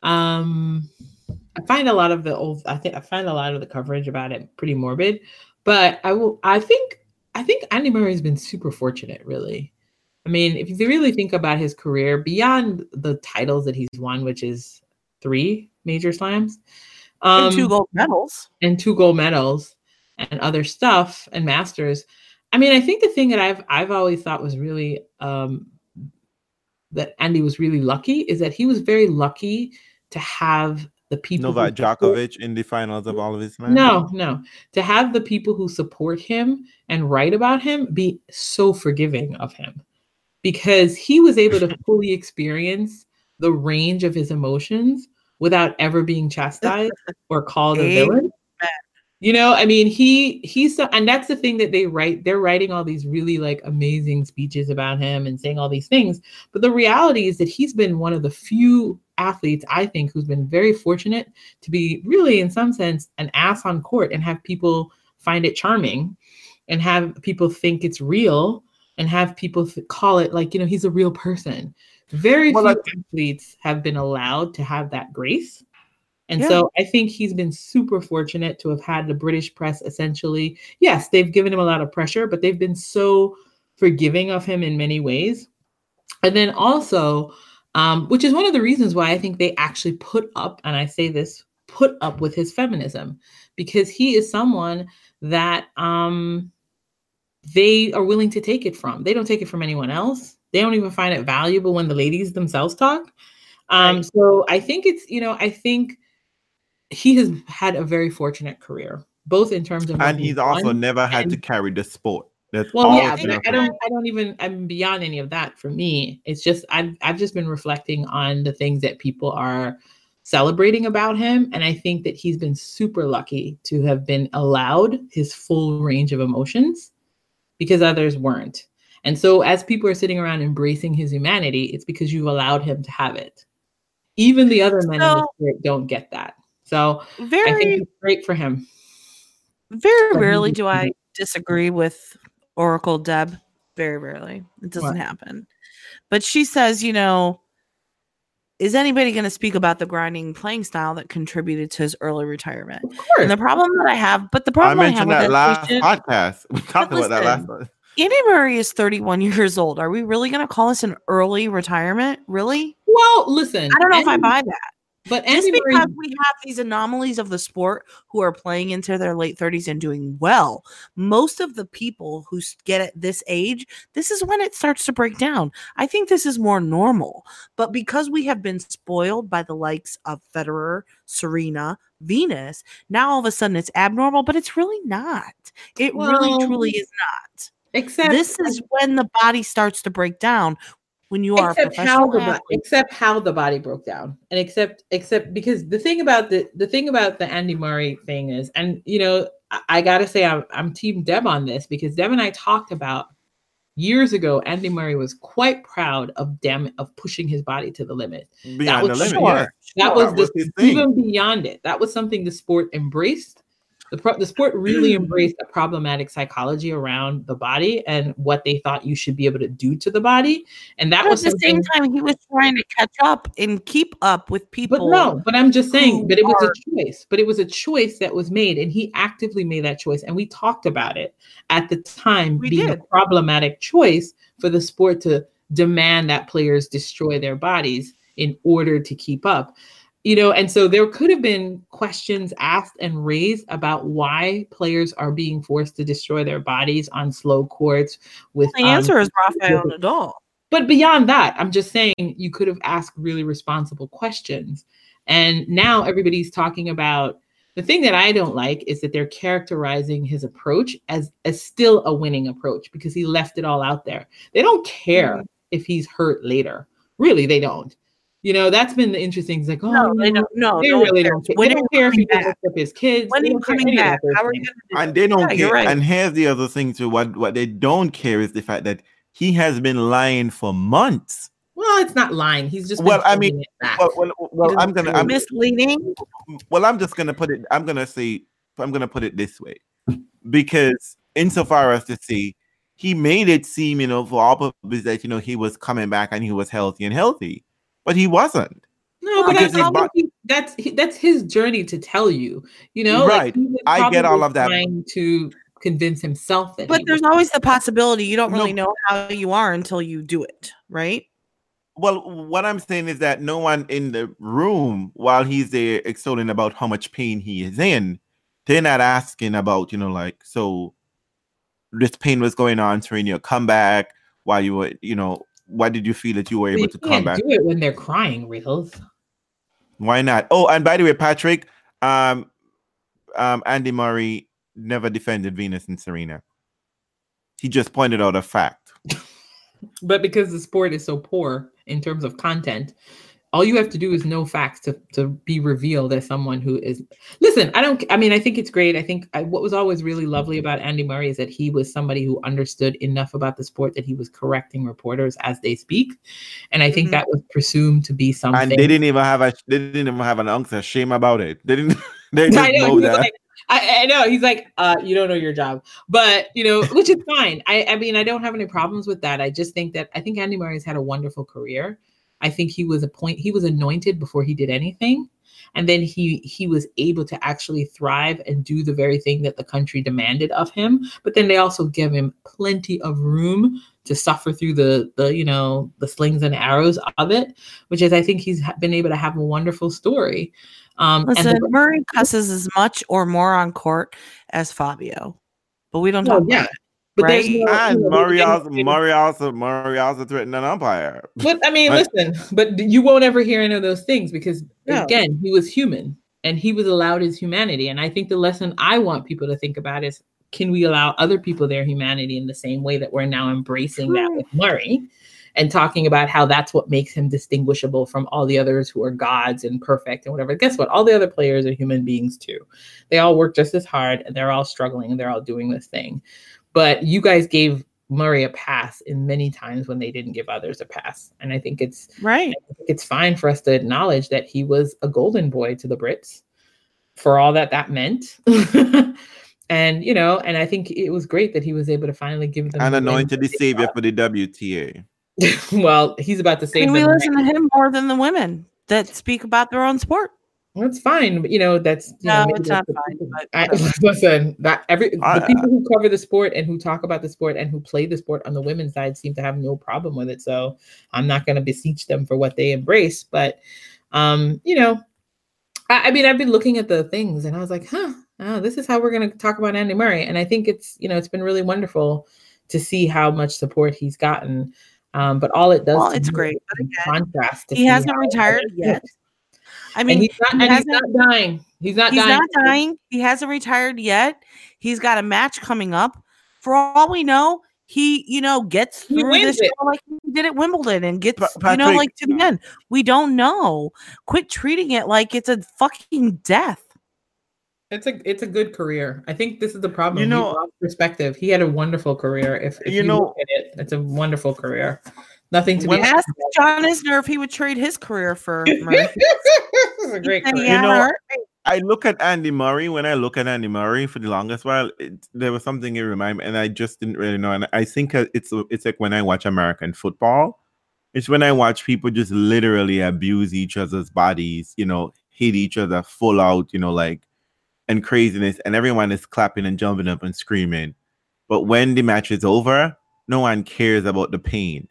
Um, I find a lot of the old. I think I find a lot of the coverage about it pretty morbid, but I will. I think. I think Andy Murray has been super fortunate, really. I mean, if you really think about his career beyond the titles that he's won, which is three major slams, um, and two gold medals and two gold medals and other stuff and masters. I mean, I think the thing that I've I've always thought was really um, that Andy was really lucky is that he was very lucky to have the people. Novak support- Djokovic in the finals of all of his slams. No, no, to have the people who support him and write about him be so forgiving of him, because he was able to fully experience the range of his emotions without ever being chastised or called a villain. You know, I mean, he he's so, and that's the thing that they write. They're writing all these really like amazing speeches about him and saying all these things. But the reality is that he's been one of the few athletes, I think, who's been very fortunate to be really, in some sense, an ass on court and have people find it charming and have people think it's real and have people th- call it like, you know, he's a real person. Very Well, few athletes have been allowed to have that grace. And Yeah. so I think he's been super fortunate to have had the British press essentially. Yes, they've given him a lot of pressure, but they've been so forgiving of him in many ways. And then also, um, which is one of the reasons why I think they actually put up, and I say this, put up with his feminism, because he is someone that um, they are willing to take it from. They don't take it from anyone else. They don't even find it valuable when the ladies themselves talk. Um, Right. So I think it's, you know, I think he has had a very fortunate career, both in terms of And he's also won never had to carry the sport. That's well, all yeah, I, I don't. I don't even. I'm beyond any of that. For me, it's just I've I've just been reflecting on the things that people are celebrating about him, and I think that he's been super lucky to have been allowed his full range of emotions, because others weren't. And so, as people are sitting around embracing his humanity, it's because you've allowed him to have it. Even the other men in the So- spirit don't get that. So I very think it's great for him. very for rarely do do I disagree with Oracle Deb. Very rarely. It doesn't What? happen. But she says, you know, is anybody going to speak about the grinding playing style that contributed to his early retirement? Of course. And the problem that I have, but the I problem I, have mentioned with that last patient- podcast. We talked about that last listen, one. Andy Murray is 31 years old. Are we really going to call this an early retirement? Really? well, listen. I don't know if I buy that. But Just because we have these anomalies of the sport who are playing into their late 30s and doing well, most of the people who get at this age, this is when it starts to break down. I think this is more normal. But because we have been spoiled by the likes of Federer, Serena, Venus, now all of a sudden it's abnormal, but it's really not. It really truly is not. Except This is when the body starts to break down when you are a except how the bo- except how the body broke down and except except because the thing about the the thing about the Andy Murray thing is and you know I, I gotta say I'm I'm team Deb on this because Deb and I talked about years ago Andy Murray was quite proud of Dem of pushing his body to the limit Beyond the was limit, sure. yeah. that Sure, was that the, was his thing. even beyond it that was something the sport embraced the, pro- the sport really embraced a problematic psychology around the body and what they thought you should be able to do to the body and that But was at the same time, he was trying to catch up and keep up with people. But no, but I'm just saying, but it was a choice. But it was a choice that was made, and he actively made that choice. And we talked about it at the time We being did. a problematic choice for the sport to demand that players destroy their bodies in order to keep up. You know, and so there could have been questions asked and raised about why players are being forced to destroy their bodies on slow courts with the um, answer is Rafael Nadal. but beyond that, I'm just saying you could have asked really responsible questions. And now everybody's talking about the thing that I don't like is that they're characterizing his approach as, as still a winning approach because he left it all out there. They don't care if he's hurt later. Really, they don't. You know, that's been the interesting. It's like, oh, No, they no, don't. No, they no really don't care. When they don't care if he coming back? looks up his kids. When are you coming back? How are you going to and they don't Yeah, care. right. And here's the other thing too. What what they don't care is the fact that he has been lying for months. Well, it's not lying. He's just been Well, I mean. Well, well, well I'm gonna I'm, misleading? well I'm just gonna put it. I'm gonna say I'm gonna put it this way, because insofar as to see, he made it seem you know for all purposes that you know he was coming back and he was healthy and healthy, but he wasn't. No, but I, Because his bo- he- that's that's his journey to tell you. You know, Right. he was I get all of that. Trying to convince himself that. But there's was- always the possibility you don't No. really know how you are until you do it, right? Well, what I'm saying is that no one in the room, while he's there extolling about how much pain he is in, they're not asking about, you know, like, so this pain was going on during your comeback while you were, you know, why did you feel that you were you able to come back? do it when they're crying, reels. Why not? Oh, and by the way, Patrick, um, um, Andy Murray never defended Venus and Serena. He just pointed out a fact. But because the sport is so poor in terms of content, all you have to do is know facts to, to be revealed as someone who is listen i don't i mean i think it's great i think I, what was always really lovely about andy murray is that he was somebody who understood enough about the sport that he was correcting reporters as they speak and i think Mhm. that was presumed to be something And they didn't even have a they didn't even have an ounce of shame about it. They didn't they didn't know. know that. like, I, I know. He's like, uh, you don't know your job, but you know, which is fine. I, I mean, I don't have any problems with that. I just think that I think Andy Murray's had a wonderful career. I think he was a point. He was anointed before he did anything, and then he he was able to actually thrive and do the very thing that the country demanded of him. But then they also give him plenty of room to suffer through the the you know the slings and arrows of it, which is I think he's been able to have a wonderful story. Um, and Listen, the- Murray cusses as much or more on court as Fabio, but we don't talk yeah. About it. But there's no, And you know, Murray there's- also, Murray also, Murray also threatened an umpire. But I mean, Right. listen, but you won't ever hear any of those things because No. again, he was human and he was allowed his humanity. And I think the lesson I want people to think about is can we allow other people their humanity in the same way that we're now embracing that with Murray and talking about how that's what makes him distinguishable from all the others who are gods and perfect and whatever. Guess what? All the other players are human beings too. They all work just as hard and they're all struggling and they're all doing this thing. But you guys gave Murray a pass in many times when they didn't give others a pass. And I think it's Right. I think it's fine for us to acknowledge that he was a golden boy to the Brits for all that that meant. and you know, and I think it was great that he was able to finally give them And the win anointed the savior for the WTA. well, he's about to save Can we them. listen to him more than the women that speak about their own sport? That's fine. but, You know, that's you know, No, maybe it's that's not fine, but I, listen, that every I- the people who cover the sport and who talk about the sport and who play the sport on the women's side seem to have no problem with it. So I'm not going to beseech them for what they embrace, but um, you know, I, I mean, I've been looking at the things and I was like, huh, oh, this is how we're going to talk about Andy Murray, and I think it's you know it's been really wonderful to see how much support he's gotten. Um, but all it does, Well, it's great, but again, contrast. To he hasn't retired yet. I And mean, he's not, he and he's hasn't- dying. He's not he's dying. not dying. He hasn't retired yet. He's got a match coming up. For all we know, he, you know, gets He through this show like he did at Wimbledon and gets, Pa- you know, like to the end. We don't know. Quit treating it like it's a fucking death. It's a it's a good career. I think this is the problem. You You know- know, perspective. He had a wonderful career. If, if You you, know- look at it, it's a wonderful career. Nothing to When- be. asked. John Isner if he would trade his career for Murray. this is a great career. "Yeah, know, I look at Andy Murray. When I look at Andy Murray for the longest while, it, there was something it reminded me, and I just didn't really know. And I think uh, it's it's like when I watch American football, it's when I watch people just literally abuse each other's bodies, you know, hit each other full out, you know, like and craziness, and everyone is clapping and jumping up and screaming. But when the match is over, no one cares about the pain.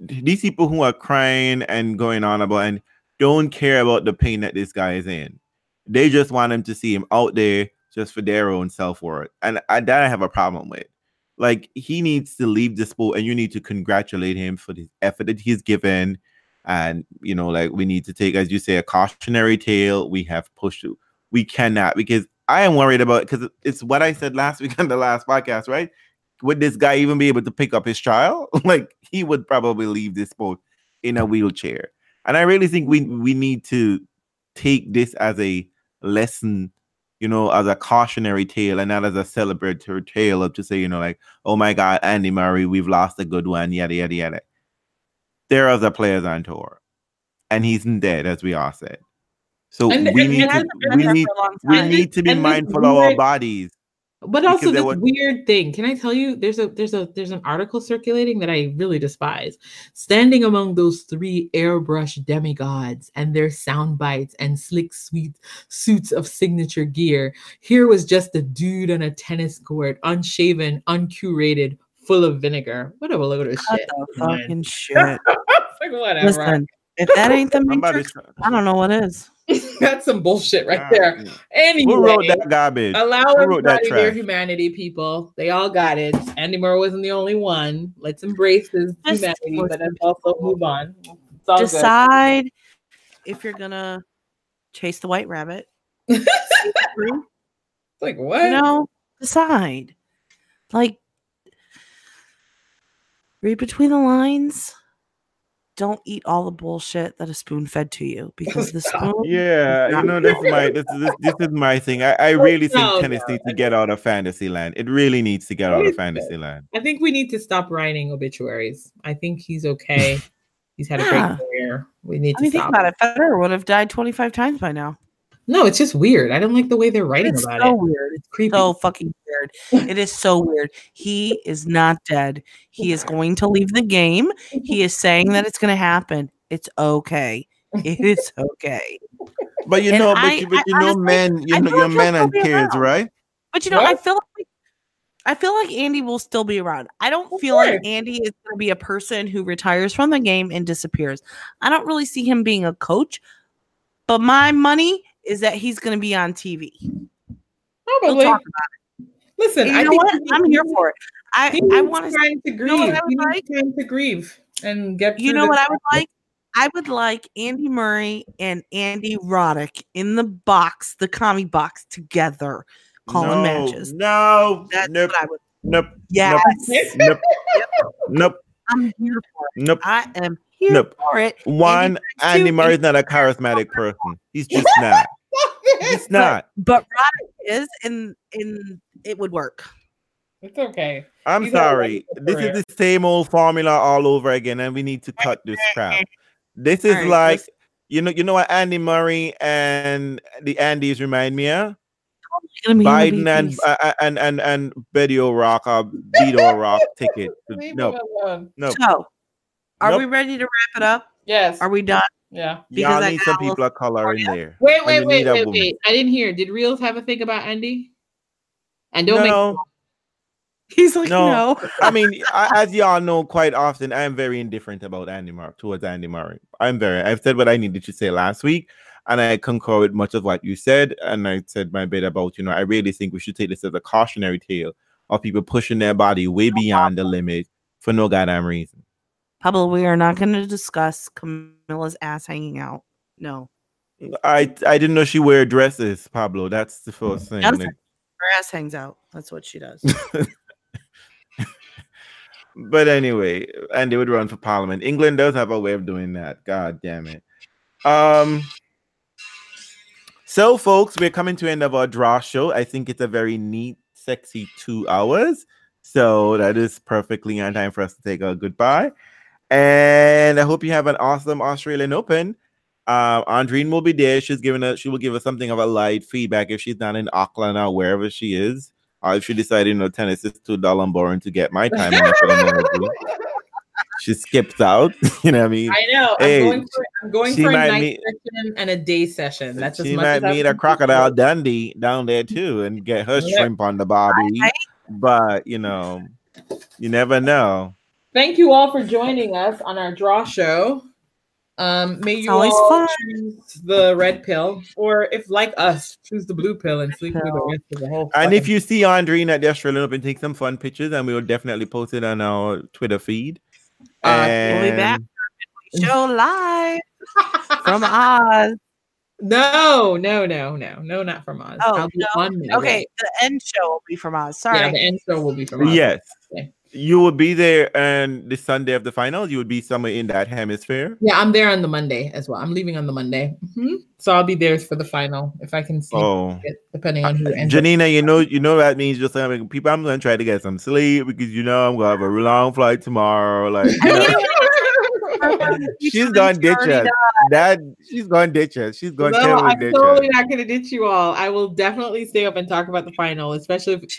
These people who are crying and going on about and don't care about the pain that this guy is in. They just want him to see him out there just for their own self worth, and I, that I have a problem with. Like he needs to leave the sport, and you need to congratulate him for the effort that he's given. And you know, like we need to take, as you say, a cautionary tale. We have pushed. We cannot because I am worried about because it's what I said last week on the last podcast, right? Would this guy even be able to pick up his child? like he would probably leave this sport in a wheelchair. And I really think we we need to take this as a lesson, you know, as a cautionary tale and not as a celebratory tale of to say, you know, like, oh my God, Andy Murray, we've lost a good one, yada yada yada. There are other players on tour, and he's dead, as we all said. So And- we and- need to we need for a long we need to be And mindful of our bodies. But also this was- weird thing. Can I tell you? There's a there's a there's an article circulating that I really despise. Standing among those three airbrush demigods and their sound bites and slick sweet suits of signature gear, here was just a dude on a tennis court, unshaven, uncurated, full of vinegar. What a load of shit. the fucking shit. like whatever. Listen, if that ain't the Somebody, Matrix, I don't know what is. That's some bullshit right Ah, there. yeah. Anyway, Who wrote that garbage? Allow Who wrote that everybody their humanity, people. They all got it. Andy Murray wasn't the only one. Let's embrace his Just humanity, but let's also move on. It's all good. Decide if you're gonna chase the white rabbit. It's like what? You know, decide. Like, read between the lines. Don't eat all the bullshit that a spoon fed to you because the spoon. Yeah, you know, that's my this, this, this is my thing. I, I really think No, tennis no, needs to get out of fantasy land. It really needs to get out of is fantasy land. I think we need to stop writing obituaries. I think he's okay. He's had a Yeah. great career. We need I to mean, think stop. about it. Federer would have died 25 times by now. No, it's just weird. I don't like the way they're writing about it. It's about so it. weird. It's creepy. So fucking weird. It is so weird. He is not dead. He is going to leave the game. He is saying that it's going to happen. It's okay. It is okay. But you And know, but, I- you, but I know, honestly- men, you I know, your men he'll and kids, around. right? But you know, I feel like I feel like Andy will still be around. I don't Of feel like. Andy is going to be a person who retires from the game and disappears. I don't really see him being a coach. But my money is that he's going to be on TV. We'll Probably. talk Listen, You I know think what? he- I'm here for it. I I want to time to grieve. know what I would like? time to grieve and get. You know this what I would like? I would like Andy Murray and Andy Roddick in the box, the commie box together, calling no, matches. No, That's nope, what I would. nope, Yes, nope, nope, I'm here for it. nope. I am here Nope. for it. One, Andy Andy two, Murray's not a charismatic person. He's just not. He's not. But Roddick is, and and it would work. It's okay. I'm He's sorry. This career. is the same old formula all over again, and we need to cut this crap. This is All right, like let's- you know, you know what Andy Murray and the Andys remind me of? Gonna be Biden and uh, and and and Betty O'Rourke or Beto O'Rourke ticket. Leave No, no. So, are Nope. we ready to wrap it up? Yes. Are we done? Yeah. because Y'all need some people of color in there. Wait, wait, wait, wait, woman. wait. I didn't hear. Did Reels have a thing about Andy? And don't No, He's like, No. no. I mean, I, as y'all know, quite often I am very indifferent about Andy Murray towards Andy Murray. I'm very. I've said what I needed to say last week, and I concur with much of what you said. And I said my bit about you know I really think we should take this as a cautionary tale of people pushing their body way beyond the limit for no goddamn reason. Pablo, we are not going to discuss Camilla's ass hanging out. No. I I didn't know she wear dresses, Pablo. That's the first thing. Like, Her ass hangs out. That's what she does. but anyway, and they would run for parliament. England does have a way of doing that. God damn it. Um. So, folks, we're coming to end of our draw show. I think it's a very neat, sexy two hours. So that is perfectly on time for us to take a goodbye. And I hope you have an awesome Australian Open. Uh, Andreen will be there. She's giving us. She will give us something of a light feedback if she's not in Auckland or wherever she is. Or if she decided, you know, tennis is too dull and boring to get my time. and that's what I'm gonna do. She skips out. you know what I mean? I know. I'm going for, I'm going for a night meet- session and a day session. That's she might meet a crocodile Dundee down there too and get her Yeah. shrimp on the. Right. But you know, you never know. Thank you all for joining us on our draw show. Um, may you always all fun. choose the red pill, or if like us, choose the blue pill and sleep through the rest of the whole. And if you see Andreen at the Australian Open, take some fun pictures, and we will definitely post it on our Twitter feed. Uh, we'll be back. Show live from Oz. no, no, no, no, no, not from Oz. Oh, I'll be no? on. Okay, the end show will be from Oz. Sorry. Yeah, the end show will be from us. Yes, Okay. You will be there, and the Sunday of the final, you would be somewhere in that hemisphere. Yeah, I'm there on the Monday as well. I'm leaving on the Monday, Mhm. so I'll be there for the final if I can sleep, Oh, it, depending on who ends. up- Janina, you know, you know that means just like people. I'm gonna try to get some sleep because you know I'm gonna have a long flight tomorrow. Like you know, she's gonna ditch us. That she's gonna ditch us. She's gonna No, totally I'm ditch totally us. not going to ditch you all. I will definitely stay up and talk about the final, especially if, if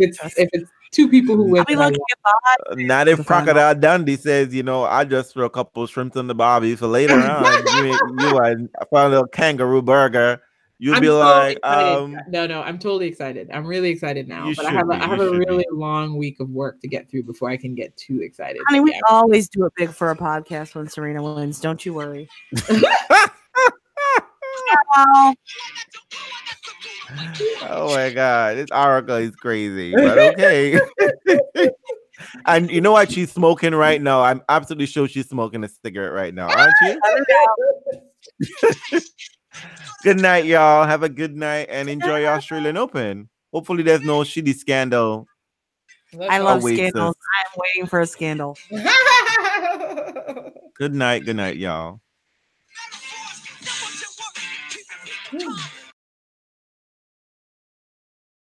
it's if it's two people who win. I'll be that I looking want. at Bob. Uh, Not The if final. Crocodile Dundee says, you know, I just threw a couple shrimps in the barbie for later on. you, you and I found a little kangaroo burger. You'd I'm be totally like, um, no, no, I'm totally excited. I'm really excited now. But I have a, I have a should be. really long week of work to get through before I can get too excited. I mean, we yeah. always do it big for a podcast when Serena wins. Don't you worry. Oh, oh my god, this Oracle is crazy, but okay. and you know what she's smoking right now? I'm absolutely sure she's smoking a cigarette right now, aren't you? Good night, y'all. Have a good night and enjoy your Australian Open. Hopefully, there's no shitty scandal. I love wait, scandals. sis. I'm waiting for a scandal. Good night, good night, y'all. Keep it